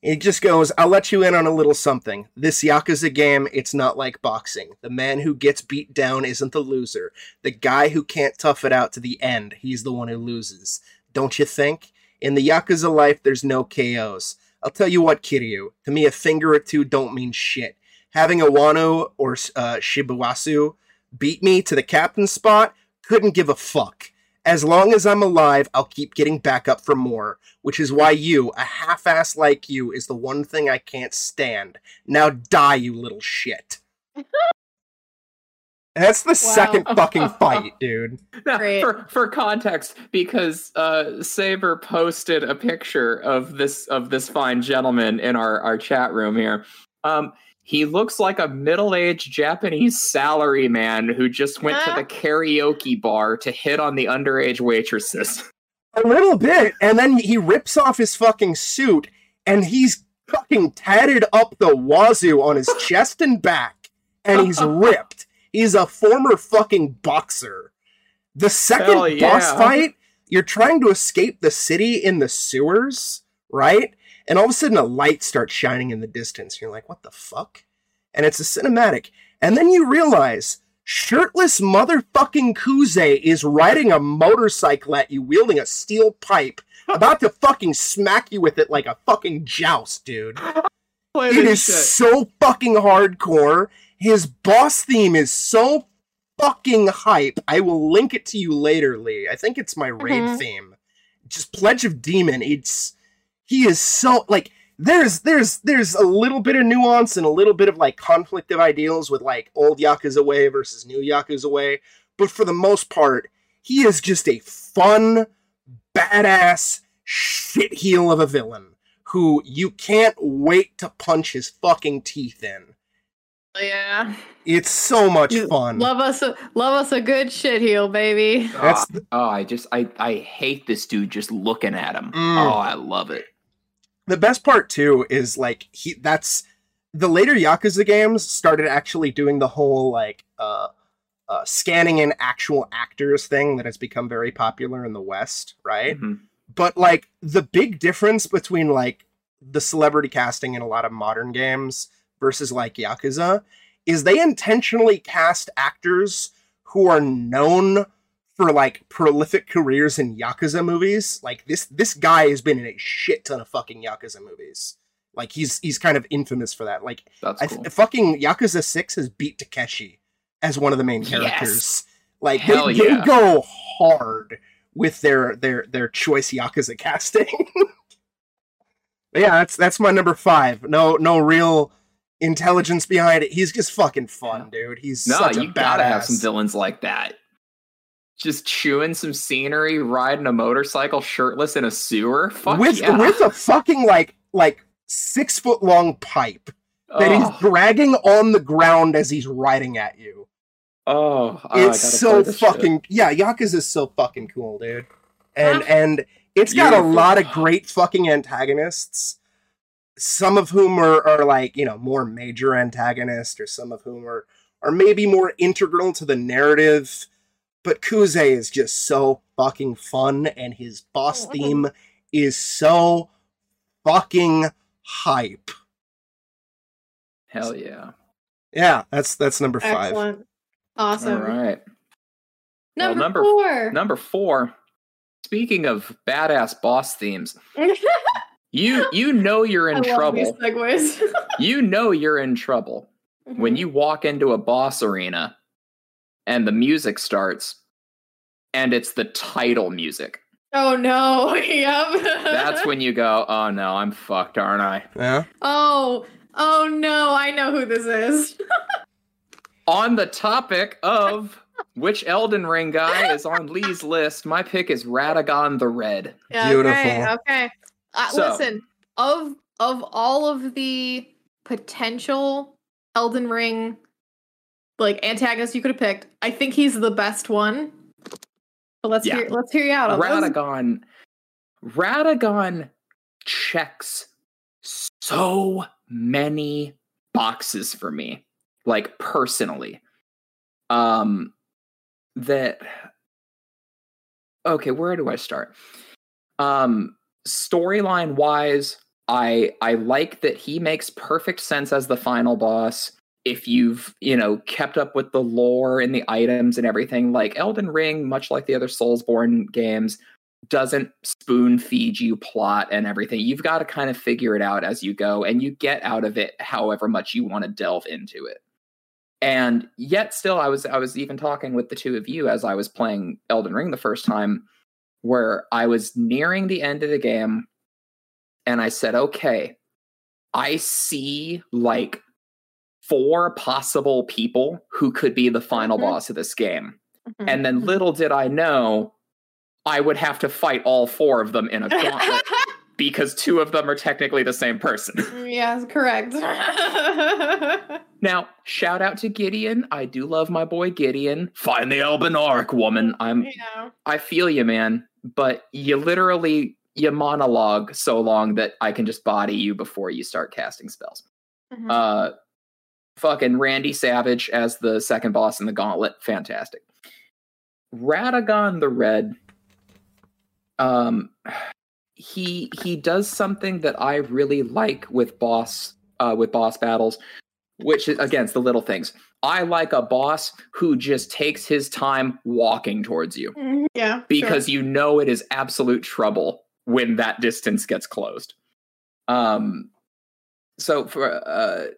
it just goes, I'll let you in on a little something. This Yakuza game, it's not like boxing. The man who gets beat down isn't the loser. The guy who can't tough it out to the end, he's the one who loses. Don't you think? In the Yakuza life, there's no KOs. I'll tell you what, Kiryu. To me, a finger or two don't mean shit. Having Awano or uh, Shibusawa beat me to the captain spot, couldn't give a fuck. As long as I'm alive, I'll keep getting back up for more which is why you, a half ass like you, is the one thing I can't stand. Now die, you little shit. That's the second fucking fight, dude. Now, for for context, because uh, Saber posted a picture of this of this fine gentleman in our our chat room here. Um, he looks like a middle aged Japanese salaryman who just went to Ah. the karaoke bar to hit on the underage waitresses. A little bit, and then he rips off his fucking suit, and he's fucking tatted up the wazoo on his chest and back, and he's ripped. He's a former fucking boxer. The second yeah. boss fight, you're trying to escape the city in the sewers, right? And all of a sudden, a light starts shining in the distance. You're like, what the fuck? And it's a cinematic. And then you realize shirtless motherfucking Kuze is riding a motorcycle at you, wielding a steel pipe, about to fucking smack you with it like a fucking joust, dude. Play It shit. so fucking hardcore. His boss theme is so fucking hype. I will link it to you later, Lee. I think it's my raid Mhm. theme. Just Pledge of Demon. It's he is so like there's there's there's a little bit of nuance and a little bit of like conflict of ideals with like old Yakuza way versus new Yakuza way, but for the most part, he is just a fun, badass shit heel of a villain who you can't wait to punch his fucking teeth in. Yeah. It's so much You fun. Love us, a, love us a good shit heel, baby. That's Ah, oh, I just I I hate this dude just looking at him. Mm. Oh, I love it. The best part too is like he that's the later Yakuza games started actually doing the whole like uh uh scanning in actual actors thing that has become very popular in the West, right? Mhm. But like the big difference between like the celebrity casting in a lot of modern games versus like Yakuza is they intentionally cast actors who are known for like prolific careers in Yakuza movies. Like this this guy has been in a shit ton of fucking Yakuza movies. Like he's he's kind of infamous for that. Like That's I cool. th- fucking Yakuza 6 has beat Takeshi as one of the main Yes. characters. Like Hell they, yeah. they go hard with their their their choice Yakuza casting. Yeah, that's that's my number 5. No no real intelligence behind it. He's just fucking fun, dude. He's no, such a you gotta have some villains like that. Just chewing some scenery, riding a motorcycle shirtless in a sewer. Fuck with yeah. with a fucking like like 6 foot long pipe that oh, he's dragging on the ground as he's riding at you. oh, oh, it's so this shit. fucking yeah yakuza is so fucking cool dude and and it's got Beautiful. a lot of great fucking antagonists some of whom are, are like you know more major antagonists or some of whom are are maybe more integral to the narrative but kuze is just so fucking fun and his boss Mhm. theme is so fucking hype Hell yeah! yeah that's that's number five Excellent. Awesome. All right, Well, Number, number- four. number four. Speaking of badass boss themes, you you know you're in I love these trouble. segues. You know you're in trouble when Mhm. you walk into a boss arena and the music starts and it's the title music. Oh no. yep. That's when you go, "Oh no, I'm fucked, aren't I?" yeah Oh. Oh no, I know who this is. On the topic of which Elden Ring guy is on Lee's list, my pick is Radagon the Red. Yeah, Beautiful. Okay. okay. Uh, So- listen, of of all of the potential Elden Ring like antagonists you could have picked, I think he's the best one. Let's Yeah. hear let's hear you out on. Radagon Radagon checks so many boxes for me like personally um that okay where do i start um storyline wise i i like that he makes perfect sense as the final boss if you've you know kept up with the lore and the items and everything like elden ring much like the other soulsborne games doesn't spoon feed you plot and everything. You've got to kind of figure it out as you go and you get out of it however much you want to delve into it. And yet still i was i was even talking with the two of you as i was playing elden ring the first time where i was nearing the end of the game and i said okay i see like four possible people who could be the final Mhm. boss of this game Mhm. and then little did i know i would have to fight all four of them in a gauntlet because two of them are technically the same person yes, correct. Now, shout out to Gideon. I do love my boy Gideon. Find the Elben Arc, woman. I'm know. I feel you, man. But you literally you monologue so long that I can just body you before you start casting spells. Mhm. Uh fucking Randy Savage as the second boss in the gauntlet. Fantastic. Radagon the Red. Um he he does something that I really like with boss uh with boss battles, which is against the little things. I like a boss who just takes his time walking towards you Mhm. yeah. because you know it is absolute trouble when that distance gets closed. Um, so for uh,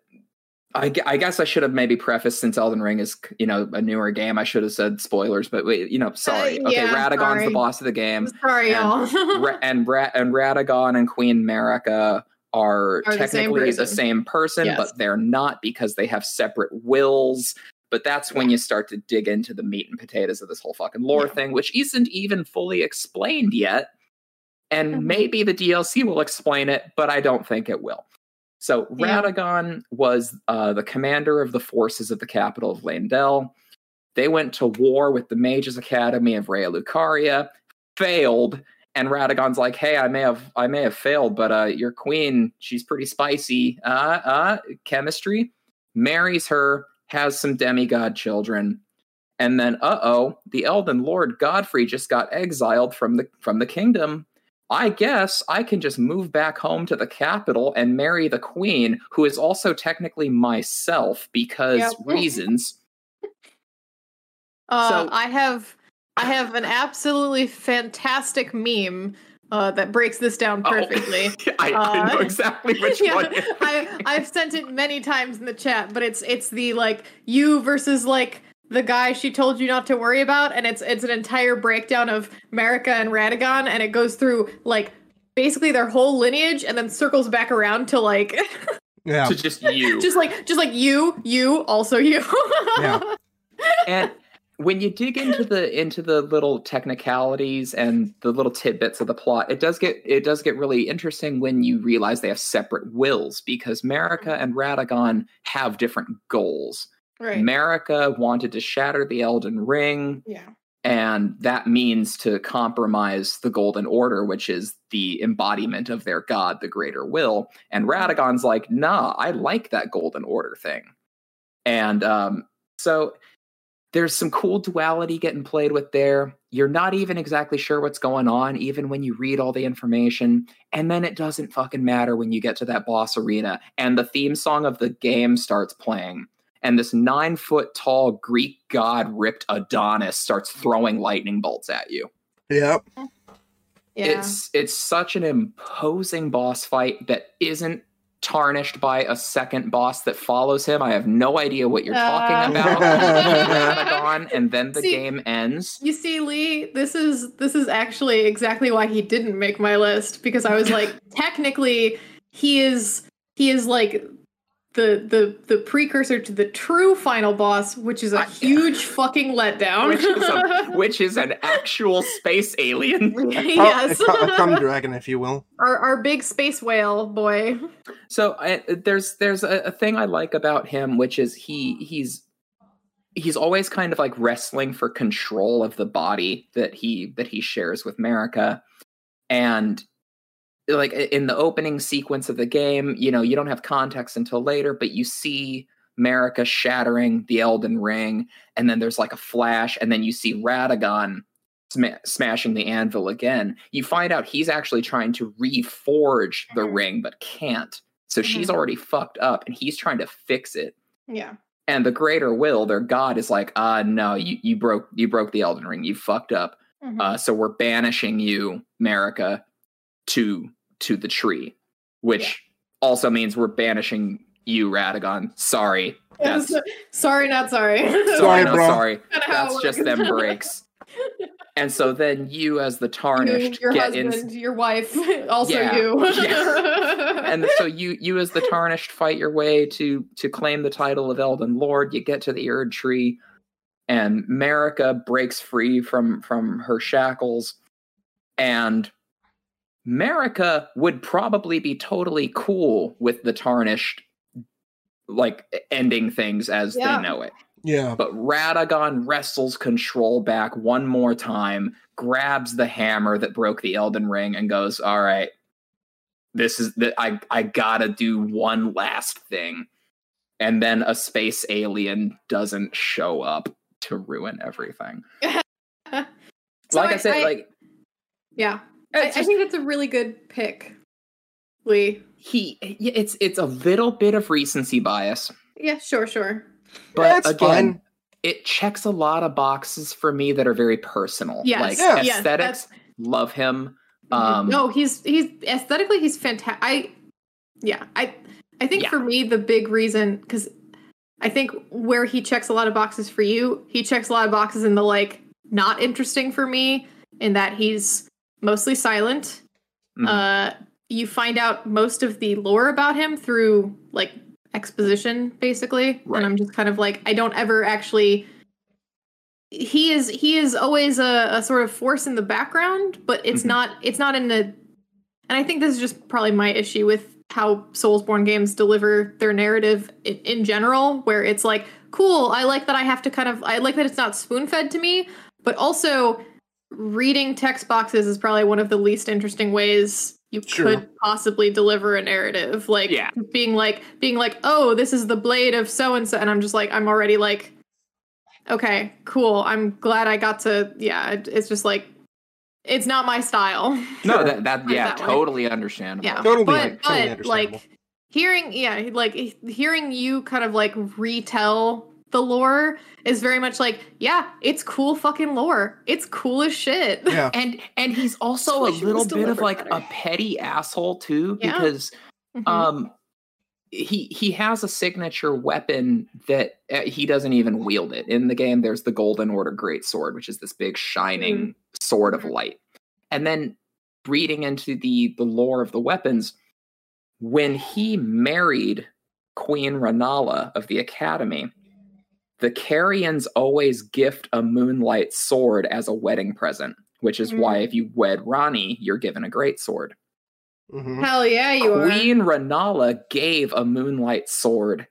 I, I guess I should have maybe prefaced since Elden Ring is you know a newer game. I should have said spoilers, but wait, you know, sorry. Uh, okay, yeah, Radagon's sorry. the boss of the game, Sorry, and y'all. Ra- and Ra- and Radagon and Queen Marika are, Are the same technically the same person, Yes. but they're not because they have separate wills. But that's when you start to dig into the meat and potatoes of this whole fucking lore Yeah. thing, which isn't even fully explained yet. And Mhm. maybe the DLC will explain it, but I don't think it will. So Yeah. Radagon was uh, the commander of the forces of the capital of Leyndell. They went to war with the Mages Academy of Raya Lucaria, failed, and Radagon's like, "Hey, I may have I may have failed, but uh, your queen, she's pretty spicy. Uh, uh, chemistry." Marries her, has some demigod children, and then uh oh, the Elden Lord Godfrey just got exiled from the from the kingdom. I guess I can just move back home to the capital and marry the queen, who is also technically myself because Yep. reasons. Uh, So- I have I have an absolutely fantastic meme uh, that breaks this down Oh. perfectly. I, I know Uh, exactly which yeah, one. I I've sent it many times in the chat, but it's it's the like you versus like the guy she told you not to worry about, and it's it's an entire breakdown of Marika and Radagon, and it goes through like basically their whole lineage, and then circles back around to like Yeah. to just you. just like just like you, you, also you. Yeah. and when you dig into the into the little technicalities and the little tidbits of the plot, it does get it does get really interesting when you realize they have separate wills because Marika and Radagon have different goals. Right. Marika wanted to shatter the Elden Ring, yeah. and that means to compromise the Golden Order, which is the embodiment of their god, the Greater Will. And Radagon's like, nah, I like that Golden Order thing. And um, so there's some cool duality getting played with there. You're not even exactly sure what's going on, even when you read all the information. And then it doesn't fucking matter when you get to that boss arena and the theme song of the game starts playing. And this nine foot tall Greek god ripped Adonis starts throwing lightning bolts at you. Yep. Yeah. It's it's such an imposing boss fight that isn't tarnished by a second boss that follows him. I have no idea what you're talking Uh. about. Radagon, and then the See- game ends. You see, Lee, this is this is actually exactly why he didn't make my list because I was like, technically, he is he is like the the the precursor to the true final boss, which is a I- huge fucking letdown. Which is, a, which is an actual space alien. yes, A, cu- a cum dragon, if you will. our our big space whale boy. So I, there's there's a, a thing I like about him, which is he he's he's always kind of like wrestling for control of the body that he that he shares with Marika, and like in the opening sequence of the game, you know, you don't have context until later, but you see Marika shattering the Elden Ring, and then there's like a flash, and then you see Radagon sma- smashing the anvil again. You find out he's actually trying to reforge the Mhm. ring, but can't. So she's Mhm. already fucked up, and he's trying to fix it. Yeah, And the Greater Will, their god, is like, uh no, you you broke you broke the Elden Ring, you fucked up. Mhm. Uh, so we're banishing you, Marika, to to the tree, which also means we're banishing you, Radagon. Sorry, that's sorry, not sorry. sorry, Sorry, no, sorry. That's just them breaks. And so then you, as the You, tarnished, your get husband, in, your wife, also Yeah, you. and so you you as the tarnished fight your way to to claim the title of Elden Lord. You get to the Erd Tree, and Marika breaks free from from her shackles, and Marika would probably be totally cool with the tarnished, like ending things as Yeah. they know it. Yeah. But Radagon wrestles control back one more time, grabs the hammer that broke the Elden Ring, and goes, "All right, this is the I I gotta do one last thing." And then a space alien doesn't show up to ruin everything. So like I, said, like yeah, I, I it's think that's a really good pick, Lee. he, it's it's a little bit of recency bias, Yeah, sure, sure. but That's again, fine. it checks a lot of boxes for me that are very personal. Yes, like Yeah. yes, aesthetics, love him. Um, no, he's he's aesthetically he's fantastic. I yeah, I I think Yeah. for me the big reason because I think where he checks a lot of boxes for you, he checks a lot of boxes in the like not interesting for me in that he's mostly silent. Mhm. Uh, you find out most of the lore about him through like exposition, basically, Right. and I'm just kind of like I don't ever actually. He is he is always a, a sort of force in the background, but it's Mhm. not it's not in the. And I think this is just probably my issue with how Soulsborne games deliver their narrative in, in general, where it's like, cool, I like that I have to kind of, I like that it's not spoon fed to me, but also reading text boxes is probably one of the least interesting ways you Sure. could possibly deliver a narrative. Like Yeah. being like, being like, oh, this is the blade of so and so, and I'm just like, I'm already like, okay, cool. I'm glad I got to, yeah. It's just like, it's not my style. No, that that yeah, that way. totally understandable. Yeah, Totally, but like, totally but understandable. like hearing, yeah, like hearing you kind of like retell the lore is very much like, yeah, it's cool fucking lore. It's cool as shit. Yeah. And and he's also a little bit of like better. a petty asshole too, Yeah. because Mhm. um he he has a signature weapon that uh, he doesn't even wield it in the game there's the golden order great sword which is this big shining sword of Mhm. light and then reading into the the lore of the weapons when he married queen rennala of the academy the carians always gift a moonlight sword as a wedding present which is why Mm. if you wed Ranni, you're given a great sword. Mhm. Hell yeah, you are. Queen Rennala gave a moonlight sword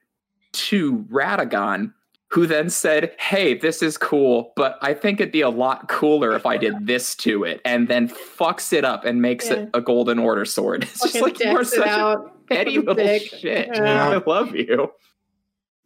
to Radagon, who then said, Hey, this is cool, but I think it'd be a lot cooler if I did this to it, and then fucks it up and makes Yeah. it a golden order sword. It's just like you are decks it such a petty little Dick. shit. Yeah. I love you.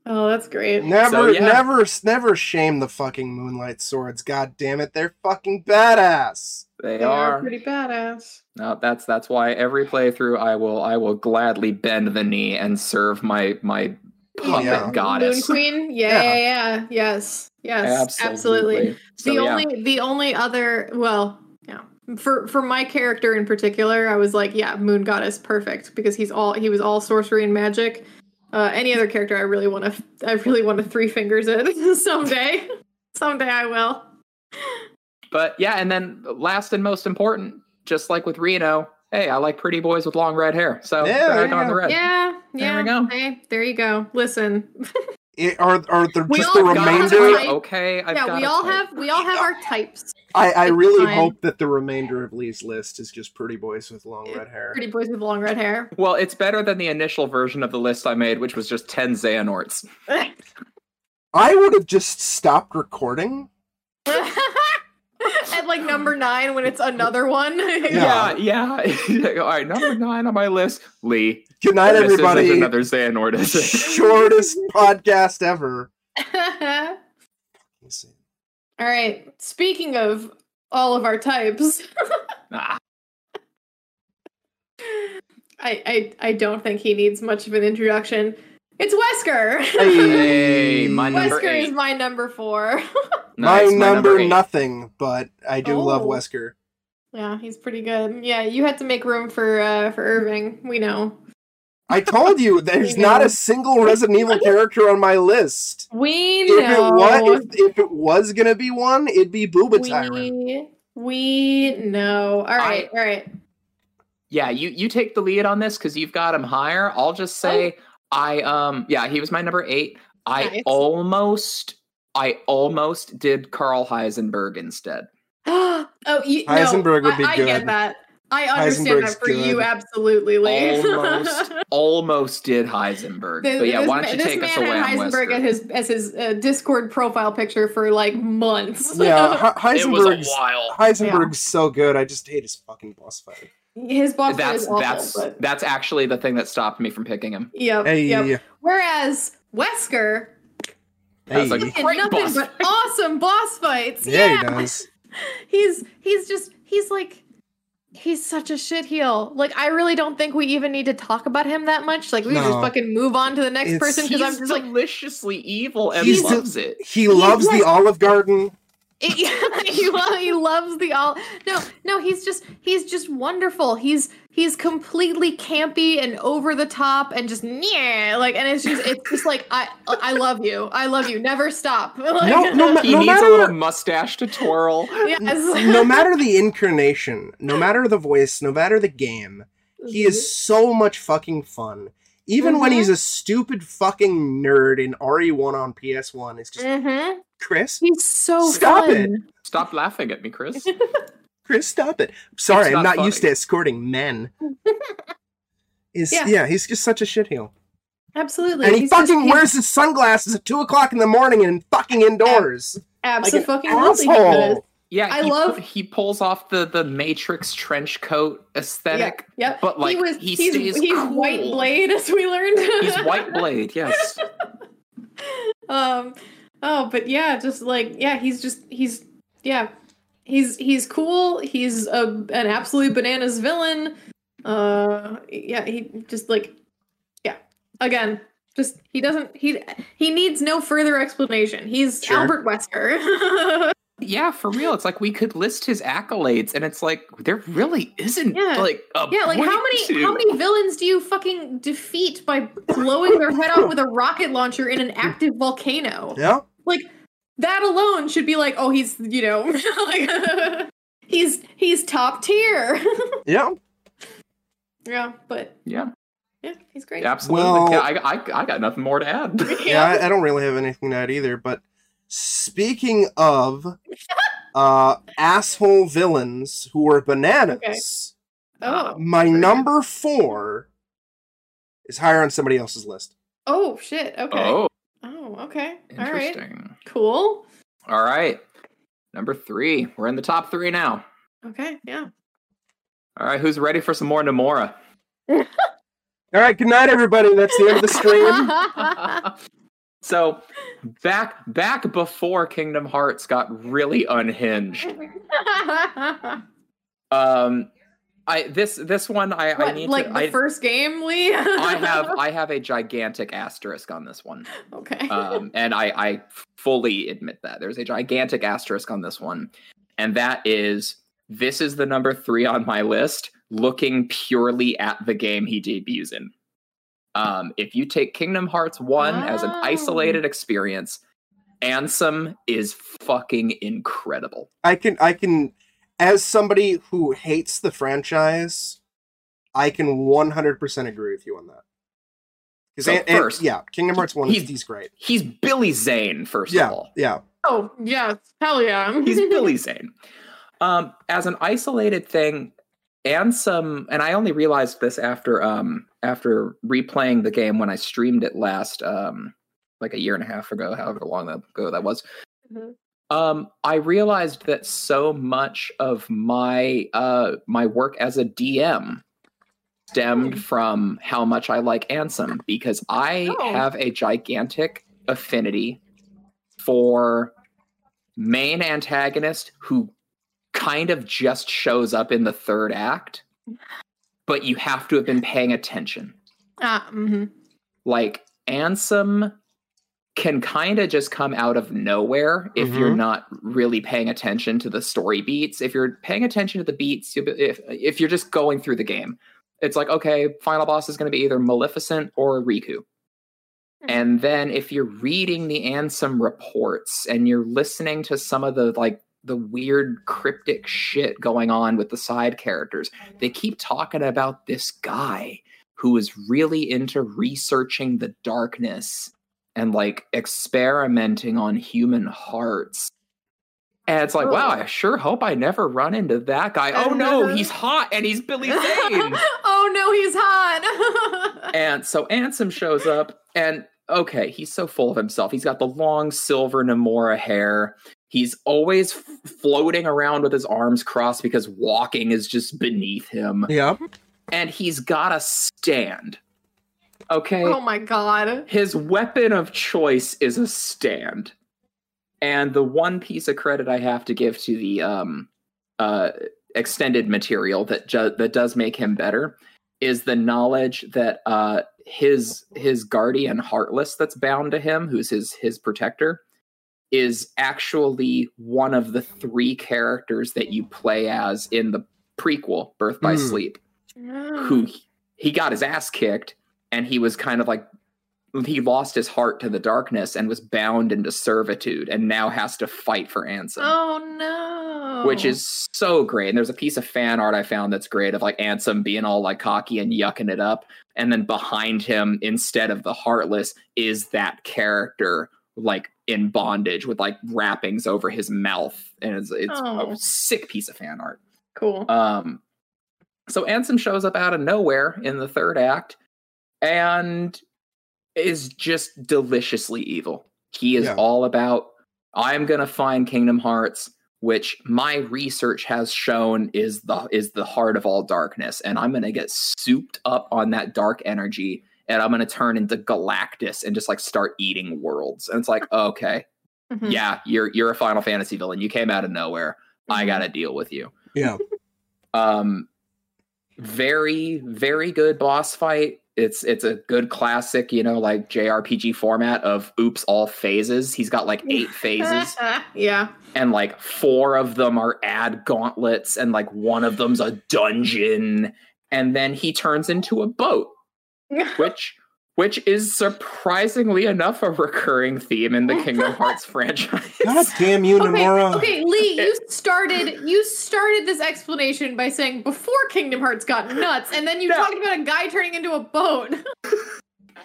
Oh, that's great. Never, So, yeah. never, never shame the fucking Moonlight Swords. God damn it, they're fucking badass. They They are. pretty badass. No, that's that's why every playthrough I will I will gladly bend the knee and serve my my oh, puppet Yeah. goddess. Moon Queen? Yeah, Yeah. yeah, yeah. Yes. Yes. Absolutely. So, the yeah. only the only other well yeah for for my character in particular i was like yeah moon goddess perfect because he's all he was all sorcery and magic uh any other character i really want to i really want to three fingers it someday someday i will But yeah, and then last and most important, just like with Reno, hey, I like pretty boys with long red hair. So Yeah, back there on the red. yeah There we go. hey there you go listen It, are are there We just the remainder? okay, I've yeah got we all type. have we all have our types I, I really fine. hope that the remainder of Lee's list is just pretty boys with long red hair. pretty boys with long red hair Well, it's better than the initial version of the list I made, which was just 10 Xehanorts. I would have just stopped recording. At like number nine when it's another one. Yeah. Yeah, yeah. All right, number nine on my list, Lee. Good night, this everybody. isn't another Xehanort, is it? Shortest podcast ever. All Let's see. right. Speaking of all of our types, Ah, I, I I don't think he needs much of an introduction. It's Wesker. Hey, my number Wesker is my number four. nice, my, number, eight. nothing, but I do love Oh. Wesker. yeah, he's pretty good. Yeah, you had to make room for uh for Irving. We know. I told you there's not a single Resident Evil character on my list. We If it know. was, if, if it was gonna be one, it'd be Booba Tyrant. we we know. All right, all right. Yeah, you you take the lead on this because you've got him higher. I'll just say I um yeah, he was my number eight. I Oh. Nice. almost I almost did Karl Heisenberg instead. oh, you, Heisenberg no, would be I, I get good. that. I understand that for you, absolutely, Lee. Almost almost did Heisenberg. Th- but yeah, this why don't you this take us man away had on Heisenberg Wesker? as his as his uh, Discord profile picture for like months. Yeah, He- It was a Heisenberg's while. Heisenberg's so good. I just hate his fucking boss fight. his boss fight That's is awful. that's but, that's actually the thing that stopped me from picking him. yep, Hey, yep. Whereas Wesker, That's hey. a fucking Great nothing boss but awesome boss fights. yeah, he does. he's he's just he's like he's such a shit heel. Like I really don't think we even need to talk about him that much. Like we can just fucking move on to the next It's- person because I'm He's just like deliciously evil and he loves it. He loves like- the Olive Garden. It- he, he loves the all. No, no, he's just he's just wonderful. He's he's completely campy and over the top and just yeah, like and it's just it's just like I I love you. I love you. Never stop. Like, No, no, ma- He no needs matter a little mustache to twirl. yes. no matter the incarnation, no matter the voice, no matter the game, he is so much fucking fun. Even when Mhm. he's a stupid fucking nerd in RE1 on PS1, it's just Mhm. Chris, He's so Stop fun. it. Stop laughing at me, Chris. Chris, stop it. Sorry, It's I'm not not used to funny. escorting men. Is Yeah. yeah. he's just such a shitheel. Absolutely. And he He's just- fucking he's wears his sunglasses at two o'clock in the morning and fucking indoors. Like an Absolutely. asshole. Yeah, I he, love- he pulls off the the Matrix trench coat aesthetic. Yep. But, like, he was, he he's, stays he's cool. white blade, as we learned. He's White Blade, yes. um. Oh, but yeah, just like yeah, he's just he's yeah, he's he's cool. He's a an absolute bananas villain. Uh, yeah, he just like yeah. Again, just he doesn't he he needs no further explanation. He's Sure. Albert Wesker. Yeah, for real. It's like we could list his accolades, and it's like there really isn't Yeah. like a Yeah, like how many to- how many villains do you fucking defeat by blowing their head off with a rocket launcher in an active volcano? Yeah. Like that alone should be like, oh, he's you know, like he's he's top tier. Yeah. yeah, but Yeah, yeah, he's great. absolutely. Well- Yeah, I, I, I got nothing more to add. Yeah, I, I don't really have anything to add either. But speaking of uh, asshole villains who are bananas, Oh, my number four is higher on somebody else's list. oh shit. Okay. Oh, Oh, okay. All right. interesting. Cool. All right, number three. We're in the top three now. Okay. Yeah. All right, who's ready for some more Nomura? All right, good night, everybody. That's the end of the stream. so back back before Kingdom Hearts got really unhinged. Um, I this this one I I need like to. the I, first game, Lee? I have I have a gigantic asterisk on this one, okay. um, and I I fully admit that there's a gigantic asterisk on this one, and that is this is the number three on my list, looking purely at the game he debuts in. Um, if you take Kingdom Hearts one as an isolated experience, Ansem is fucking incredible. I can, I can, as somebody who hates the franchise, I can 100% agree with you on that. So An- An- first, yeah, Kingdom Hearts one, he's- he's, great. He's Billy Zane, first Yeah, of all. yeah, oh yeah, hell yeah. He's Billy Zane. Um, as an isolated thing, and some, and I only realized this after um after replaying the game when I streamed it last um like a year and a half ago, however long ago that was. Mhm. Um, I realized that so much of my uh my work as a DM stemmed Hmm. from how much I like Ansem because I Oh. have a gigantic affinity for main antagonist who kind of just shows up in the third act, but you have to have been paying attention. Ah, mhm. Like Ansem can kind of just come out of nowhere if you're Mhm. not really paying attention to the story beats. If you're paying attention to the beats, if if you're just going through the game, it's like okay, final boss is going to be either Maleficent or Riku. And then if you're reading the Ansem reports and you're listening to some of the like the weird cryptic shit going on with the side characters, they keep talking about this guy who is really into researching the darkness and like experimenting on human hearts. And it's like, wow, oh. I sure hope I never run into that guy. Oh no, uh-huh. he's hot and he's Billy Zane. oh no, he's hot. And so Ansem shows up, and okay, he's so full of himself. He's got the long silver Nomura hair. He's always f- floating around with his arms crossed because walking is just beneath him. Yep. And he's got a stand. Okay. oh my god. His weapon of choice is a stand. And the one piece of credit I have to give to the um, uh, extended material that ju- that does make him better is the knowledge that uh, his his guardian Heartless that's bound to him, who's his his protector, is actually one of the three characters that you play as in the prequel, Birth by Hmm. Sleep, who he got his ass kicked and he was kind of like he lost his heart to the darkness and was bound into servitude and now has to fight for Ansem. Oh no. Which is so great. And there's a piece of fan art I found that's great of like Ansem being all like cocky and yucking it up. And then behind him, instead of the Heartless, is that character like in bondage with like wrappings over his mouth. And it's, it's Oh. a sick piece of fan art. cool. Um, so Ansem shows up out of nowhere in the third act and is just deliciously evil. He is Yeah. all about, I'm gonna find Kingdom Hearts, which my research has shown is the is the heart of all darkness, and I'm gonna get souped up on that dark energy, and I'm gonna turn into Galactus and just like start eating worlds. And it's like, okay, Mhm. yeah, you're you're a Final Fantasy villain. You came out of nowhere. I Mhm. gotta deal with you. Yeah. Um, very very good boss fight. It's it's a good classic, you know, like JRPG format of oops all phases. He's got like eight phases, yeah. and like four of them are ad gauntlets, and like one of them's a dungeon, and then he turns into a boat, which which is surprisingly enough a recurring theme in the Kingdom Hearts franchise. God damn you, Okay, Nomura. okay, Lee, you started you started this explanation by saying before Kingdom Hearts got nuts, and then you No. talked about a guy turning into a boat.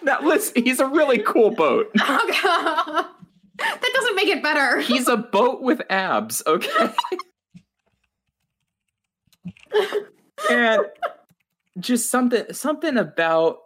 Now, listen, he's a really cool boat. that doesn't make it better. He's a boat with abs, okay? and just something something about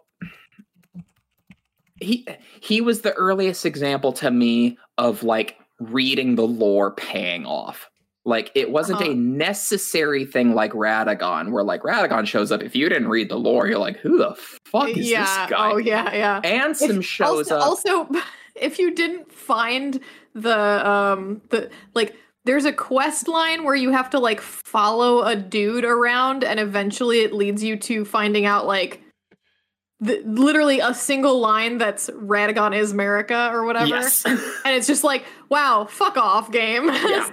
he he was the earliest example to me of like reading the lore paying off. Like it wasn't Uh-huh. a necessary thing like Radagon, where like Radagon shows up. If you didn't read the lore, you're like, who the fuck is yeah. this guy? Oh yeah, yeah. Ansem If- shows also, up. Also, if you didn't find the um the like there's a quest line where you have to like follow a dude around and eventually it leads you to finding out like the, literally a single line that's Radagon is Marika or whatever. Yes. And it's just like, wow, fuck off game. Yeah.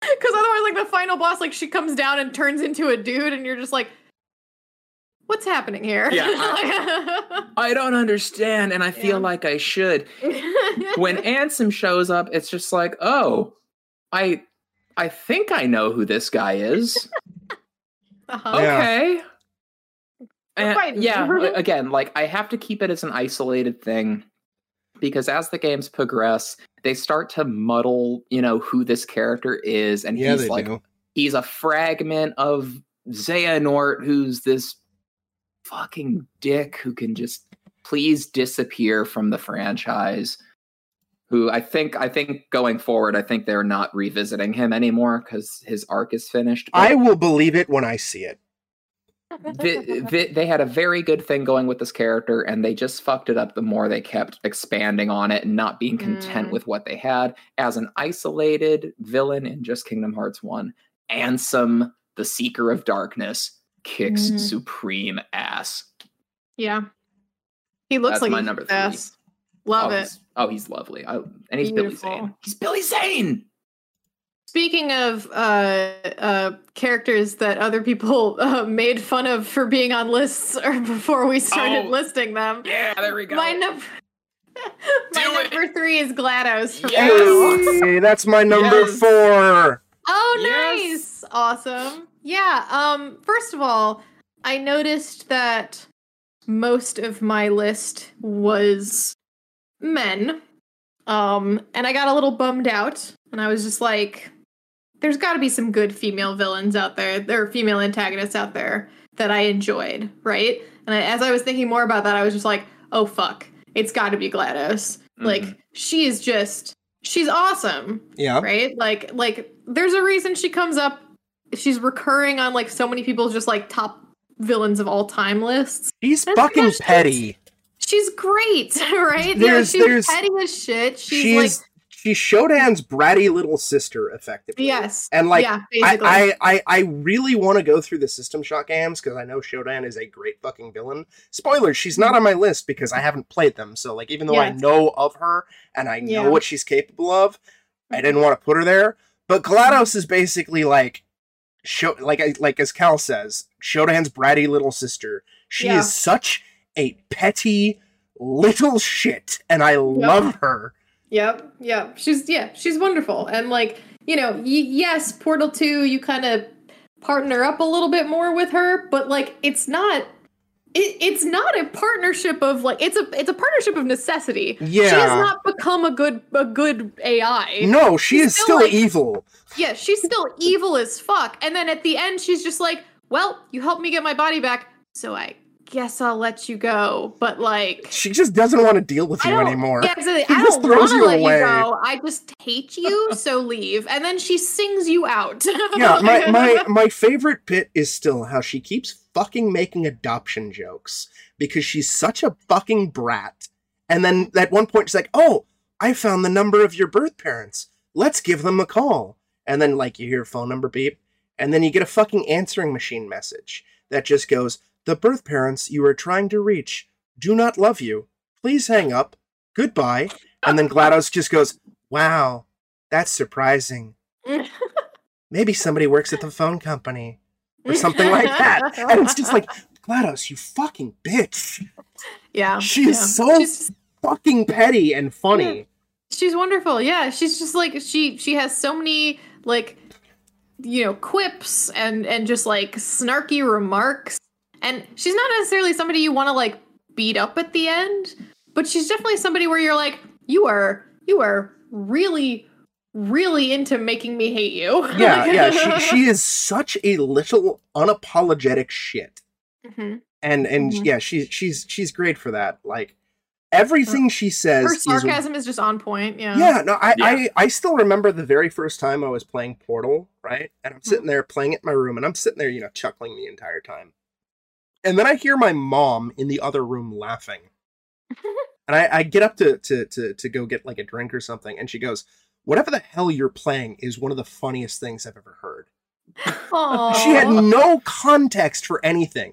Because otherwise, like the final boss, like she comes down and turns into a dude, and you're just like, what's happening here? Yeah, I don't understand, and I feel Yeah. like I should. when Ansem shows up, it's just like, oh, I I think I know who this guy is. Uh-huh. Yeah. Okay. And- yeah, again, like I have to keep it as an isolated thing because as the games progress, they start to muddle, you know, who this character is, and Yeah, he's they like do. he's a fragment of Xehanort, who's this fucking dick who can just please disappear from the franchise. Who I think I think going forward, I think they're not revisiting him anymore because his arc is finished. but- I will believe it when I see it. They, they, they had a very good thing going with this character and they just fucked it up the more they kept expanding on it and not being content Mm. with what they had as an isolated villain in just kingdom hearts 1 ansem the seeker of darkness kicks Mhm. supreme ass yeah. He looks That's like my number three. best. Love oh, it. oh he's lovely I, and he's billy zane he's billy zane Speaking of uh, uh, characters that other people uh, made fun of for being on lists or before we started Oh. listing them, yeah there we go my number my Do it. three is GLaDOS from Yes. Arrow. Hey, that's my number Yes. four. Oh, Yes. nice. Awesome. Yeah. Um, first of all, I noticed that most of my list was men. Um, and I got a little bummed out, and I was just like, there's got to be some good female villains out there. There are female antagonists out there that I enjoyed, right? And I, as I was thinking more about that, I was just like, oh fuck, it's got to be GLaDOS. Like Mhm. she is just, she's awesome Yeah. right like like there's a reason she comes up she's recurring on like so many people's just like top villains of all time lists She's That's fucking petty. she's great right There's- yeah she's there's- petty as shit she's, She's like she's Shodan's bratty little sister, effectively. Yes. And like yeah. I, I, I, I really want to go through the System Shock games because I know Shodan is a great fucking villain. Spoilers, she's not mm-hmm. on my list because I haven't played them. So like even though I know of her and I know Yeah. what she's capable of, I didn't want to put her there. But GLaDOS is basically like show like I- like as Cal says, Shodan's bratty little sister. She is such a petty little shit, and I love her. Yep, yep. She's yeah, she's wonderful. And like, you know, y- yes, Portal 2, you kind of partner up a little bit more with her, but like it's not it, it's not a partnership of like it's a it's a partnership of necessity. Yeah, She has not become a good a good AI. No, she She's is still, still like- evil. Yeah, she's still evil as fuck. And then at the end she's just like, "Well, you helped me get my body back, so I guess I'll let you go." But like She just doesn't want to deal with you anymore. Yeah, exactly. I just don't want to let away. you go. I just hate you, so leave. And then she sings you out. yeah, my, my my favorite bit is still how she keeps fucking making adoption jokes because she's such a fucking brat. And then at one point she's like, "Oh, I found the number of your birth parents. Let's give them a call." And then like you hear a phone number beep, and then you get a fucking answering machine message that just goes, "The birth parents you are trying to reach do not love you. Please hang up. Goodbye." And then GLaDOS just goes, "Wow, that's surprising." maybe somebody works at the phone company or something like that. And it's just like, GLaDOS, you fucking bitch. yeah, She is yeah. so She's, fucking petty and funny. she's wonderful. Yeah, she's just like she she has so many like you know quips and and just like snarky remarks. And she's not necessarily somebody you want to like beat up at the end, but she's definitely somebody where you're like, you are you are really really into making me hate you. Yeah, yeah. She, she is such a little unapologetic shit. Mhm. And and Mhm. yeah, she's she's she's great for that. Like everything she says Her sarcasm is just on point. Yeah. Yeah, no, I, Yeah. I I still remember the very first time I was playing Portal, right? And I'm Mm-hmm. sitting there playing it in my room, and I'm sitting there, you know, chuckling the entire time. And then I hear my mom in the other room laughing, and I, I get up to to to to go get like a drink or something, and she goes, "Whatever the hell you're playing is one of the funniest things I've ever heard." She had no context for anything,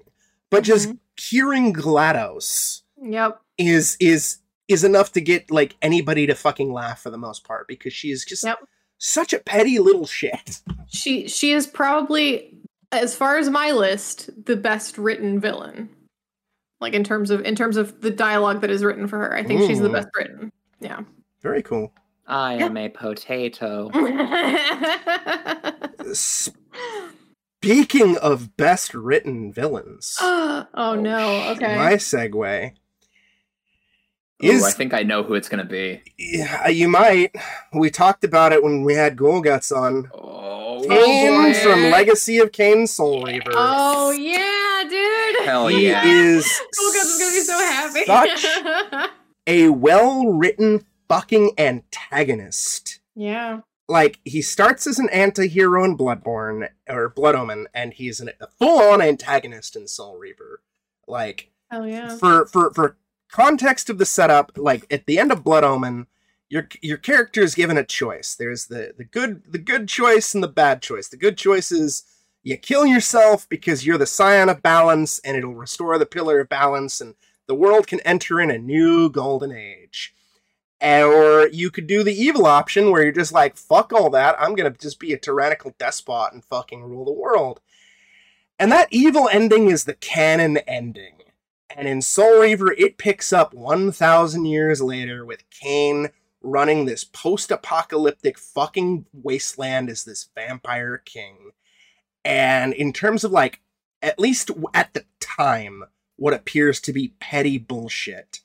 but just Mhm. hearing GLaDOS Yep. is is is enough to get like anybody to fucking laugh for the most part because she is just Yep. such a petty little shit. She she is probably, as far as my list, the best written villain. Like in terms of in terms of the dialogue that is written for her, I think she's the best written. Yeah. Very cool. I Yeah. am a potato. Speaking of best written villains, oh, oh no. Okay. my segue Ooh, is I think I know who it's gonna be. yeah, you might. We talked about it when we had Golguts on. Oh, Kain boy. from Legacy of Kain Soul Reaver. oh yeah, dude. Hell he yeah. is Oh god, I'm gonna be so happy. such a well-written fucking antagonist. yeah. like he starts as an anti-hero in Bloodborne or Blood Omen, and he's an, a full-on antagonist in Soul Reaver. Like Oh yeah. for for for context of the setup, like at the end of Blood Omen, your your character is given a choice. There's the the good the good choice and the bad choice. The good choice is you kill yourself because you're the scion of balance, and it'll restore the pillar of balance, and the world can enter in a new golden age. Or you could do the evil option where you're just like, fuck all that. I'm going to just be a tyrannical despot and fucking rule the world. And that evil ending is the canon ending. And in Soul Reaver, it picks up 1,000 years later with Kain running this post apocalyptic fucking wasteland as this vampire king. And in terms of like, at least at the time, what appears to be petty bullshit.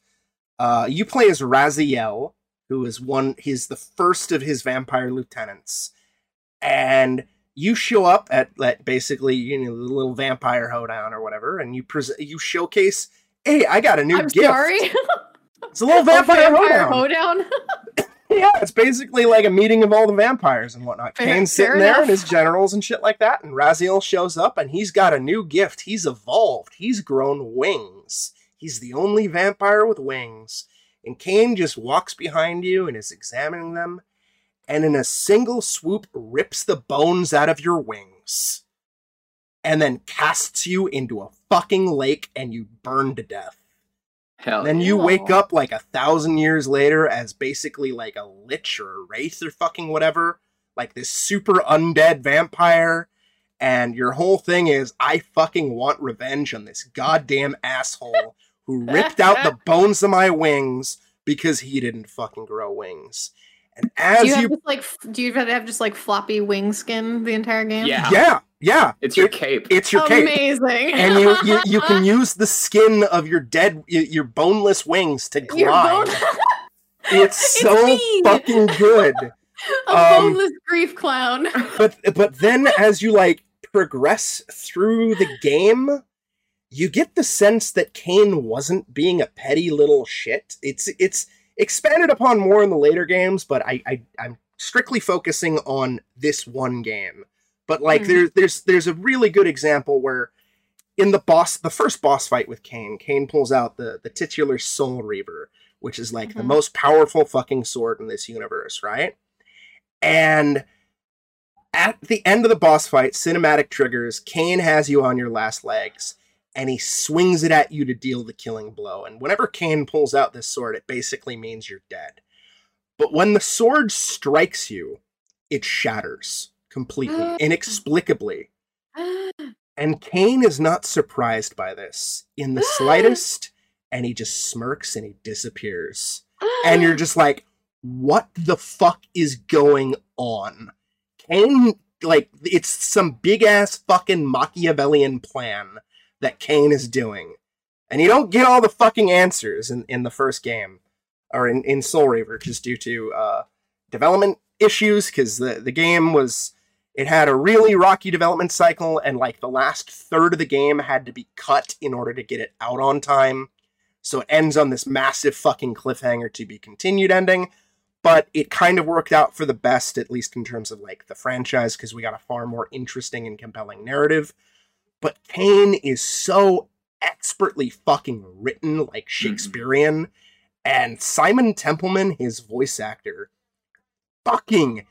Uh, you play as Raziel, who is one. He's the first of his vampire lieutenants, and you show up at, at basically you know the little vampire hoedown or whatever, and you present you showcase. Hey, I got a new I'm gift. sorry. It's a little vampire, hoedown. hoedown. Yeah, it's basically like a meeting of all the vampires and whatnot. Fair- Kain's sitting there and his generals and shit like that, and Raziel shows up and he's got a new gift. He's evolved. He's grown wings. He's the only vampire with wings. And Kain just walks behind you and is examining them. and in a single swoop rips the bones out of your wings and then casts you into a fucking lake and you burn to death. Hell. then you wake up like a thousand years later as basically like a lich or a wraith or fucking whatever, like this super undead vampire. And your whole thing is, I fucking want revenge on this goddamn asshole who ripped out the bones of my wings because he didn't fucking grow wings. And as do you have you, just like do you have just like floppy wing skin the entire game? Yeah. yeah, yeah, It's your it- cape. it's your cape. Amazing. and you, you you can use the skin of your dead your boneless wings to Your glide. bone- It's It's so me. fucking good. a um, boneless grief clown. But but then as you like progress through the game, you get the sense that Kain wasn't being a petty little shit. It's it's expanded upon more in the later games, but I, I I'm strictly focusing on this one game. But like Hmm. there's there's there's a really good example where in the boss the first boss fight with Kain, Kain pulls out the the titular Soul Reaver, which is like the Mhm. most powerful fucking sword in this universe, right? And at the end of the boss fight, cinematic triggers, Kain has you on your last legs, and he swings it at you to deal the killing blow. And whenever Kane pulls out this sword, it basically means you're dead. But when the sword strikes you, it shatters completely, inexplicably. And Kain is not surprised by this in the slightest, and he just smirks and he disappears. And you're just like, what the fuck is going on? Kain, like, it's some big ass fucking Machiavellian plan that Kain is doing. And you don't get all the fucking answers in, in the first game, or in, in Soul Reaver, just due to uh, development issues, because the, the game was. It had a really rocky development cycle, and like the last third of the game had to be cut in order to get it out on time. So it ends on this massive fucking cliffhanger to be continued ending. But it kind of worked out for the best, at least in terms of like the franchise, because we got a far more interesting and compelling narrative. But Kain is so expertly fucking written, like mm-hmm. Shakespearean. And Simon Templeman, his voice actor, fucking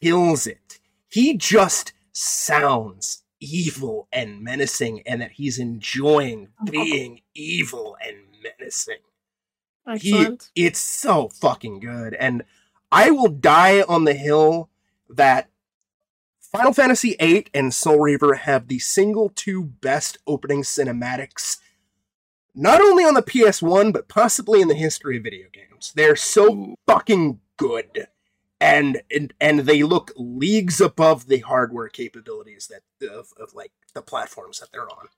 kills it. He just sounds evil and menacing, and that he's enjoying oh. being evil and menacing. He, Excellent. it's so fucking good. And I will die on the hill that Final Fantasy VIII and Soul Reaver have the single two best opening cinematics, not only on the PS1, but possibly in the history of video games. They're so fucking good. And, and and they look leagues above the hardware capabilities that of, of like the platforms that they're on.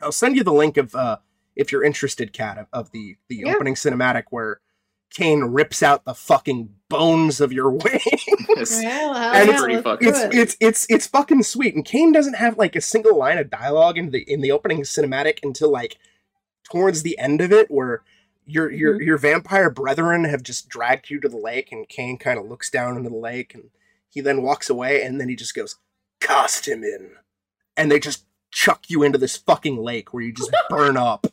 I'll send you the link of uh if you're interested, Kat, of, of the the Yeah. opening cinematic where Kain rips out the fucking bones of your wing. It's- Well, and yeah, it's- let's fucking- it's it's it's it's fucking sweet. And Kain doesn't have like a single line of dialogue in the in the opening cinematic until like towards the end of it, where your your mm-hmm. your vampire brethren have just dragged you to the lake, and Kain kind of looks down into the lake, and he then walks away, and then he just goes, "Cast him in," and they just chuck you into this fucking lake where you just burn up.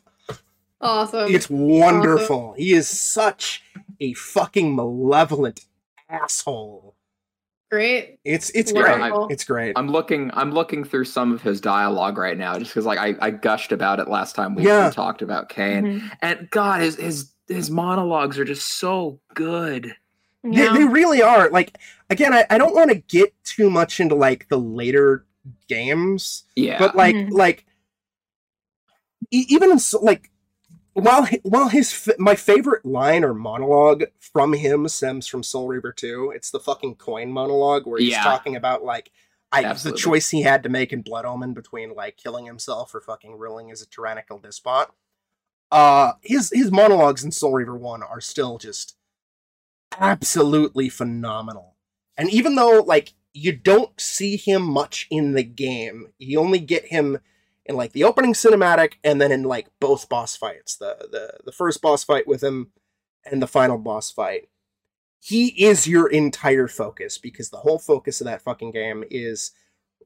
awesome. It's wonderful. He is such a fucking malevolent asshole. Great. It's it's Yeah, great. Wonderful. It's great. I'm looking. I'm looking through some of his dialogue right now, just because like I, I gushed about it last time we, Yeah. we talked about Kain, Mhm. and God, his his his monologues are just so good. They, Yeah. they really are. Like again, I, I don't want to get too much into like the later games, Yeah, but like Mhm. like e- even in, like while while his my favorite line or monologue from him stems from Soul Reaver 2. It's the fucking coin monologue where he's Yeah. talking about like I the choice he had to make in Blood Omen between like killing himself or fucking ruling as a tyrannical despot. Uh his his monologues in Soul Reaver 1 are still just absolutely phenomenal. And even though like you don't see him much in the game, you only get him in like the opening cinematic and then in like both boss fights. The the the first boss fight with him and the final boss fight. He is your entire focus because the whole focus of that fucking game is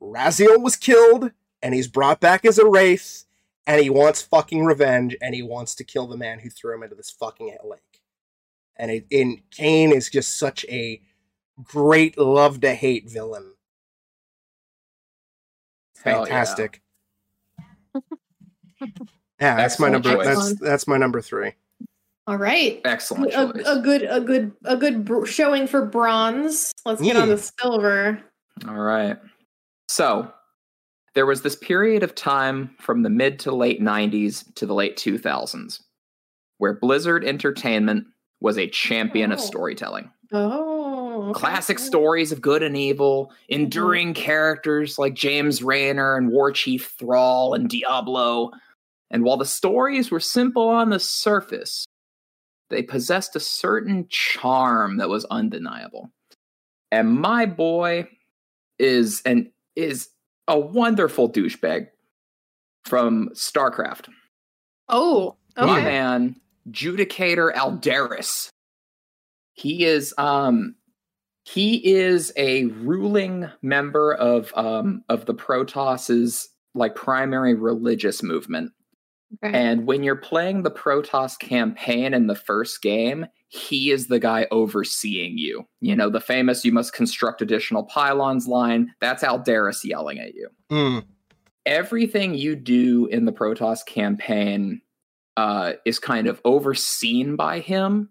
Raziel was killed and he's brought back as a wraith and he wants fucking revenge and he wants to kill the man who threw him into this fucking lake. And it, and Kain is just such a great love to hate villain. Fantastic. Yeah, that's my number. choice. That's that's my number three. All right. Excellent A, choice. a good, a good, a good br- showing for bronze. Let's get on Yeah. the silver. All right. So there was this period of time from the mid to late 90s to the late 2000s where Blizzard Entertainment was a champion of Oh. storytelling. Oh, okay. Classic stories of good and evil, enduring characters like James Raynor and War Chief Thrall and Diablo. And while the stories were simple on the surface, they possessed a certain charm that was undeniable. And my boy is an is a wonderful douchebag from StarCraft. Oh, My man, Judicator Aldaris. He is um he is a ruling member of um of the Protoss's like primary religious movement. okay. And when you're playing the Protoss campaign in the first game, he is the guy overseeing you. You know, the famous you must construct additional pylons line, that's Aldaris yelling at you Mm. everything you do in the Protoss campaign uh, is kind of overseen by him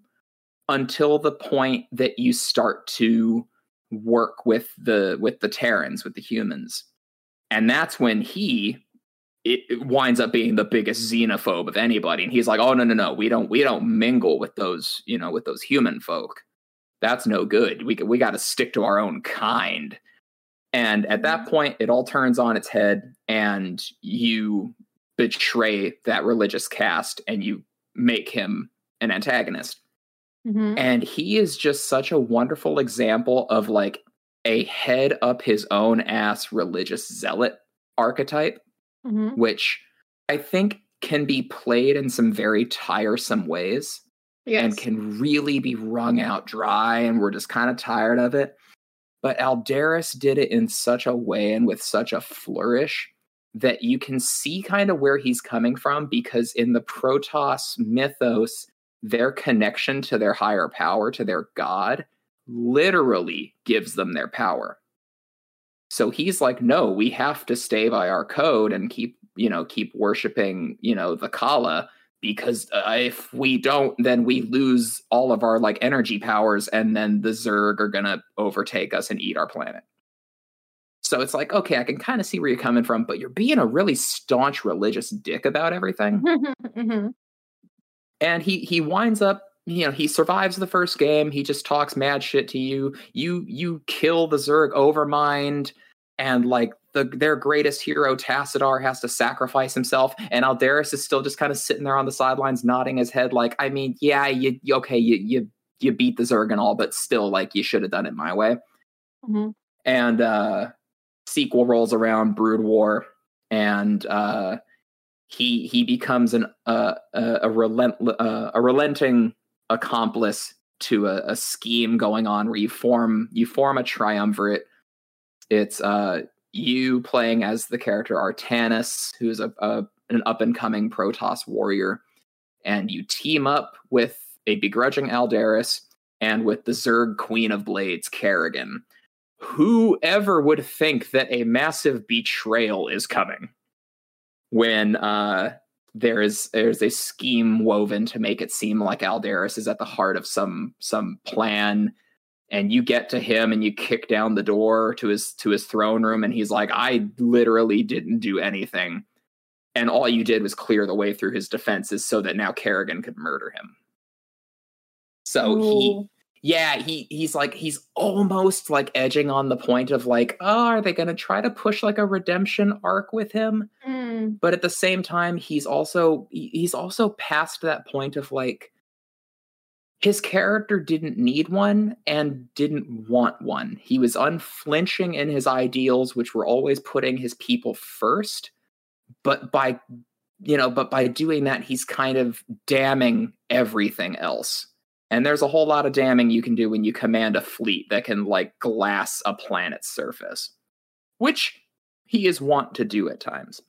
until the point that you start to work with the with the Terrans, with the humans, and that's when he it, it winds up being the biggest xenophobe of anybody. And he's like, "Oh no, no, no, we don't we don't mingle with those you know with those human folk. That's no good. We we got to stick to our own kind." And at that mm-hmm. point, it all turns on its head, and you betray that religious caste and you make him an antagonist. Mhm. And he is just such a wonderful example of like a head up his own ass religious zealot archetype, Mhm. which I think can be played in some very tiresome ways Yes. and can really be wrung out dry, and we're just kind of tired of it. But Aldaris did it in such a way and with such a flourish that you can see kind of where he's coming from because in the Protoss mythos, their connection to their higher power, to their god, literally gives them their power. So he's like, no, we have to stay by our code and keep, you know, keep worshiping, you know, the Khala because uh, if we don't then we lose all of our like energy powers and then the zerg are gonna overtake us and eat our planet so it's like okay i can kind of see where you're coming from but you're being a really staunch religious dick about everything Mhm. And he he winds up you know he survives the first game. He just talks mad shit to you. You you kill the zerg overmind and like the their greatest hero Tassadar has to sacrifice himself and Aldaris is still just kind of sitting there on the sidelines nodding his head like I mean yeah you, you okay you you you beat the zerg and all but still like you should have done it my way. Mhm. and uh sequel rolls around brood war and uh he he becomes an uh, a a relent uh, a relenting accomplice to a, a scheme going on where you form you form a triumvirate. It's uh you playing as the character Artanis who's a, a an up and coming Protoss warrior. And you team up with a begrudging Aldaris and with the Zerg Queen of Blades Kerrigan. Whoever would think that a massive betrayal is coming when uh there is there's a scheme woven to make it seem like Aldaris is at the heart of some some plan. And you get to him and you kick down the door to his to his throne room and he's like I literally didn't do anything. And all you did was clear the way through his defenses so that now Kerrigan could murder him. So he Ooh. Yeah he he's like he's almost like edging on the point of like oh are they going to try to push like a redemption arc with him? Mm. but at the same time he's also he's also past that point of like his character didn't need one and didn't want one. He was unflinching in his ideals which were always putting his people first but by you know but by doing that he's kind of damning everything else and there's a whole lot of damning you can do when you command a fleet that can like glass a planet's surface which he is wont to do at times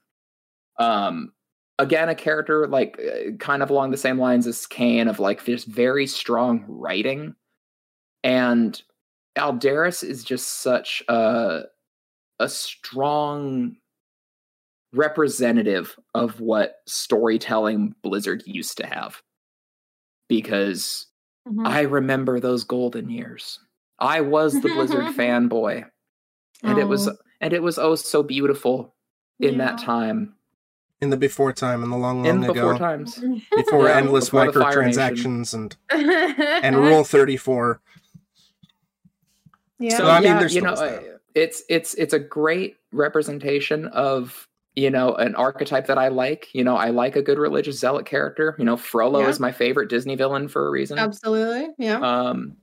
um again a character like uh, kind of along the same lines as Kain of like this very strong writing and Aldaris is just such a a strong representative of what storytelling Blizzard used to have. Because Mhm. I remember those golden years. I was the Blizzard fanboy. And it was Oh, and it was oh so beautiful in that time. In the before time, in the long, in long before ago, times. before Yeah, endless before the Fire Nation. microtransactions and and Rule Thirty Four. yeah. So I mean, yeah, there's you know, stuff. it's it's it's a great representation of you know an archetype that I like. You know, I like a good religious zealot character. You know, Frollo Yeah. is my favorite Disney villain for a reason. Absolutely. Yeah. Um,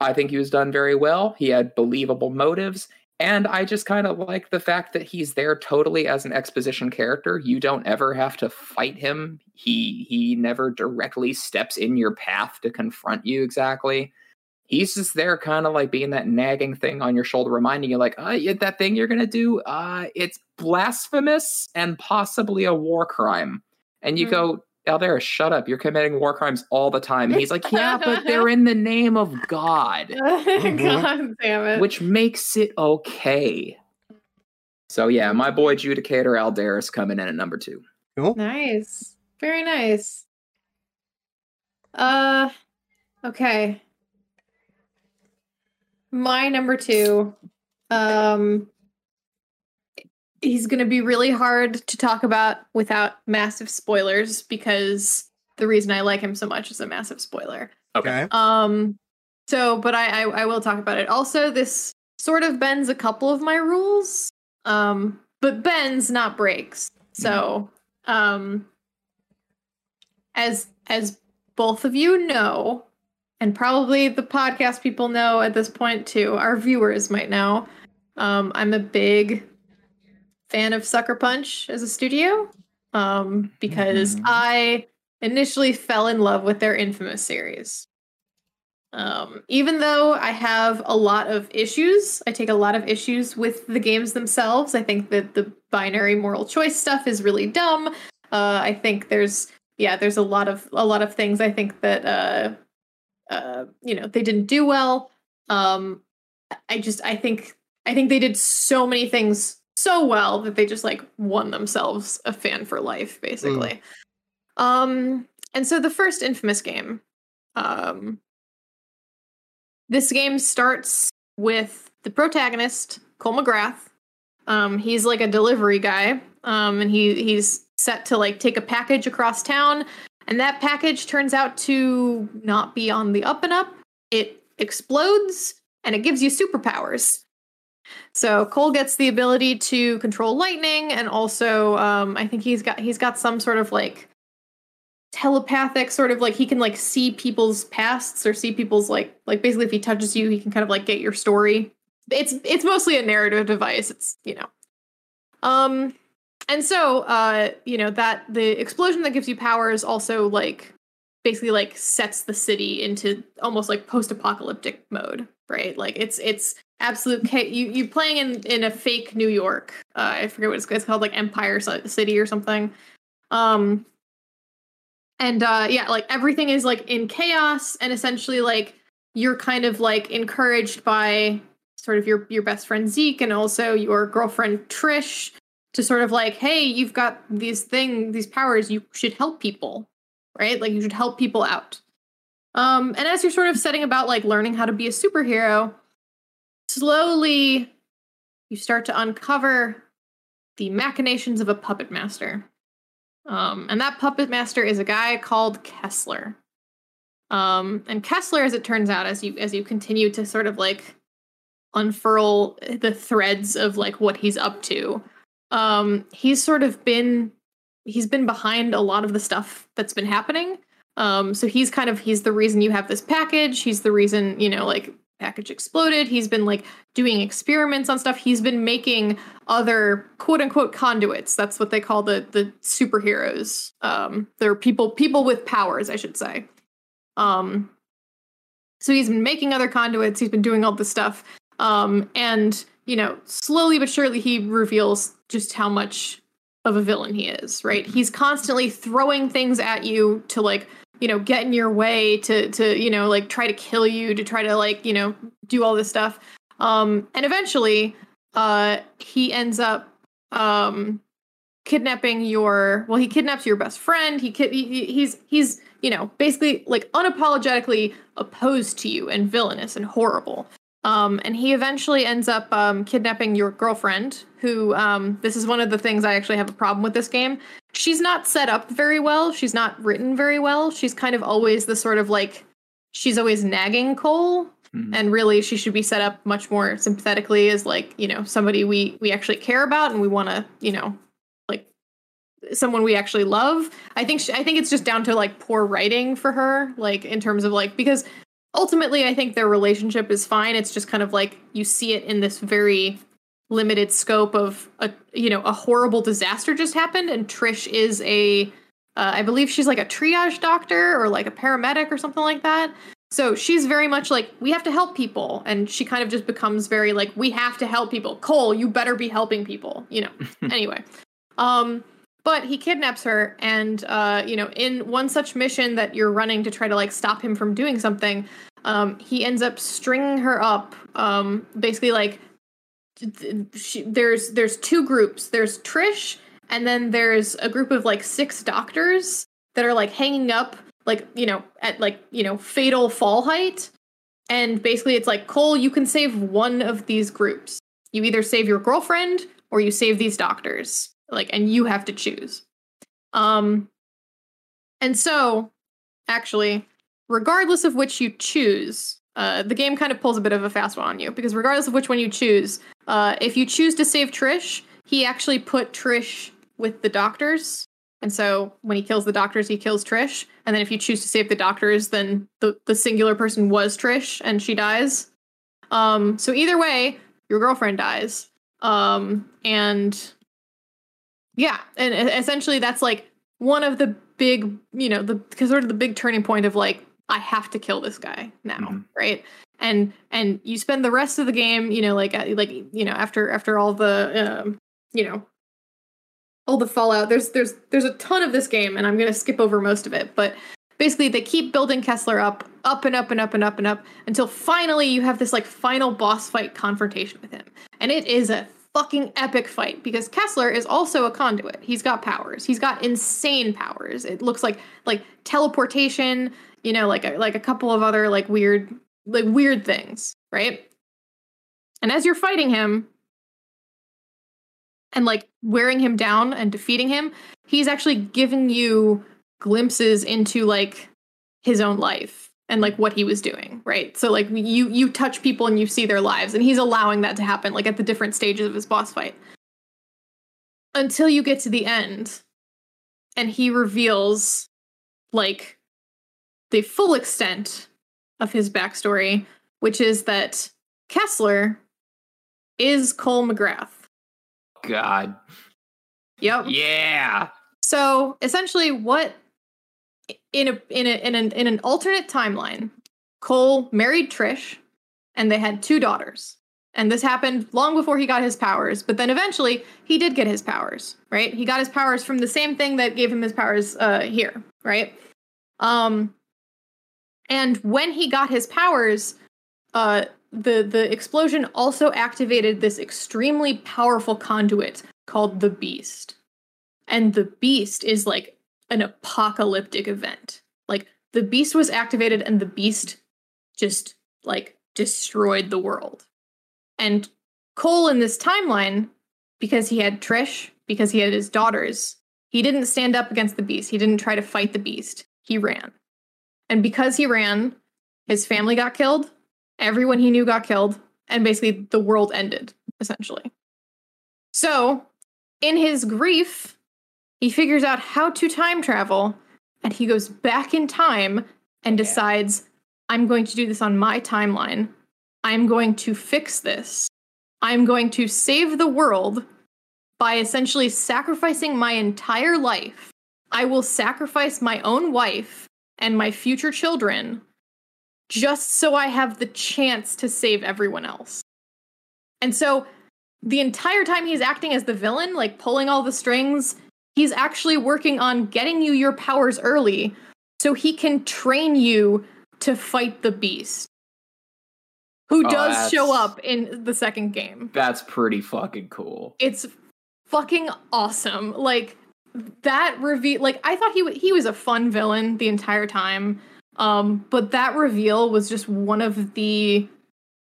I think he was done very well. He had believable motives. And I just kind of like the fact that he's there totally as an exposition character. You don't ever have to fight him. He he never directly steps in your path to confront you exactly. He's just there kind of like being that nagging thing on your shoulder, reminding you like, uh, yeah, that thing you're gonna do, uh, it's blasphemous and possibly a war crime. And you Mhm. go, Aldera, shut up. You're committing war crimes all the time. And he's like, yeah, but they're in the name of God, God damn it. which makes it okay. So yeah, my boy Judicator Aldaris coming in at number two. Nice. Very nice. Uh okay. My number 2 um he's going to be really hard to talk about without massive spoilers because the reason I like him so much is a massive spoiler. Okay. Um so but I, I I will talk about it. Also this sort of bends a couple of my rules. Um but bends not breaks. So um as as both of you know and probably the podcast people know at this point too, our viewers might know. Um I'm a big fan of Sucker Punch as a studio. Um because Mhm. I initially fell in love with their infamous series. Um, even though I have a lot of issues, I take a lot of issues with the games themselves. I think that the binary moral choice stuff is really dumb. Uh, I think there's yeah, there's a lot of a lot of things I think that uh, uh, you know they didn't do well. Um, I just I think I think they did so many things so well that they just like won themselves a fan for life, basically. Um, and so the first infamous game, um, this game starts with the protagonist, Cole McGrath. Um, he's like a delivery guy, um, and he he's set to like take a package across town, and that package turns out to not be on the up and up. It explodes, and it gives you superpowers. So Cole gets the ability to control lightning, and also um, I think he's got he's got some sort of like telepathic sort of like he can like see people's pasts or see people's like like basically if he touches you he can kind of like get your story it's it's mostly a narrative device it's you know um and so uh you know that the explosion that gives you powers also like basically like sets the city into almost like post-apocalyptic mode right? Like it's it's absolute cha- you you playing in in a fake new york uh i forget what it's, it's called like empire city or something. Um and uh yeah like everything is like in chaos and essentially like you're kind of like encouraged by sort of your your best friend Zeke and also your girlfriend Trish to sort of like hey you've got these thing these powers you should help people right? Like you should help people out. Um and as you're sort of setting about like learning how to be a superhero slowly you start to uncover the machinations of a puppet master. Um, and that puppet master is a guy called Kessler. Um, and Kessler, as it turns out, as you as you continue to sort of like unfurl the threads of like what he's up to, um, he's sort of been he's been behind a lot of the stuff that's been happening. Um, so he's kind of he's the reason you have this package. He's the reason you know like package exploded. He's been like doing experiments on stuff. He's been making other quote unquote conduits. That's what they call the the superheroes. Um, they're people people with powers, I should say. Um, so he's been making other conduits. He's been doing all this stuff. Um, and you know, slowly but surely, he reveals just how much of a villain he is. Right? He's constantly throwing things at you to like you know get in your way to to you know like try to kill you to try to like you know do all this stuff. Um, and eventually, uh, he ends up um, kidnapping your. Well, he kidnaps your best friend. He, kid, he he's he's you know basically like unapologetically opposed to you and villainous and horrible. Um, and he eventually ends up um, kidnapping your girlfriend, who, um, this is one of the things I actually have a problem with this game. She's not set up very well. She's not written very well. She's kind of always the sort of like, she's always nagging Cole. Mhm. And really, she should be set up much more sympathetically as like, you know, somebody we we actually care about and we want to, you know, like someone we actually love. I think she, I think it's just down to like poor writing for her, like in terms of like because ultimately i think their relationship is fine. It's just kind of like you see it in this very limited scope of a you know a horrible disaster just happened and trish is a uh, I believe she's like a triage doctor or like a paramedic or something like that. So she's very much like we have to help people. And she kind of just becomes very like we have to help people. Cole you better be helping people you know. Anyway um but he kidnaps her and uh you know in one such mission that you're running to try to like stop him from doing something um he ends up stringing her up um basically like she, there's there's two groups. There's trish and then there's a group of like six doctors that are like hanging up like you know at like you know fatal fall height. And basically it's like cole you can save one of these groups. You either save your girlfriend or you save these doctors like and you have to choose. Um and so actually regardless of which you choose uh the game kind of pulls a bit of a fast one on you because regardless of which one you choose uh if you choose to save trish he actually put trish with the doctors. And so when he kills the doctors he kills trish. And then if you choose to save the doctors then the the singular person was trish and she dies. Um so either way your girlfriend dies. Um and yeah and essentially that's like one of the big you know the because sort of the big turning point of like i have to kill this guy now Mhm. right and and you spend the rest of the game you know like uh, like you know after after all the um you know all the fallout there's there's there's a ton of this game and i'm going to skip over most of it but basically they keep building kessler up up and up and up and up and up until finally you have this like final boss fight confrontation with him and it is a fucking epic fight because kessler is also a conduit. He's got powers. He's got insane powers. It looks like like teleportation you know like a, like a couple of other like weird like weird things right? And as you're fighting him and like wearing him down and defeating him he's actually giving you glimpses into like his own life and like what he was doing right so like you you touch people and you see their lives and he's allowing that to happen like at the different stages of his boss fight until you get to the end and he reveals like the full extent of his backstory which is that kessler is cole macgrath God. yep Yeah. So essentially, what in a in a in an in an alternate timeline, Cole married Trish, and they had two daughters. And this happened long before he got his powers, but then eventually he did get his powers, right? He got his powers from the same thing that gave him his powers uh, here, right? Um, and when he got his powers, uh, the the explosion also activated this extremely powerful conduit called the Beast and the beast is like an apocalyptic event. Like the beast was activated and the beast just like destroyed the world. And cole in this timeline because he had trish because he had his daughters he didn't stand up against the beast. He didn't try to fight the beast. He ran. And because he ran his family got killed everyone he knew got killed and basically the world ended essentially. So in his grief he figures out how to time travel and he goes back in time and Yeah. decides i'm going to do this on my timeline. I'm going to fix this. I'm going to save the world by essentially sacrificing my entire life. I will sacrifice my own wife and my future children just so i have the chance to save everyone else. And so the entire time he's acting as the villain like pulling all the strings he's actually working on getting you your powers early so he can train you to fight the beast who Oh, does show up in the second game. That's pretty fucking cool. It's fucking awesome. Like that reveal like I thought he wa he was a fun villain the entire time. Um but that reveal was just one of the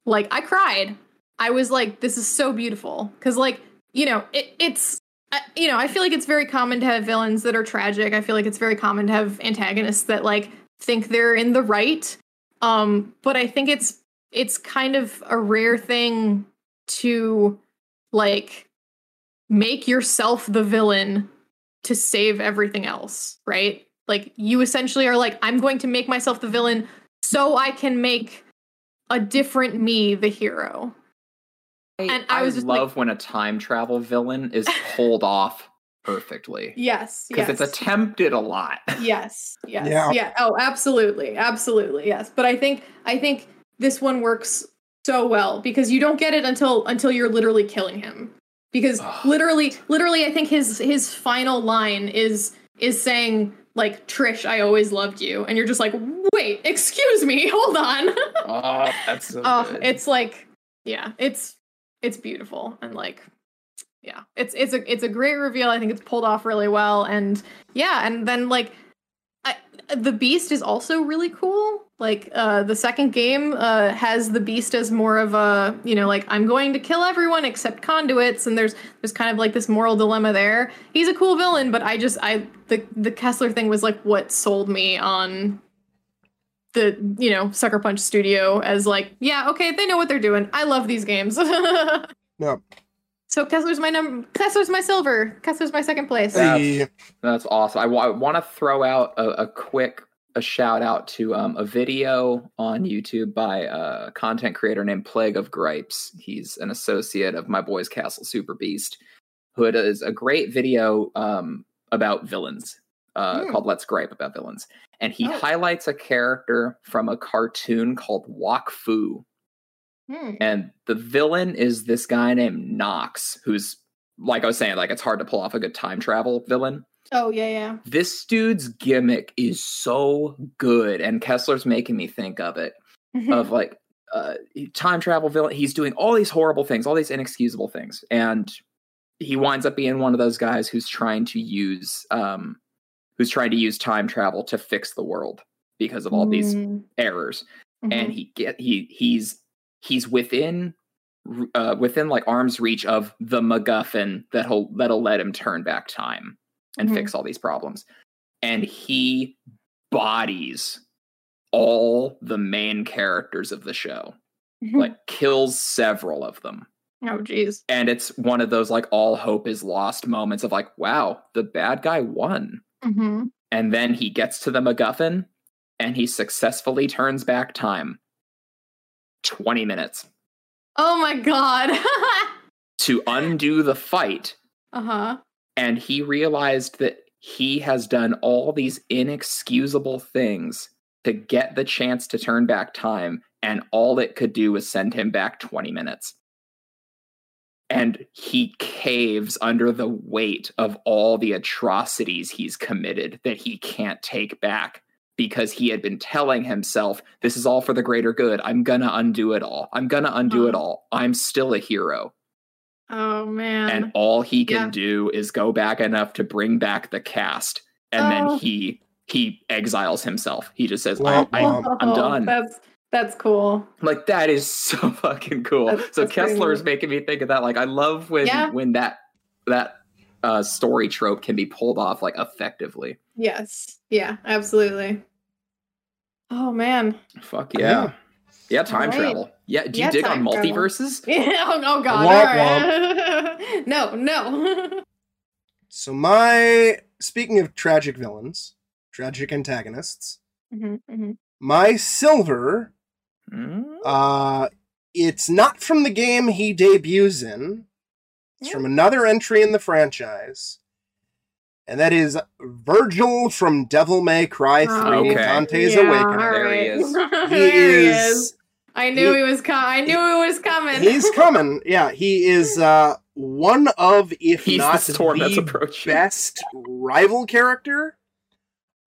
like I cried. I was like this is so beautiful cuz like, you know, it, it's I- you know, I feel like it's very common to have villains that are tragic. I feel like it's very common to have antagonists that like think they're in the right. Um but I think it's it's kind of a rare thing to like make yourself the villain to save everything else, right? Like you essentially are like I'm going to make myself the villain so I can make a different me the hero. And I was just like- love when a time travel villain is pulled off perfectly Yes, because yes. it's attempted a lot. yes yes Yeah. yeah oh absolutely absolutely yes but i think i think this one works so well because you don't get it until until you're literally killing him because literally literally i think his his final line is is saying like trish i always loved you and you're just like wait excuse me hold on oh, that's so oh good. it's like yeah it's it's beautiful and like yeah it's it's a it's a great reveal. I think it's pulled off really well and yeah and then like I, the beast is also really cool. Like uh the second game uh has the beast as more of a you know like i'm going to kill everyone except conduits and there's there's kind of like this moral dilemma there. He's a cool villain but i just i the the kessler thing was like what sold me on the you know sucker punch studio as like yeah okay they know what they're doing i love these games No. so kessler's my number kessler's my silver kessler's my second place That's- That's awesome. I, want to throw out a, a quick a shout out to um, a video on YouTube by a content creator named Plague of Gripes. He's an associate of my boys Castle Super Beast, who does a great video um, about villains uh, Hmm. called "Let's Gripe About Villains," and he Oh. highlights a character from a cartoon called Wakfu, Hmm. and the villain is this guy named Nox, who's like I was saying, like it's hard to pull off a good time travel villain. Oh yeah yeah. This dude's gimmick is so good and kessler's making me think of it of like uh time travel villain. He's doing all these horrible things all these inexcusable things and he winds up being one of those guys who's trying to use um who's trying to use time travel to fix the world because of all these Mm, errors mhm. and he get he he's he's within uh within like arm's reach of the MacGuffin that'll that'll let him turn back time and Mhm. fix all these problems. And he bodies all the main characters of the show, like kills several of them. oh jeez And it's one of those like all hope is lost moments of like, wow, the bad guy won. Hmm And then he gets to the MacGuffin and he successfully turns back time 20 minutes oh my god to undo the fight. uh-huh And he realized that he has done all these inexcusable things to get the chance to turn back time. And all it could do was send him back 20 minutes. And he caves under the weight of all the atrocities he's committed that he can't take back because he had been telling himself, This is all for the greater good. I'm gonna undo it all. I'm gonna undo it all. I'm still a hero. oh man and all he can Yeah. do is go back enough to bring back the cast and Oh. then he he exiles himself he just says Womp I, I, womp. i'm Oh, done that's that's cool like that is so fucking cool That's- so that's pretty kessler's neat. making me think of that like i love when Yeah. when that that uh story trope can be pulled off like effectively yes yeah absolutely oh man fuck yeah yeah, time Alright. travel yeah do you Yeah, dig on multiverses Yeah, oh, oh god. Womp all right. no, no. So my speaking of tragic villains, tragic antagonists, Mhm, mhm. my silver, Mm, uh it's not from the game he debuts in. It's Yeah. from another entry in the franchise. And that is Vergil from Devil May Cry 3 Okay. Dante's Yeah, Awakening. all There he is. He There he is is. I knew he- he, was coming. I knew he was coming. He's coming. Yeah, he is uh one of if he's not the storm the best rival character.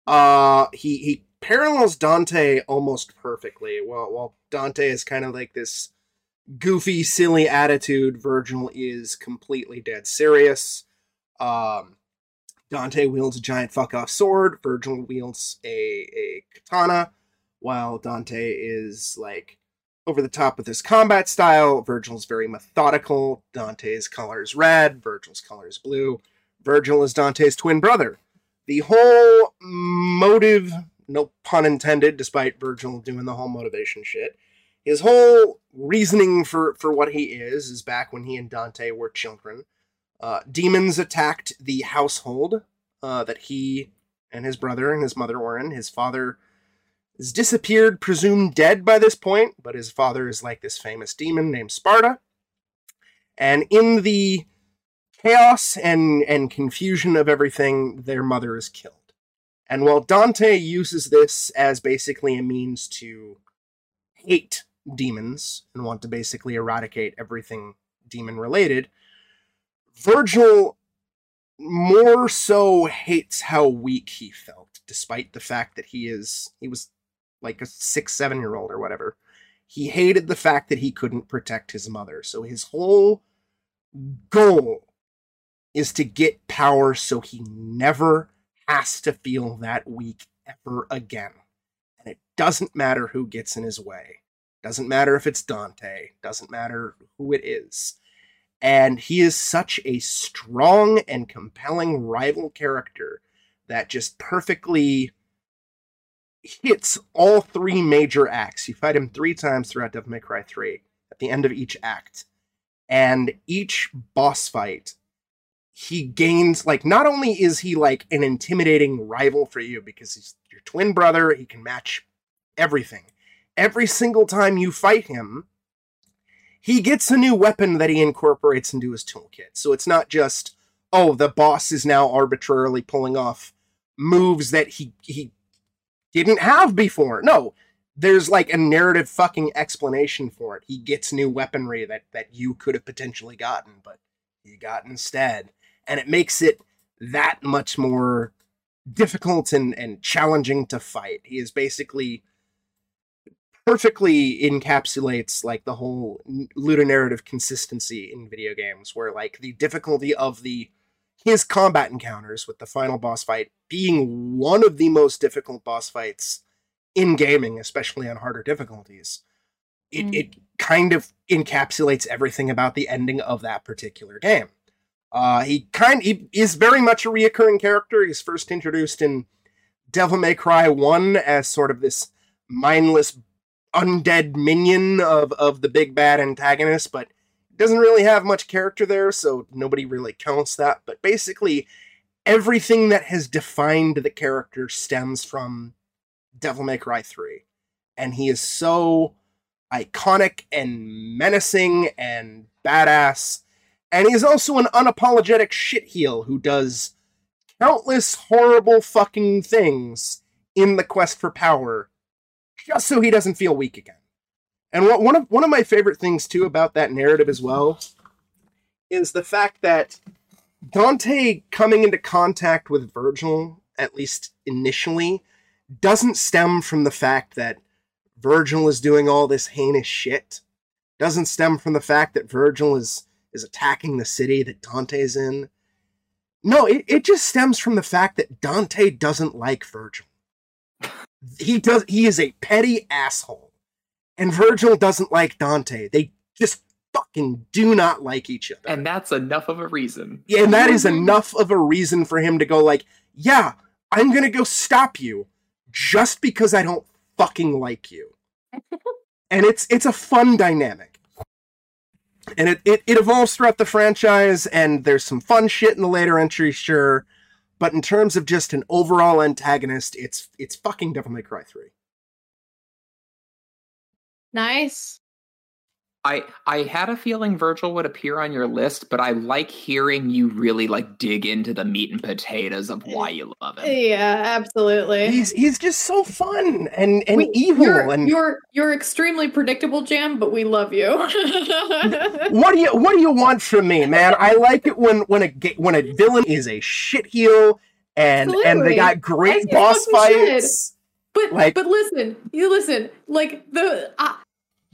Uh he he parallels Dante almost perfectly. While while Dante is kind of like this goofy, silly attitude, Vergil is completely dead serious. Um, Dante wields a giant fuck off sword. Vergil wields a a katana, while Dante is like over the top with his combat style. Vergil's very methodical. Dante's color is red. Vergil's color is blue. Vergil is Dante's twin brother. The whole motive, no pun intended, despite Vergil doing the whole motivation shit. His whole reasoning for for what he is is back when he and Dante were children. Uh, demons attacked the household uh, that he and his brother and his mother were in. His father is disappeared, presumed dead by this point, but his father is like this famous demon named Sparta. And in the chaos and, and confusion of everything, their mother is killed. And while Dante uses this as basically a means to hate demons and want to basically eradicate everything demon related, Vergil more so hates how weak he felt, despite the fact that he is he was like a six, seven year old or whatever. He hated the fact that he couldn't protect his mother. So his whole goal is to get power so he never has to feel that weak ever again. And it doesn't matter who gets in his way. Doesn't matter if it's Dante. Doesn't matter who it is. And he is such a strong and compelling rival character that just perfectly hits all three major acts. You fight him three times throughout Devil May Cry 3 at the end of each act. And each boss fight, he gains, like, not only is he like an intimidating rival for you because he's your twin brother, he can match everything. Every single time you fight him, he gets a new weapon that he incorporates into his toolkit. So it's not just, oh, the boss is now arbitrarily pulling off moves that he he didn't have before. No, there's like a narrative fucking explanation for it. He gets new weaponry that that you could have potentially gotten, but he got instead. And it makes it that much more difficult and, and challenging to fight. He is basically perfectly encapsulates like the whole ludonarrative consistency in video games where like the difficulty of the his combat encounters with the final boss fight being one of the most difficult boss fights in gaming especially on harder difficulties it, mm. it kind of encapsulates everything about the ending of that particular game uh he kind he is very much a reoccurring character he's first introduced in devil may cry 1 as sort of this mindless undead minion of of the big bad antagonist, but doesn't really have much character there, so nobody really counts that. But basically, everything that has defined the character stems from Devil May Cry 3. And he is so iconic and menacing and badass. And he's also an unapologetic shitheel who does countless horrible fucking things in the quest for power just so he doesn't feel weak again. And what, one of one of my favorite things too about that narrative as well is the fact that Dante coming into contact with Vergil, at least initially, doesn't stem from the fact that Vergil is doing all this heinous shit. Doesn't stem from the fact that Vergil is is attacking the city that Dante's in. No, it, it just stems from the fact that Dante doesn't like Vergil he does he is a petty asshole. And Vergil doesn't like Dante. They just fucking do not like each other. And that's enough of a reason. Yeah, and that is enough of a reason for him to go like, "Yeah, I'm going to go stop you just because I don't fucking like you." and it's it's a fun dynamic. And it, it, it evolves throughout the franchise, and there's some fun shit in the later entries, sure. But in terms of just an overall antagonist, it's it's fucking Devil May Cry 3. Nice. I I had a feeling Vergil would appear on your list, but I like hearing you really like dig into the meat and potatoes of why you love him. Yeah, absolutely. He's he's just so fun and and we, evil you're, and you're you're extremely predictable, Jam, but we love you. what do you what do you want from me, man? I like it when when a when a villain is a shitheel and absolutely. and they got great boss fights. But Like- but listen, you listen. Like the I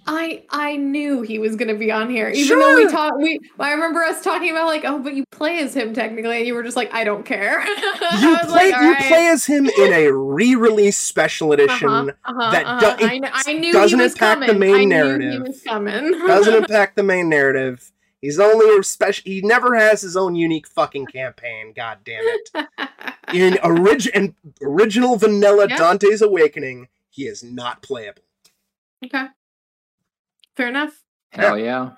I, I knew he was going to be on here, even though we talked. We I remember us talking about like, oh, but you play as him technically, and you were just like, I don't care. You play like, you "All right." play as him in a re-release special edition. Uh-huh, uh-huh, that uh-huh. do- I, I knew doesn't impact the coming. main I knew narrative. he was coming. Doesn't impact the main narrative. He's only a special. He never has his own unique fucking campaign. God damn it! In orig- in original vanilla Yeah. Dante's Awakening, he is not playable. okay, fair enough. Hell yeah.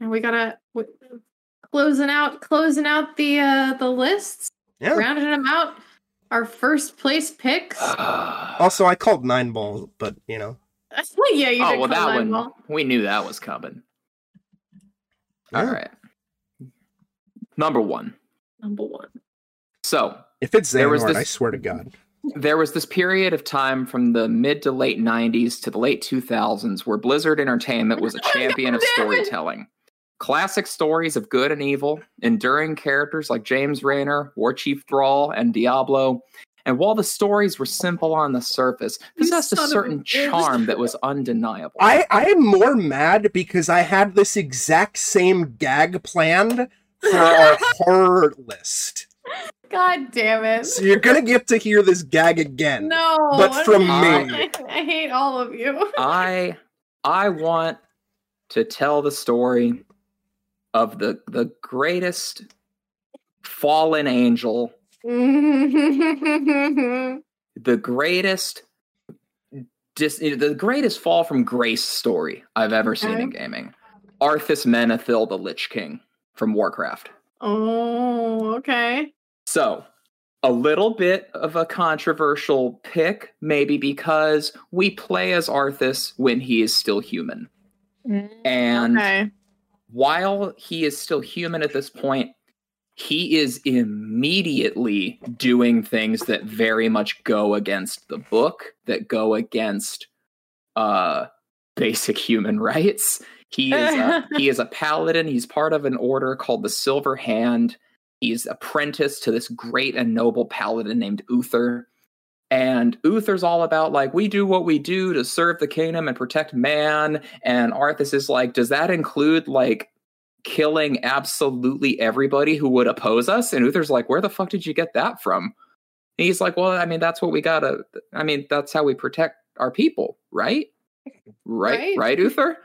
And we gotta w- closing out, closing out the uh the lists, Yeah. rounding them out. Our first place picks. Also, I called nine ball, but you know, yeah, you oh did well, call that nine one ball. we knew that was coming. All Yeah. right. Number one. Number one. So if it's There was Xehanort, this- I swear to God. There was this period of time from the mid to late 90s to the late 2000s where Blizzard Entertainment was a champion of God damn it. storytelling. Classic stories of good and evil, enduring characters like James Raynor, War Chief Thrall, and Diablo. And while the stories were simple on the surface, possessed a son of a certain charm that was undeniable. I I am more mad because I had this exact same gag planned for our horror list. God damn it. So you're gonna get to hear this gag again. No, But from I, me. I hate all of you. I I want to tell the story of the the greatest fallen angel, the greatest dis, the greatest fall from grace story I've ever seen in gaming. Arthas Menethil, the Lich King from Warcraft. Oh, okay. So, a little bit of a controversial pick, maybe because we play as Arthas when he is still human. And okay. while he is still human at this point, he is immediately doing things that very much go against the book, that go against uh basic human rights. He is a, he is a paladin. He's part of an order called the Silver Hand. He's apprentice to this great and noble paladin named Uther. And Uther's all about like we do what we do to serve the kingdom and protect man. And Arthas is like, does that include like killing absolutely everybody who would oppose us? And Uther's like, where the fuck did you get that from? And he's like, well, I mean, that's what we gotta. I mean, that's how we protect our people, right? Right, Right. right, Uther.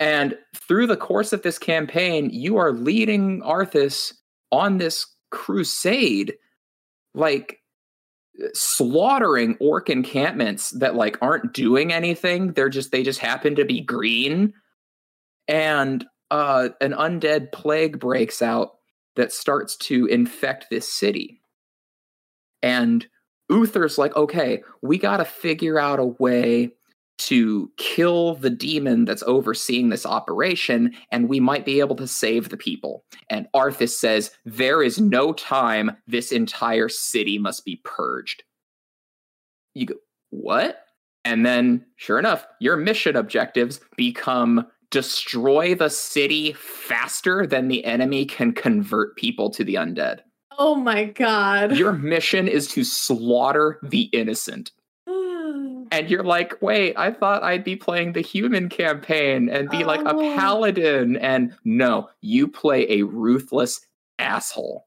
And through the course of this campaign, you are leading Arthas on this crusade, like slaughtering orc encampments that like aren't doing anything. They're just they just happen to be green. And uh an undead plague breaks out that starts to infect this city. And Uther's like, okay, we got to figure out a way to kill the demon that's overseeing this operation, and we might be able to save the people. And Arthas says, There is no time. This entire city must be purged. You go, What? And then, sure enough, your mission objectives become destroy the city faster than the enemy can convert people to the undead. Oh my god. Your mission is to slaughter the innocent. And you're like, wait, I thought I'd be playing the human campaign and be like a Oh. paladin. And no, you play a ruthless asshole.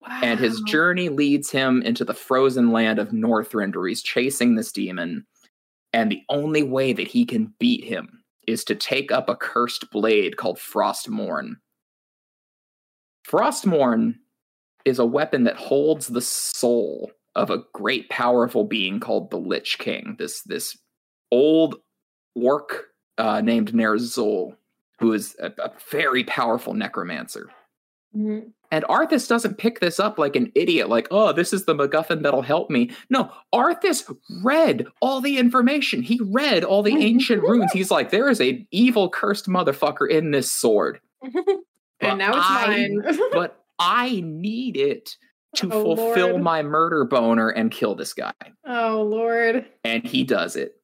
Wow. And his journey leads him into the frozen land of Northrend, where he's chasing this demon. And the only way that he can beat him is to take up a cursed blade called Frostmourne. Frostmourne is a weapon that holds the soul of a great powerful being called the Lich King. This this old orc uh, named Ner'zhul, who is a, a very powerful necromancer. Mhm. And Arthas doesn't pick this up like an idiot, like, oh, this is the MacGuffin that'll help me. No, Arthas read all the information. He read all the ancient runes. He's like, there is a evil, cursed motherfucker in this sword. And now it's I- mine. But I need it to Oh, fulfill Lord. my murder boner and kill this guy. oh lord. And he does it.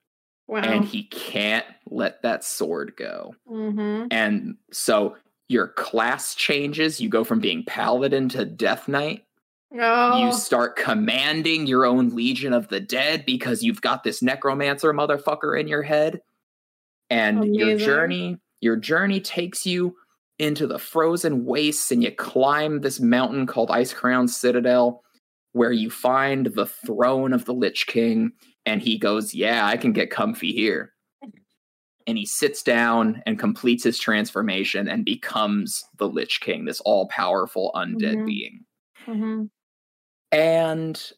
Wow. And he can't let that sword go. hmm And so your class changes. You go from being paladin to death knight. Oh, You start commanding your own Legion of the Dead because you've got this necromancer motherfucker in your head. And your journey, your journey takes you into the frozen wastes and you climb this mountain called Icecrown Citadel where you find the throne of the Lich King and he goes, "Yeah, I can get comfy here." And he sits down and completes his transformation and becomes the Lich King, this all-powerful undead Mhm. being. Mhm. And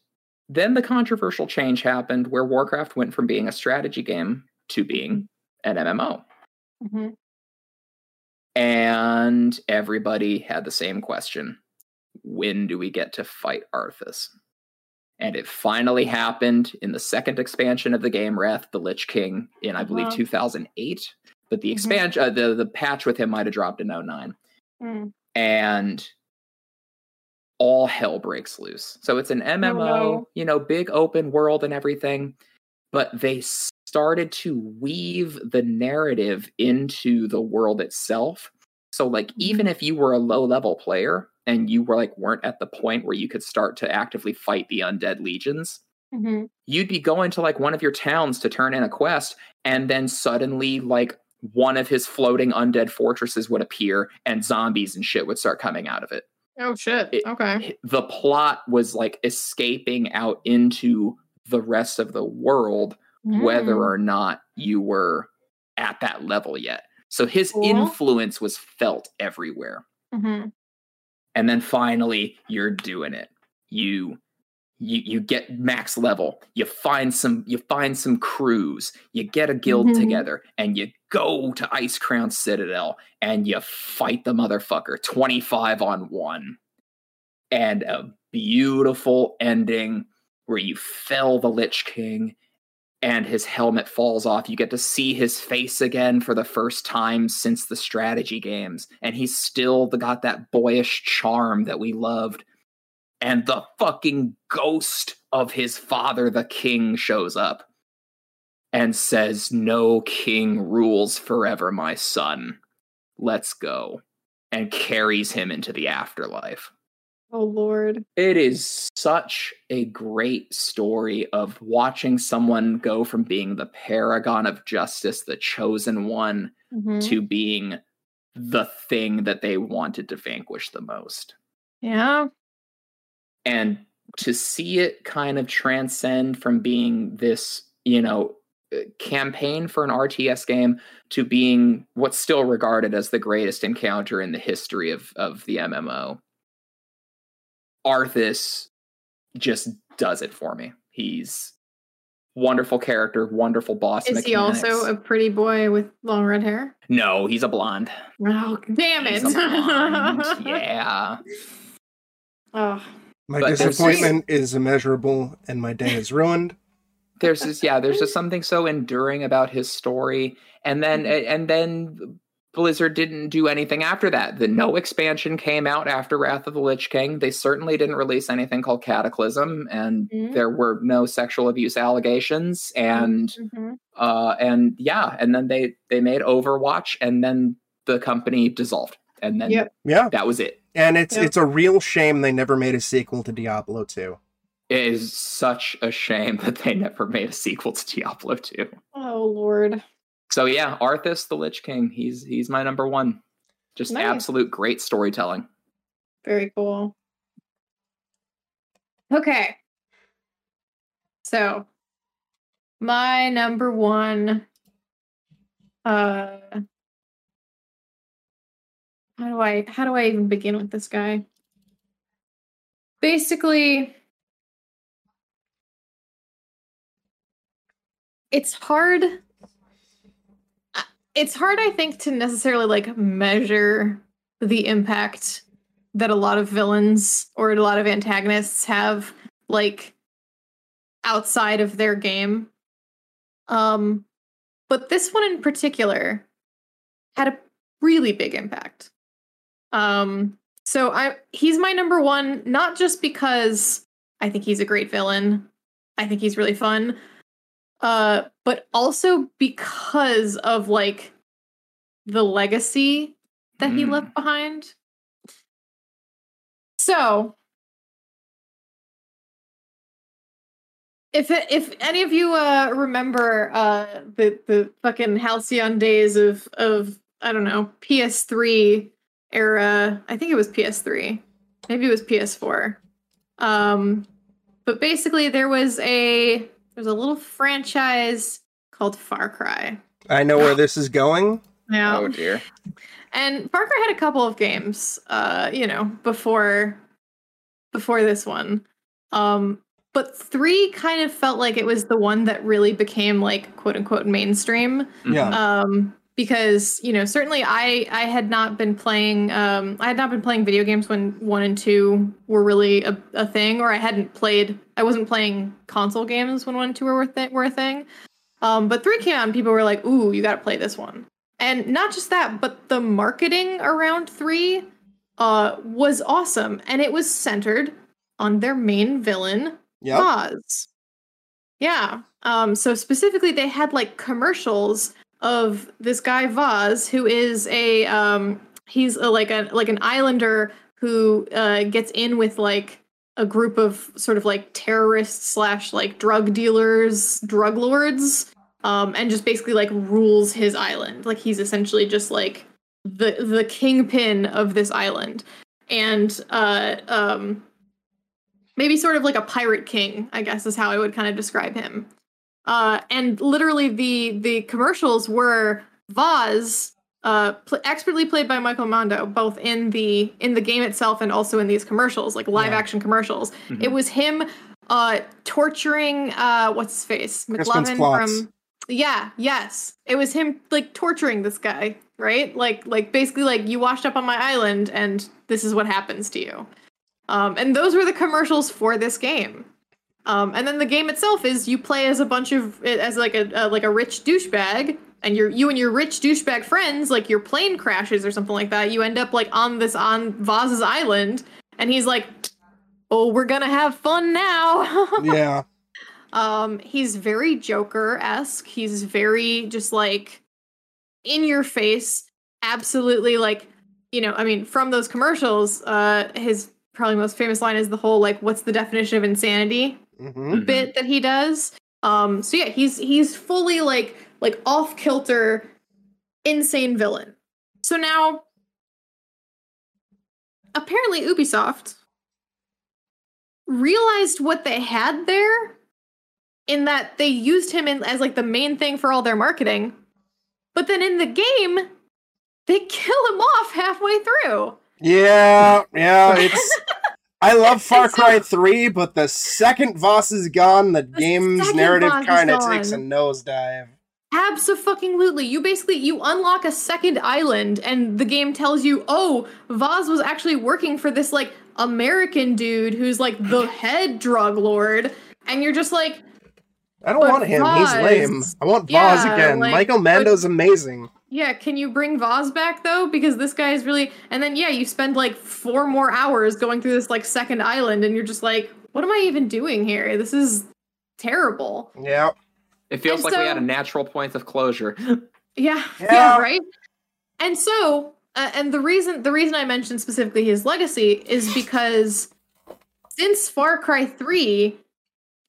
then the controversial change happened where Warcraft went from being a strategy game to being an MMO. Mhm. And everybody had the same question When do we get to fight Arthas? And it finally happened in the second expansion of the game, Wrath the Lich King, in I believe Uh-huh. 2008. But the Mhm. expansion, uh, the the patch with him might have dropped in 09. Mm. and all hell breaks loose. So it's an MMO, no. you know, big open world and everything, but they started to weave the narrative into the world itself. So like even if you were a low level player and you were like weren't at the point where you could start to actively fight the undead legions, Mhm. you'd be going to like one of your towns to turn in a quest and then suddenly like one of his floating undead fortresses would appear and zombies and shit would start coming out of it Oh shit. It- okay. the plot was like escaping out into the rest of the world whether Mm. or not you were at that level yet so his Cool. influence was felt everywhere Mhm. and then finally you're doing it you you you get max level you find some you find some crews you get a guild Mhm. together and you go to icecrown citadel and you fight the motherfucker 25 on 1 and a beautiful ending where you fell the lich king and his helmet falls off. You get to see his face again for the first time since the strategy games, and he's still got that boyish charm that we loved. And the fucking ghost of his father, the king, shows up and says, No king rules forever, my son. Let's go. And carries him into the afterlife. Oh lord. It is such a great story of watching someone go from being the paragon of justice, the chosen one, Mhm. to being the thing that they wanted to vanquish the most. Yeah. And to see it kind of transcend from being this, you know, uh, campaign for an RTS game to being what's still regarded as the greatest encounter in the history of, of the MMO. Arthas just does it for me. He's wonderful character, wonderful boss. Is he also a pretty boy with long red hair? No, he's a blonde. Oh damn it. He's a blonde. yeah. Oh. My But there's- disappointment is immeasurable, and my day is ruined. there's just yeah there's just something so enduring about his story and then and then blizzard didn't do anything after that the no expansion came out after wrath of the lich king they certainly didn't release anything called cataclysm and Mhm. there were no sexual abuse allegations and Mhm. uh and yeah and then they they made overwatch and then the company dissolved and then Yep. Yeah, that was it and it's Yeah. it's a real shame they never made a sequel to Diablo 2. it is such a shame that they never made a sequel to diablo 2 Oh lord. So yeah, Arthas the Lich King. He's he's my number one. Just Nice. absolute great storytelling. Very cool. Okay. So, my number one uh how do I how do I even begin with this guy? Basically it's hard it's hard I think to necessarily like measure the impact that a lot of villains or a lot of antagonists have like outside of their game. Um but this one in particular had a really big impact. Um so i he's my number one not just because i think he's a great villain i think he's really fun uh but also because of like the legacy that he Mm. left behind so If if any of you uh, remember uh, the the fucking halcyon days of of I don't know PS3 era, I think it was PS3, maybe it was PS4. Um, but basically, there was a there's a little franchise called Far Cry. I know where this is going. Yeah. Oh dear. And Far Cry had a couple of games, uh, you know, before before this one. Um, but three kind of felt like it was the one that really became like quote unquote mainstream. Yeah. Um, because you know certainly I I had not been playing um I had not been playing video games when one and two were really a, a thing, or I hadn't played I wasn't playing console games when one and two were th- were a thing. Um, but three came out and people were like, "Ooh, you got to play this one." And not just that, but the marketing around three uh, was awesome, and it was centered on their main villain, Yep. Oz. Yeah. Um, so specifically, they had like commercials of this guy Vaas, who is a um, he's a, like a like an islander who uh, gets in with like a group of sort of like terrorists slash like drug dealers, drug lords, um, and just basically like rules his island. Like he's essentially just like the the kingpin of this island, and uh, um, maybe sort of like a pirate king, I guess is how I would kind of describe him. Uh, and literally the the commercials were Vaas, uh, pl- expertly played by Michael Mando, both in the in the game itself and also in these commercials, like live Yeah. action commercials. Mhm. It was him uh, torturing uh, what's his face, McLovin from. Yeah, yes, it was him like torturing this guy, right? Like like basically like you washed up on my island and this is what happens to you. Um, and those were the commercials for this game. Um, and then the game itself is you play as a bunch of as like a uh, like a rich douchebag, and you're you and your rich douchebag friends, like your plane crashes or something like that. You end up like on this on Vaas's island, and he's like, "Oh, we're gonna have fun now." yeah. Um, he's very Joker esque. He's very just like in your face, absolutely like you know. I mean, from those commercials, uh, his probably most famous line is the whole like, "What's the definition of insanity?" Hmm Mhm. bit that he does. Um, so yeah, he's he's fully like like off kilter, insane villain. So now, apparently, Ubisoft realized what they had there, in that they used him in as like the main thing for all their marketing, but then in the game, they kill him off halfway through. Yeah, yeah, it's. I love Far Cry 3, but the second Vaas is gone, the, game's narrative kind of takes a nosedive. Absolutely. You basically you unlock a second island and the game tells you, "Oh, Vaas was actually working for this like American dude who's like the head drug lord." And you're just like, I don't want him. He's lame. I want Vaas Yeah, again. like, Michael Mando's amazing. "Yeah, can you bring Vaas back though because this guy is really..." And then yeah, you spend like 4 more hours going through this like second island and you're just like, "What am I even doing here? This is terrible." Yeah. It feels And like we had a natural point of closure. Yeah, Yeah. yeah, right. And so, uh, and the reason the reason I mentioned specifically his legacy is because since Far Cry Three,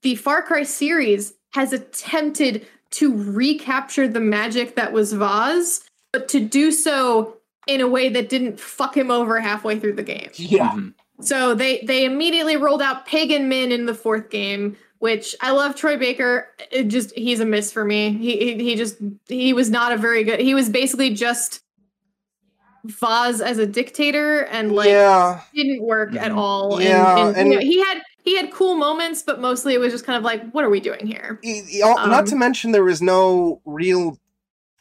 the Far Cry series has attempted to recapture the magic that was Vaas, but to do so in a way that didn't fuck him over halfway through the game. Yeah. Mhm. So they they immediately rolled out Pagan Min in the fourth game, which I love Troy Baker. It just he's a miss for me. He he, he just he was not a very good. He was basically just Vaas as a dictator and like yeah. didn't work at Mhm. all. Yeah, and, and, and- you know, he had he had cool moments, but mostly it was just kind of like, what are we doing here? Y- y- al- not Um, to mention there was no real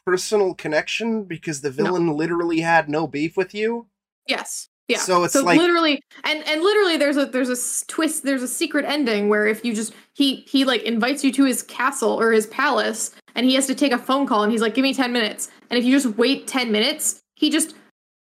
personal connection because the villain literally had no beef with you. Yes. Yeah. So it's like- literally, and and literally, there's a there's a twist. There's a secret ending where if you just he he like invites you to his castle or his palace, and he has to take a phone call, and he's like, "Give me ten minutes." And if you just wait ten minutes, he just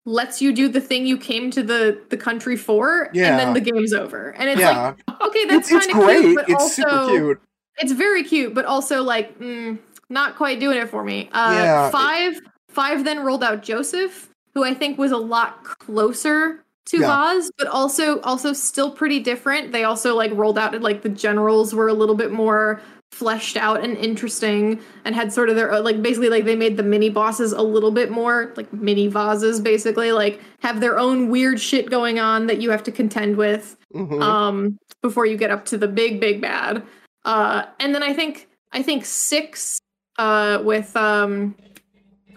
lets you do the thing you came to the the country for, Yeah. and then the game's over. And it's yeah. like, okay, that's kind of great. cute, but it's also super cute. it's very cute, but also like mm, not quite doing it for me. Uh, Yeah. Five, five then rolled out Joseph, who I think was a lot closer to Yeah. Vaas, but also also still pretty different. They also like rolled out like the generals were a little bit more fleshed out and interesting and had sort of their like basically like they made the mini bosses a little bit more like mini vases basically like have their own weird shit going on that you have to contend with Mhm. um before you get up to the big big bad uh and then i think i think six uh with um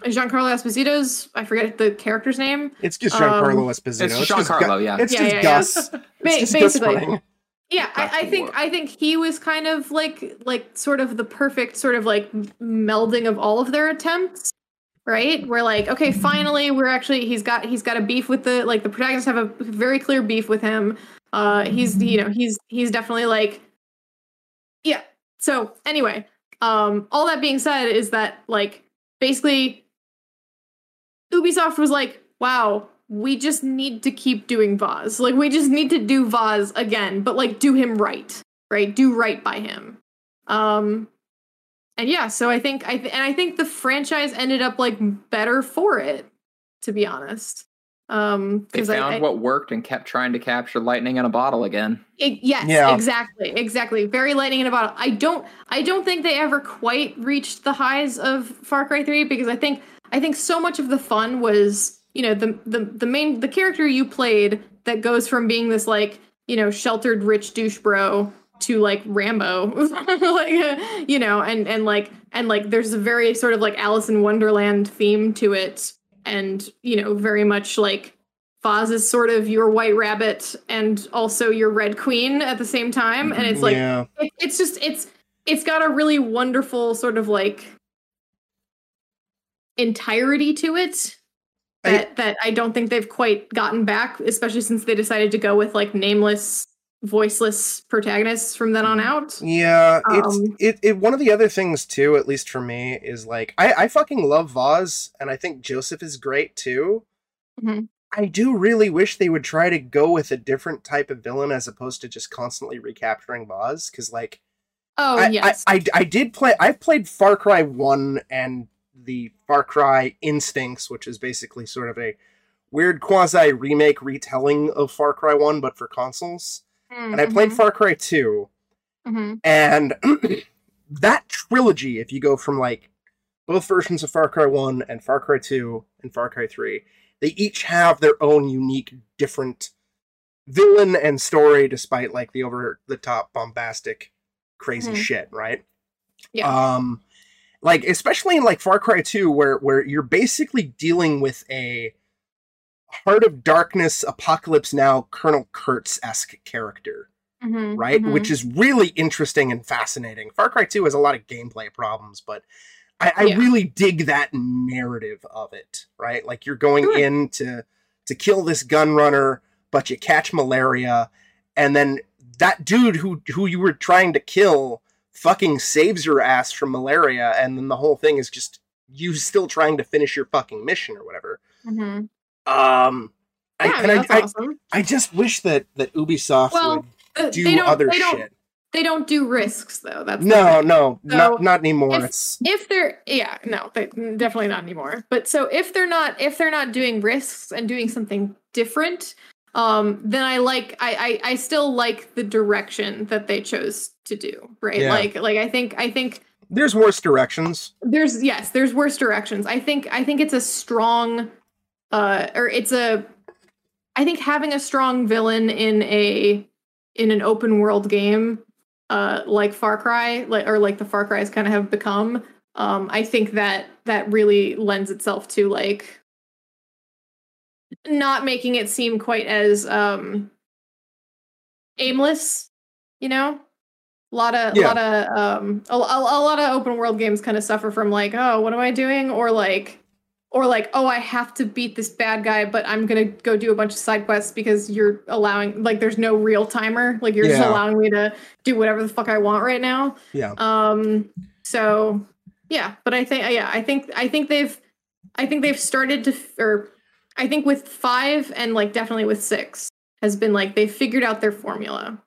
giancarlo esposito's i forget the character's name it's just um, Giancarlo Esposito. It's just Giancarlo, Gu- yeah. It's Yeah, just yeah, yeah. Gus. It's Ba- just basically. Fring. Yeah I, I think i think he was kind of like like sort of the perfect sort of like melding of all of their attempts right? We're like okay finally we're actually he's got he's got a beef with the like the protagonists have a very clear beef with him. Uh he's you know he's he's definitely like yeah. So anyway um all that being said is that like basically ubisoft was like wow we just need to keep doing Vaas. Like we just need to do Vaas again, but like do him right, right? Do right by him. Um and yeah, so I think I th- and I think the franchise ended up like better for it, to be honest. Um They because found I, I what worked and kept trying to capture lightning in a bottle again. it, yes, Yeah. exactly, exactly. Very lightning in a bottle. I don't, I don't think they ever quite reached the highs of Far Cry Three because I think, I think so much of the fun was, you know, the the the main the character you played that goes from being this like, you know, sheltered rich douche bro to like Rambo, like you know, and and like and like there's a very sort of like Alice in Wonderland theme to it, and you know, very much like Foz is sort of your white rabbit and also your red queen at the same time, and it's like yeah. it, it's just it's it's got a really wonderful sort of like entirety to it I- that that I don't think they've quite gotten back, especially since they decided to go with like nameless, voiceless protagonists from then on out. Yeah, it's Um, it, it. One of the other things too, at least for me, is like I I fucking love Vaas and I think Joseph is great too. Mhm. I do really wish they would try to go with a different type of villain as opposed to just constantly recapturing Vaas, because like Oh I, yes, I, I I did play. I've played Far Cry One and the Far Cry Instincts, which is basically sort of a weird quasi remake retelling of Far Cry One, but for consoles. And I played Far Cry Two, Mhm. and that trilogy, if you go from like both versions of Far Cry 1 and Far Cry 2 and Far Cry 3, they each have their own unique, different villain and story, despite like the over the top, bombastic, crazy Mhm. shit, right? Yeah. Um, like especially in like Far Cry 2, where where you're basically dealing with a Heart of Darkness, Apocalypse Now, Colonel Kurtz esque character Mhm, right? mhm. Which is really interesting and fascinating. Far Cry 2 has a lot of gameplay problems, but I, I Yeah. really dig that narrative of it, right? Like you're going Sure. in to to kill this gun runner, but you catch malaria, and then that dude who who you were trying to kill fucking saves your ass from malaria, and then the whole thing is just you still trying to finish your fucking mission or whatever. Mhm. Um, Yeah, I and mean, I, that's I, awesome. I just wish that that Ubisoft Well, would Uh, do they don't, other they don't, shit. They don't do risks though. That's No, no, So, not not anymore. if- It's if they're yeah no they, definitely not anymore but so if they're not if they're not doing risks and doing something different um then i like i i, I still like the direction that they chose to do right Yeah. like like i think i think there's worse directions. there's yes there's worse directions i think i think it's a strong uh or it's a i think having a strong villain in a in an open world game uh like far cry like or like the far cries kind of have become um i think that that really lends itself to like not making it seem quite as um aimless you know? A lot of a lot of um a, a, a lot of open world games kind of suffer from like oh what am i doing? Or like or like oh i have to beat this bad guy but i'm gonna go do a bunch of side quests because you're allowing like there's no real timer. Like you're just allowing me to do whatever the fuck i want right now. Yeah. um so yeah but i think yeah i think i think they've i think they've started to or i think with five and like definitely with six has been like they've figured out their formula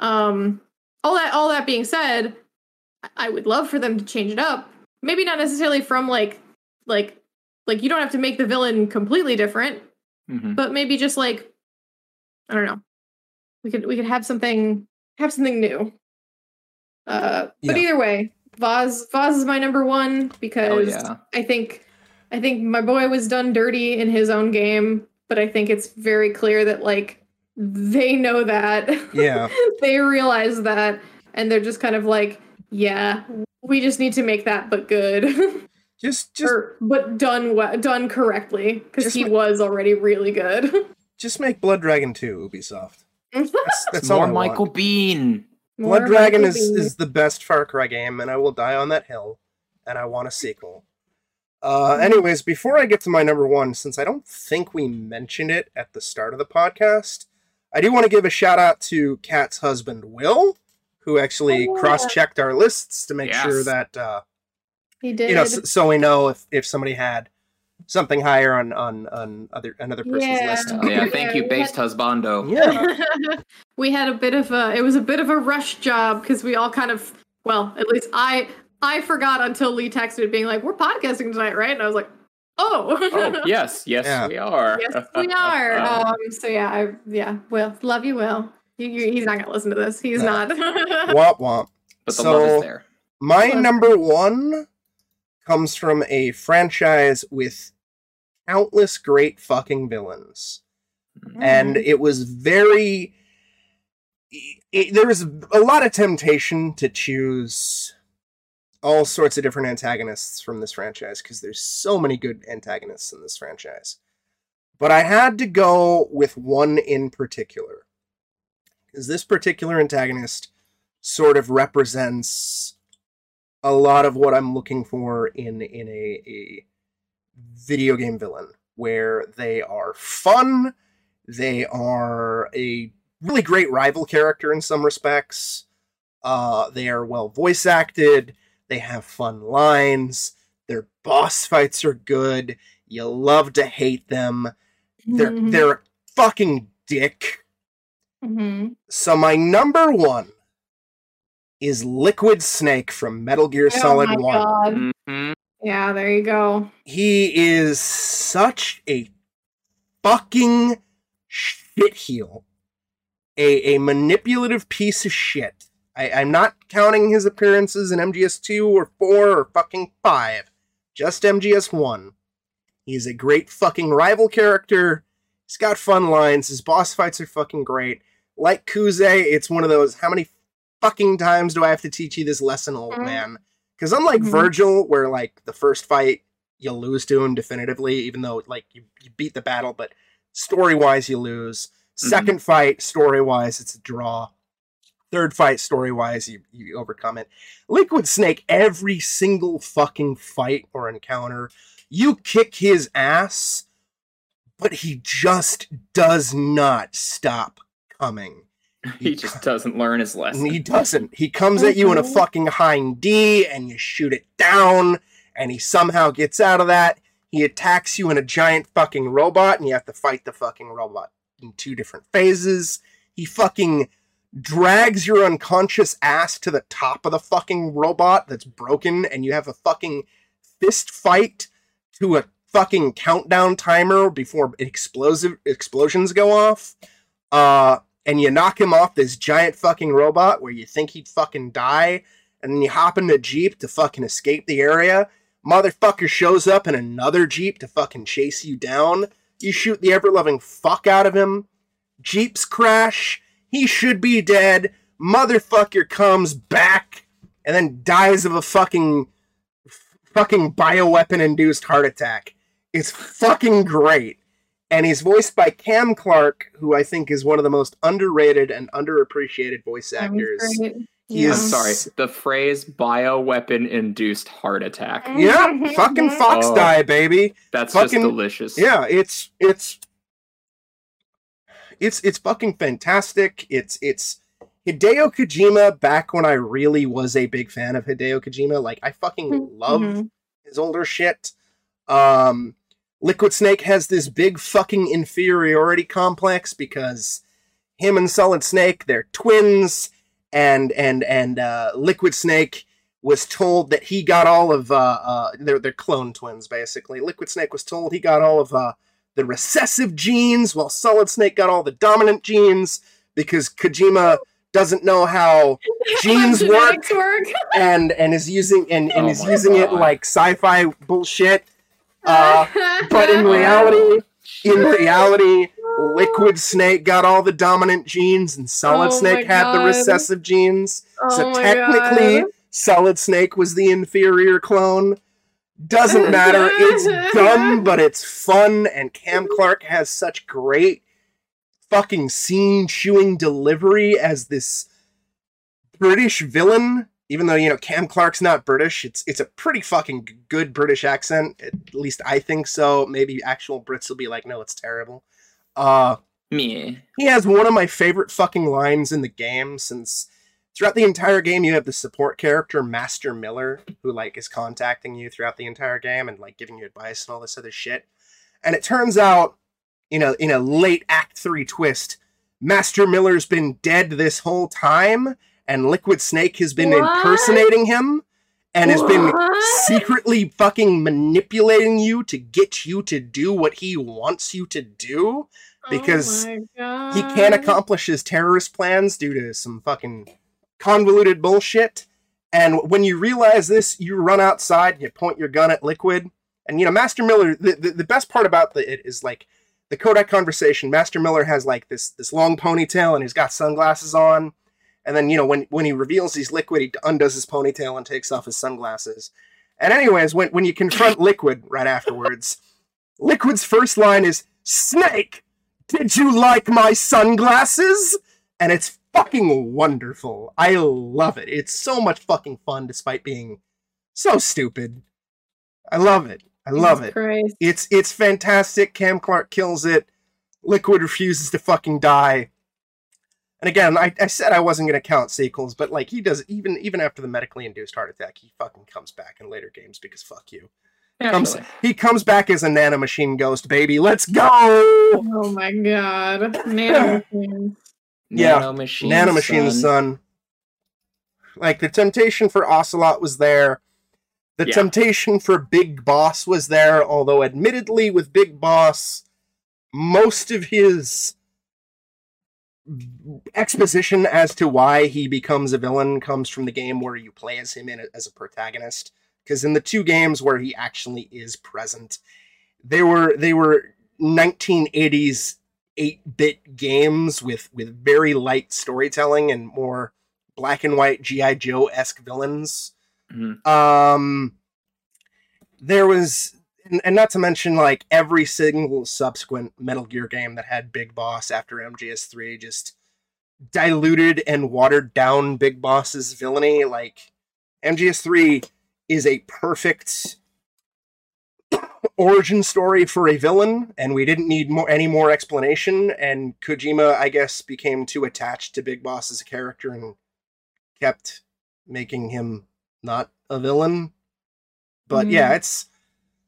um all that all that being said I- would love for them to change it up maybe not necessarily from like like like you don't have to make the villain completely different Mhm. but maybe just like I don't know. We could we could have something have something new. Uh, but Yeah. either way, Vaas Vaas is my number one because yeah. I think I think my boy was done dirty in his own game, but I think it's very clear that like they know that. Yeah. they realize that and they're just kind of like, yeah, we just need to make that but good. Just just or but done we- done correctly because he ma- was already really good. just make Blood Dragon 2 Ubisoft. That's, that's all More I Michael want. Biehn. More Blood Dragon is, Biehn. is the best Far Cry game, and I will die on that hill. And I want a sequel. Uh, anyways, before I get to my number one, since I don't think we mentioned it at the start of the podcast, I do want to give a shout out to Kat's husband, Will, who actually Oh, yeah. cross checked our lists to make Yes. sure that, uh, he did. you know, s- so we know if, if somebody had something higher on, on, on other another person's Yeah. list. Oh, yeah, thank you, based had- husbando. Yeah. we had a bit of a it was a bit of a rush job because we all kind of well at least i i forgot until lee texted being like we're podcasting tonight right and i was like oh Oh, yes, yes, Yeah. we are. yes we are um so yeah i yeah will love you will you, you, he's not gonna listen to this he's No. not womp womp. but the so- love is there. My Plus- number one comes from a franchise with countless great fucking villains. And Mm-hmm. it was very. It, there was a lot of temptation to choose all sorts of different antagonists from this franchise because there's so many good antagonists in this franchise. But I had to go with one in particular. Because this particular antagonist sort of represents a lot of what I'm looking for in in a, a video game villain, where they are fun, they are a really great rival character in some respects. Uh, they are well voice acted. They have fun lines. Their boss fights are good. You love to hate them. They're Mhm. they're a fucking dick. Mhm. So my number one is Liquid Snake from Metal Gear Oh Solid my One. God. Mhm. yeah there you go He is such a fucking shitheel, a a manipulative piece of shit. I, I'm not counting his appearances in MGS two or four or fucking five, just MGS one. He's a great fucking rival character. He's got fun lines. His boss fights are fucking great. Like Kuze, it's one of those. How many fucking times do I have to teach you this lesson, old Mhm. man? Because unlike Mhm. Vergil, where like the first fight you lose to him definitively, even though like you, you beat the battle, but story wise you lose. 2nd fight, story wise, it's a draw. Third fight, story wise, you, you overcome it. Liquid Snake, every single fucking fight or encounter, you kick his ass, but he just does not stop coming. He just doesn't learn his lesson. He doesn't. He comes at you in a Mhm. fucking hind D and you shoot it down, and he somehow gets out of that. He attacks you in a giant fucking robot, and you have to fight the fucking robot in two different phases. He fucking drags your unconscious ass to the top of the fucking robot that's broken, and you have a fucking fist fight to a fucking countdown timer before explosive explosions go off. Uh, and you knock him off this giant fucking robot where you think he'd fucking die, and then you hop in a jeep to fucking escape the area. Motherfucker shows up in another jeep to fucking chase you down. You shoot the ever loving fuck out of him. Jeeps crash. He should be dead. Motherfucker comes back and then dies of a fucking fucking bioweapon induced heart attack. It's fucking great and he's voiced by Cam Clarke, who I think is one of the most underrated and underappreciated voice That was actors. great. He I'm is- sorry. The phrase bioweapon induced heart attack. Yeah, fucking Fox Oh. die, baby. That's Fucking- just delicious. Yeah, it's it's it's it's fucking fantastic. It's it's Hideo Kojima back when I really was a big fan of Hideo Kojima. Like I fucking love Mhm. his older shit. Um, Liquid Snake has this big fucking inferiority complex because him and Solid Snake, they're twins, and and and uh, Liquid Snake was told that he got all of uh, uh they're they're clone twins basically. Liquid Snake was told he got all of uh the recessive genes, while Solid Snake got all the dominant genes because Kojima doesn't know how genes work work. and and is using and, and Oh is my using it like sci-fi bullshit. Uh, but in reality, in reality, Liquid Snake got all the dominant genes, and Solid Oh Snake my had the recessive genes. so Oh my technically, God. Solid Snake was the inferior clone. Doesn't matter. It's dumb, but it's fun, and Cam Clarke has such great fucking scene chewing delivery as this British villain. Even though you know Cam Clarke's not British, it's it's a pretty fucking good British accent. At least I think so. Maybe actual Brits will be like, no, it's terrible. Uh, Me. he has one of my favorite fucking lines in the game since throughout the entire game you have the support character Master Miller who like is contacting you throughout the entire game and like giving you advice and all this other shit. And it turns out, you know, in a late act 3 twist, Master Miller's been dead this whole time and Liquid Snake has been What? impersonating him and has been secretly fucking manipulating you to get you to do what he wants you to do because oh he can't accomplish his terrorist plans due to some fucking convoluted bullshit. And when you realize this, you run outside, you point your gun at Liquid, and you know Master Miller. The, the, the best part about the, it is like the Codec conversation. Master Miller has like this this long ponytail, and he's got sunglasses on. And then you know when when he reveals he's Liquid, he undoes his ponytail and takes off his sunglasses. And anyways, when when you confront Liquid right afterwards, Liquid's first line is "Snake." Did you like my sunglasses? And it's fucking wonderful. I love it. It's so much fucking fun despite being so stupid. I love it. I love Jesus it. Christ. It's it's fantastic. Cam Clarke kills it. Liquid refuses to fucking die. And again, I, I said I wasn't gonna count sequels, but like he does even even after the medically induced heart attack, he fucking comes back in later games because fuck you. Comes, he comes back as a nanomachine ghost, baby. Let's go! Oh my god. Nanomachines. Yeah, Nanomachine. Nanomachine son. son. Like the temptation for Ocelot was there. The Yeah. temptation for Big Boss was there, although admittedly with Big Boss, most of his exposition as to why he becomes a villain comes from the game where you play as him in a, as a protagonist. Because in the two games where he actually is present, they were they were 1980s 8-bit games with with very light storytelling and more black and white GI Joe esque villains. Mhm. Um, there was, and, and not to mention like every single subsequent Metal Gear game that had Big Boss after MGS3 just diluted and watered down Big Boss's villainy. Like MGS3 is a perfect origin story for a villain, and we didn't need more any more explanation. And Kojima, I guess, became too attached to Big Boss as a character and kept making him not a villain. But Mhm. yeah, it's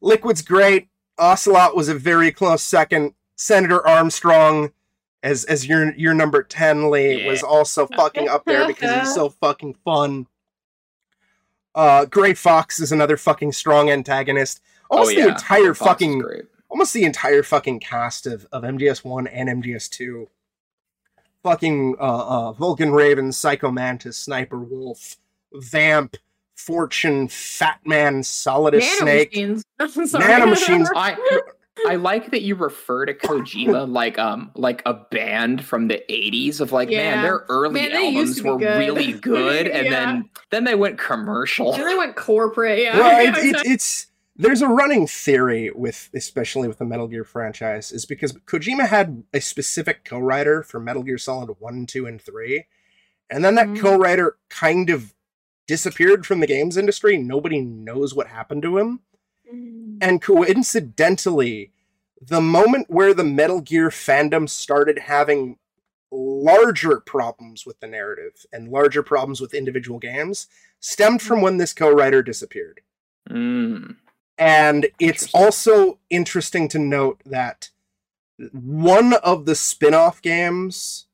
Liquid's great. Ocelot was a very close second. Senator Armstrong as as your your number 10 Lee Yeah. was also fucking up there because he's so fucking fun. Uh Gray Fox is another fucking strong antagonist. Almost oh, yeah. the entire Fox fucking almost the entire fucking cast of, of MGS1 and MGS2. Fucking uh, uh, Vulcan Raven, Psycho Mantis, Sniper Wolf, Vamp, Fortune, Fat Man, Solidus Snake. Nanomachines. I'm sorry. Nanomachines. I I like that you refer to Kojima like um like a band from the 80s of like Yeah. man their early Man, albums used to be were good. really good and Yeah. then then they went commercial. And they went corporate, yeah. Well, Yeah, it, it, it's there's a running theory with especially with the Metal Gear franchise is because Kojima had a specific co-writer for Metal Gear Solid 1, 2 and 3 and then that Mhm. co-writer kind of disappeared from the games industry. Nobody knows what happened to him. Mm. And coincidentally, the moment where the Metal Gear fandom started having larger problems with the narrative and larger problems with individual games stemmed from when this co-writer disappeared. Mm. And it's also interesting to note that one of the spin-off games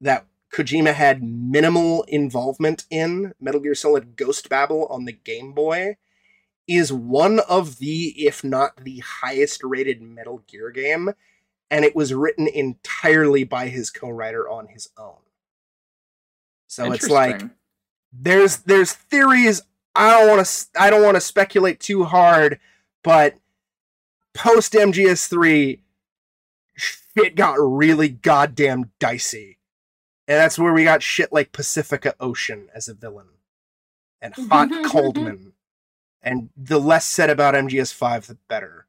that Kojima had minimal involvement in, Metal Gear Solid Ghost Babel on the Game Boy, is one of the, if not the highest rated Metal Gear game, and it was written entirely by his co-writer on his own. So it's like there's there's theories. I don't want to I don't want to speculate too hard, but post MGS3 shit got really goddamn dicey. And that's where we got shit like Pacifica Ocean as a villain and mm-hmm, Hot mm-hmm, mm-hmm. Coldman. And the less said about MGS5 the better.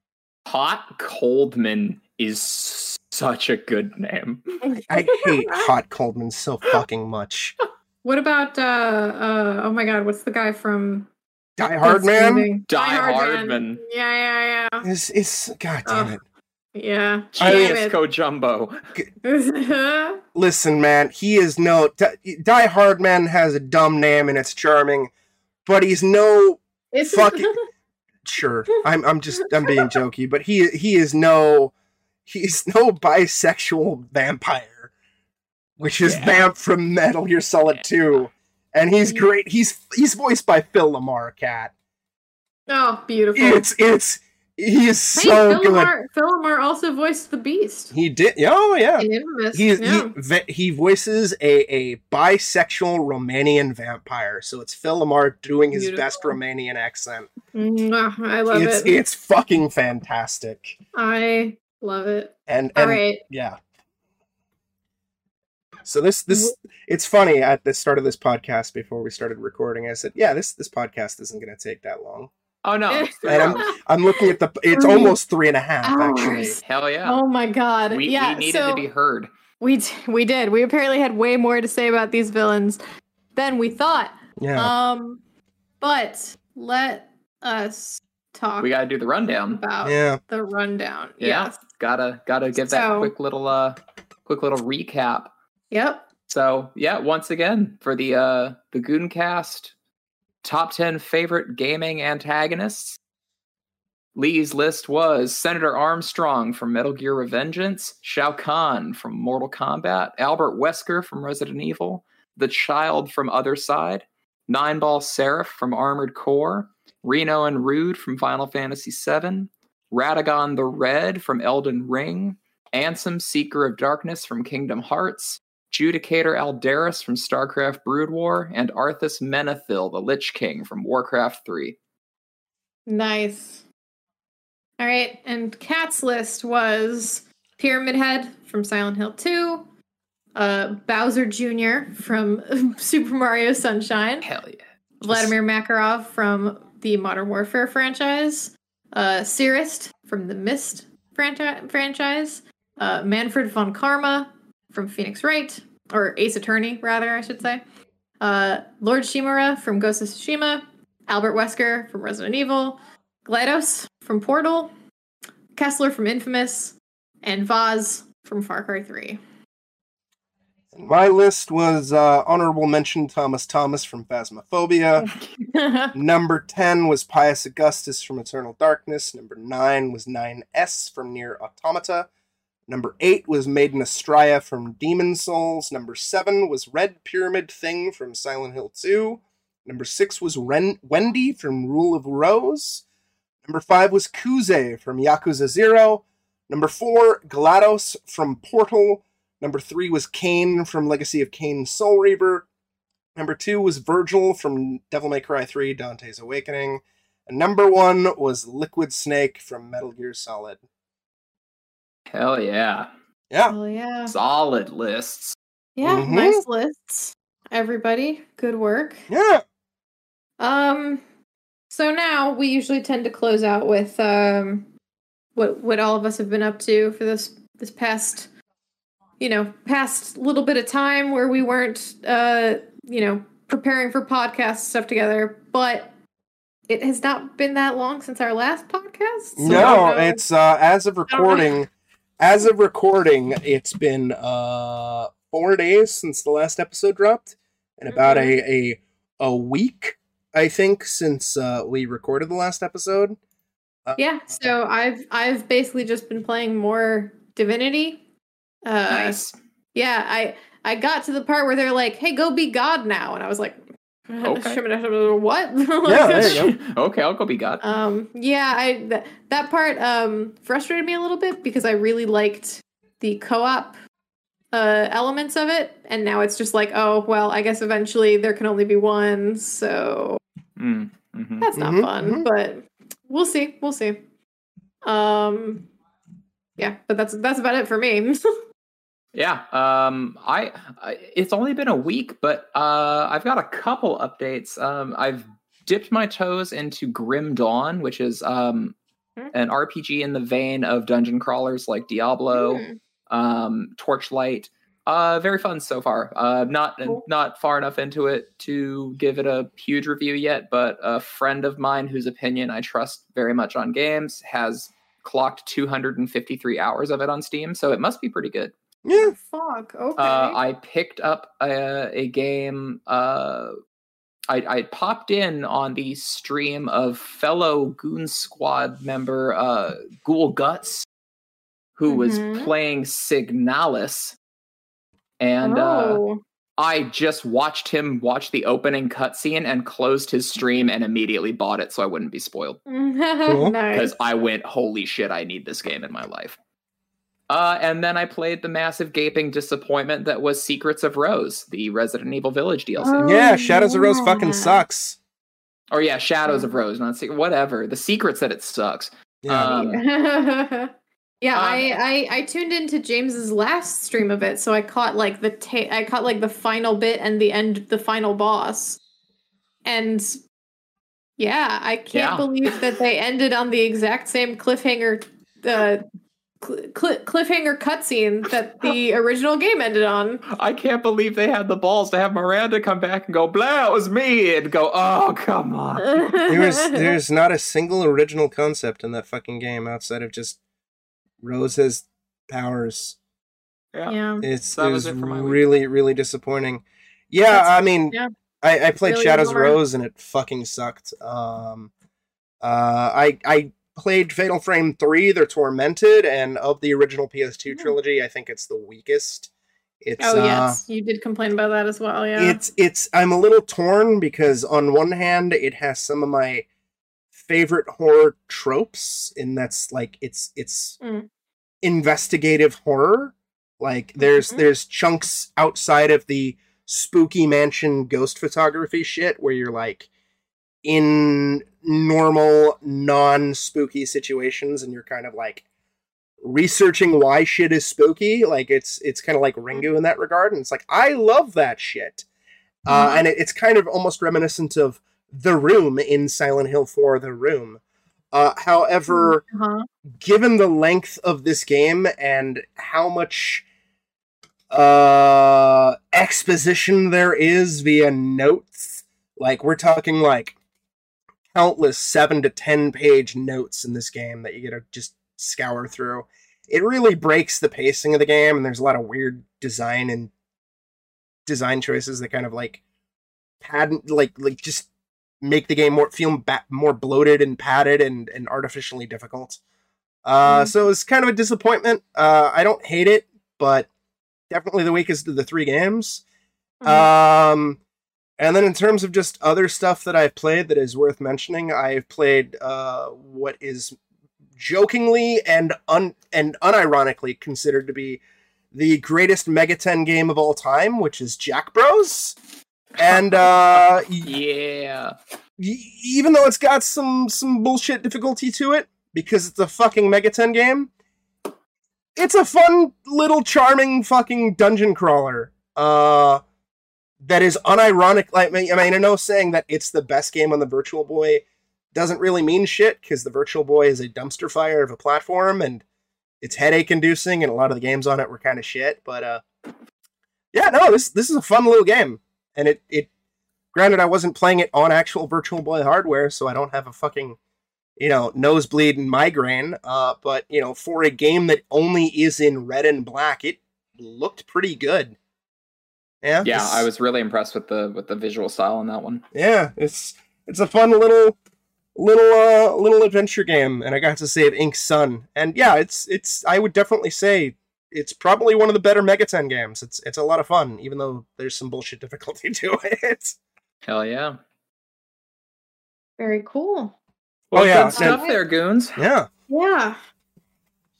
Hot Coldman is such a good name. I hate Hot Coldman so fucking much. What about uh uh oh my god, what's the guy from Die Hard Man Thanksgiving? Die Hard Hard Man. Yeah, yeah, is is god damn Oh. it. yeah. I mean- Yeah. Cisco Jumbo. Listen, man, he is no Di- Die Hard Man has a dumb name and it's charming, but he's no It's Fuck it. sure. I'm I'm just I'm being jokey, but he he is no he's no bisexual vampire, which is Yeah. Vamp from Metal Gear Solid 2. And he's mm. great. He's he's voiced by Phil LaMarr, Kat. Oh, beautiful. It's it's he is hey, so Phil good. LaMarr, Phil LaMarr also voiced the Beast He did. Oh yeah. Infamous. He, yeah. he ve- he voices a, a bisexual Romanian vampire, so it's Phil LaMarr doing his best Romanian accent. Mwah, I love It's it. it's it's fucking fantastic, I love it. and All and right. yeah. So this this it's funny at the start of this podcast before we started recording. I said, "Yeah, this this podcast isn't going to take that long." Oh no. And I'm I'm looking at the it's Three almost three and a half actually. Hell yeah. Oh my god. we, yeah. we needed so to be heard. we d- we did. We apparently had way more to say about these villains than we thought. Yeah, Um but let us talk We gotta do the rundown. about yeah. the rundown. Yeah. Yes. Gotta gotta give that quick little uh quick little recap. Yep. So yeah, once again for the uh the Gooncast top ten favorite gaming antagonists. Lee's list was Senator Armstrong from Metal Gear Revengeance, Shao Kahn from Mortal Kombat, Albert Wesker from Resident Evil, The Child from Othercide, Nine Ball Seraph from Armored Core, Reno and Rude from Final Fantasy VII, Radagon the Red from Elden Ring, Ansem Seeker of Darkness from Kingdom Hearts, Judicator Aldaris from StarCraft Brood War, and Arthas Menethil, the Lich King from Warcraft 3. Nice. All right, and Kat's list was Pyramid Head from Silent Hill 2, uh, Bowser Jr. from Super Mario Sunshine, Hell yeah. Vladimir Makarov from the Modern Warfare franchise, uh, Sirrus from the Myst franchi- franchise, uh, Manfred von Karma from Phoenix Wright, or Ace Attorney, rather, I should say, uh, Lord Shimura from Ghost of Tsushima, Albert Wesker from Resident Evil, GLaDOS from Portal, Kessler from Infamous, and Vaas from Far Cry 3. My list was uh, honorable mention Thomas Thomas from Phasmophobia. Number 10 was Pius Augustus from Eternal Darkness. Number 9 was 9S from Nier Automata. Number 8 was Maiden Astraea from Demon Souls. Number 7 was Red Pyramid Thing from Silent Hill 2. Number 6 was Ren- Wendy from Rule of Rose. Number 5 was Kuze from Yakuza 0. Number 4, GLaDOS from Portal. Number 3 was Kain from Legacy of Kain Soul Reaver. Number two was Vergil from Devil May Cry 3 Dante's Awakening. And number one was Liquid Snake from Metal Gear Solid. Hell yeah. Yeah. Oh, yeah. Solid lists. Yeah, Mhm. nice lists. Everybody, good work. Yeah. Um so now we usually tend to close out with um what what all of us have been up to for this this past you know, past little bit of time where we weren't uh, you know, preparing for podcast stuff together, but it has not been that long since our last podcast. so no, it's uh as of recording as of recording, it's been uh four days since the last episode dropped. And about Mm-hmm. a, a a week, I think, since uh we recorded the last episode. Uh, Yeah, so I've I've basically just been playing more Divinity. Uh nice. Yeah, I I got to the part where they're like, "Hey, go be God now," and I was like, Okay. what? Yeah, there you okay, I'll go be God. Um, yeah, I th- that part um frustrated me a little bit because I really liked the co-op uh elements of it, and now it's just like, oh well, I guess eventually there can only be one, so Mm, mhm. that's not Mhm, fun. mhm. But we'll see, we'll see. Um, yeah, but that's that's about it for me. Yeah, um, I, I it's only been a week, but uh, I've got a couple updates. Um, I've dipped my toes into Grim Dawn, which is um, Hmm. an RPG in the vein of dungeon crawlers like Diablo, Hmm. um, Torchlight. Uh, very fun so far. Uh, not Cool. not far enough into it to give it a huge review yet, but a friend of mine whose opinion I trust very much on games has clocked 253 hours of it on Steam, so it must be pretty good. Yeah. Fuck. Okay. Uh, I picked up a, a game. Uh, I, I popped in on the stream of fellow Goon Squad member uh, Ghoul Guts, who was Mhm. playing Signalis, and uh, oh. I just watched him watch the opening cutscene and closed his stream and immediately bought it so I wouldn't be spoiled Cool. nice. because I went, "Holy shit, I need this game in my life." Uh, and then I played the massive gaping disappointment that was Secrets of Rose, the Resident Evil Village DLC. Oh, Yeah, Shadows of Rose fucking sucks. Or yeah, Shadows of Rose, not Secret, whatever. The secrets that it sucks. Yeah. Um, yeah, Um, I, I I tuned into James's last stream of it, so I caught like the ta- I caught like the final bit and the end, the final boss, and yeah, I can't Yeah. believe that they ended on the exact same cliffhanger, uh, cl- cl- cliffhanger cutscene that the original game ended on. I can't believe they had the balls to have Miranda come back and go, blah, it was me, and go, oh, come on. there's there's not a single original concept in that fucking game outside of just Rose has powers. Yeah. yeah. It's That it was was it for my week. really really disappointing. Yeah, That's- I mean, yeah. I, I played Really Shadows of. Rose and it fucking sucked. Um, uh, I I played Fatal Frame three, The Tormented, and of the original PS2 Hmm. trilogy, I think it's the weakest. It's Oh uh, yes, you did complain about that as well. Yeah. it's it's I'm a little torn because on one hand it has some of my favorite horror tropes and that's like it's it's Mm. investigative horror like there's Mhm. there's chunks outside of the spooky mansion ghost photography shit where you're like in normal non spooky situations and you're kind of like researching why shit is spooky like it's it's kind of like ringu in that regard and it's like i love that shit uh, Mhm. and it, it's kind of almost reminiscent of the room in silent hill 4 the room uh, however Uh-huh. given the length of this game and how much uh exposition there is via notes like we're talking like countless 7 to 10 page notes in this game that you got to just scour through it really breaks the pacing of the game and there's a lot of weird design and design choices that kind of like pad like like just make the game more feel ba- more bloated and padded and and artificially difficult uh, Mhm. so it's kind of a disappointment. Uh, I don't hate it, but definitely the weakest of the three games. Mhm. Um, and then in terms of just other stuff that I've played that is worth mentioning, I've played uh, what is jokingly and un and unironically considered to be the greatest Mega Ten game of all time, which is Jack Bros. And uh, Yeah. y- even though it's got some some bullshit difficulty to it because it's a fucking Mega Ten game, it's a fun little charming fucking dungeon crawler. Uh that is unironic. Like, I mean, I know saying that it's the best game on the Virtual Boy doesn't really mean shit because the Virtual Boy is a dumpster fire of a platform and it's headache inducing, and a lot of the games on it were kind of shit. But uh, yeah, no, this this is a fun little game, and it it granted I wasn't playing it on actual Virtual Boy hardware, so I don't have a fucking you know nosebleed and migraine. Uh, but you know, for a game that only is in red and black, it looked pretty good. Yeah, Yeah, I was really impressed with the with the visual style on that one. yeah, it's it's a fun little little uh little adventure game, and I got to save Ink Sun, and yeah, it's it's I would definitely say it's probably one of the better Megaten games. It's it's a lot of fun, even though there's some bullshit difficulty to it. Hell yeah. Very cool. Well, yeah, Good stuff there, goons. Yeah. Yeah.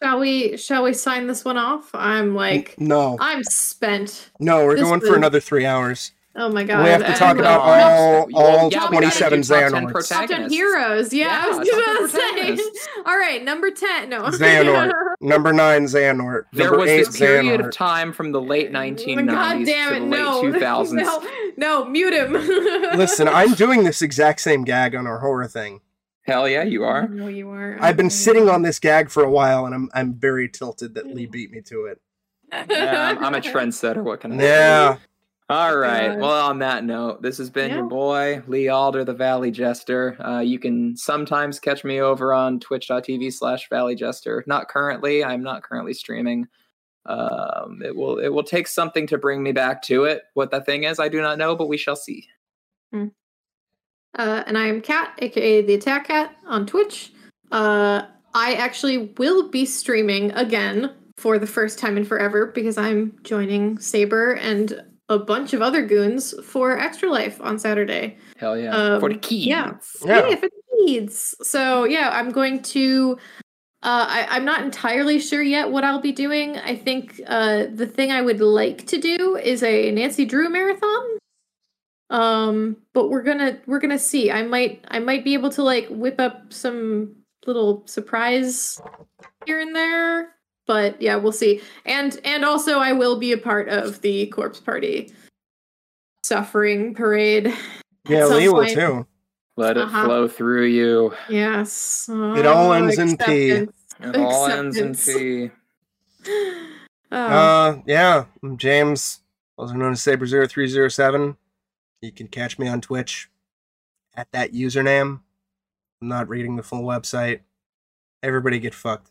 Shall we shall we sign this one off? I'm like No. I'm spent. No, we're this going for another three hours. Oh my god. We have to And- talk about all no. all Yeah, 27 do top 10 Xehanorts. Top 10 heroes. Yeah, I was top 10 gonna say. All right, number 10. No. Xehanort. Number nine, Xehanort. There Number was eight, this period Xehanort. of time from the late 1990s God damn to it, the no. late 2000s. no. No, mute him. Listen, I'm doing this exact same gag on our horror thing. Hell yeah, you are. No, you are. I've been sitting on this gag for a while, and I'm I'm very tilted that Lee beat me to it. Yeah, I'm, I'm a trendsetter. What can I say? Yeah, All right. God. Well, on that note, this has been your boy, Lee Alder, the Valley Jester. Uh, you can sometimes catch me over on twitch.tv slash Valley Jester. Not currently. I'm not currently streaming. Um, it will it will take something to bring me back to it. What that thing is, I do not know, but we shall see. Uh, and I am Kat, aka the Attack Cat, on Twitch. Uh, I actually will be streaming again for the first time in forever because I'm joining Saber and a bunch of other goons for Extra Life on Saturday. Hell yeah. For the Um, keys. yeah. Yeah. Yeah, for the needs. So yeah, I'm going to. Uh, I, I'm not entirely sure yet what I'll be doing. I think uh, the thing I would like to do is a Nancy Drew marathon. Um, but we're gonna we're gonna see. I might I might be able to like whip up some little surprise here and there. But yeah, we'll see. And and also I will be a part of the corpse party suffering parade. yeah, some Lee will too. Let it Uh-huh. flow through you. Yes. It all Oh, ends in P. It all ends in Acceptance. P. Oh, Uh, yeah, I'm James, also known as Saber0307. You can catch me on Twitch at that username. I'm not reading the full website. Everybody get fucked.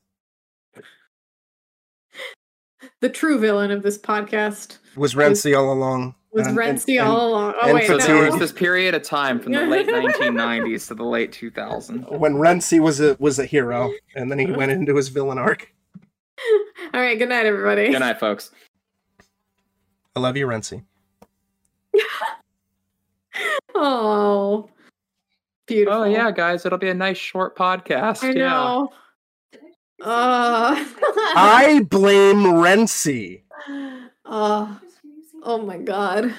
the true villain of this podcast Was Renzi all along? was And- and- Renzi and- all along. Oh and wait, So fatigue. there was this period of time from the late 1990s to the late 2000s. when Renzi was a was a hero, and then he went into his villain arc. All right. Good night, everybody. Good night, folks. I love you, Renzi. Oh, beautiful. Oh yeah, guys, it'll be a nice short podcast. I yeah. know. Uh, I blame Renzi. oh, oh my god.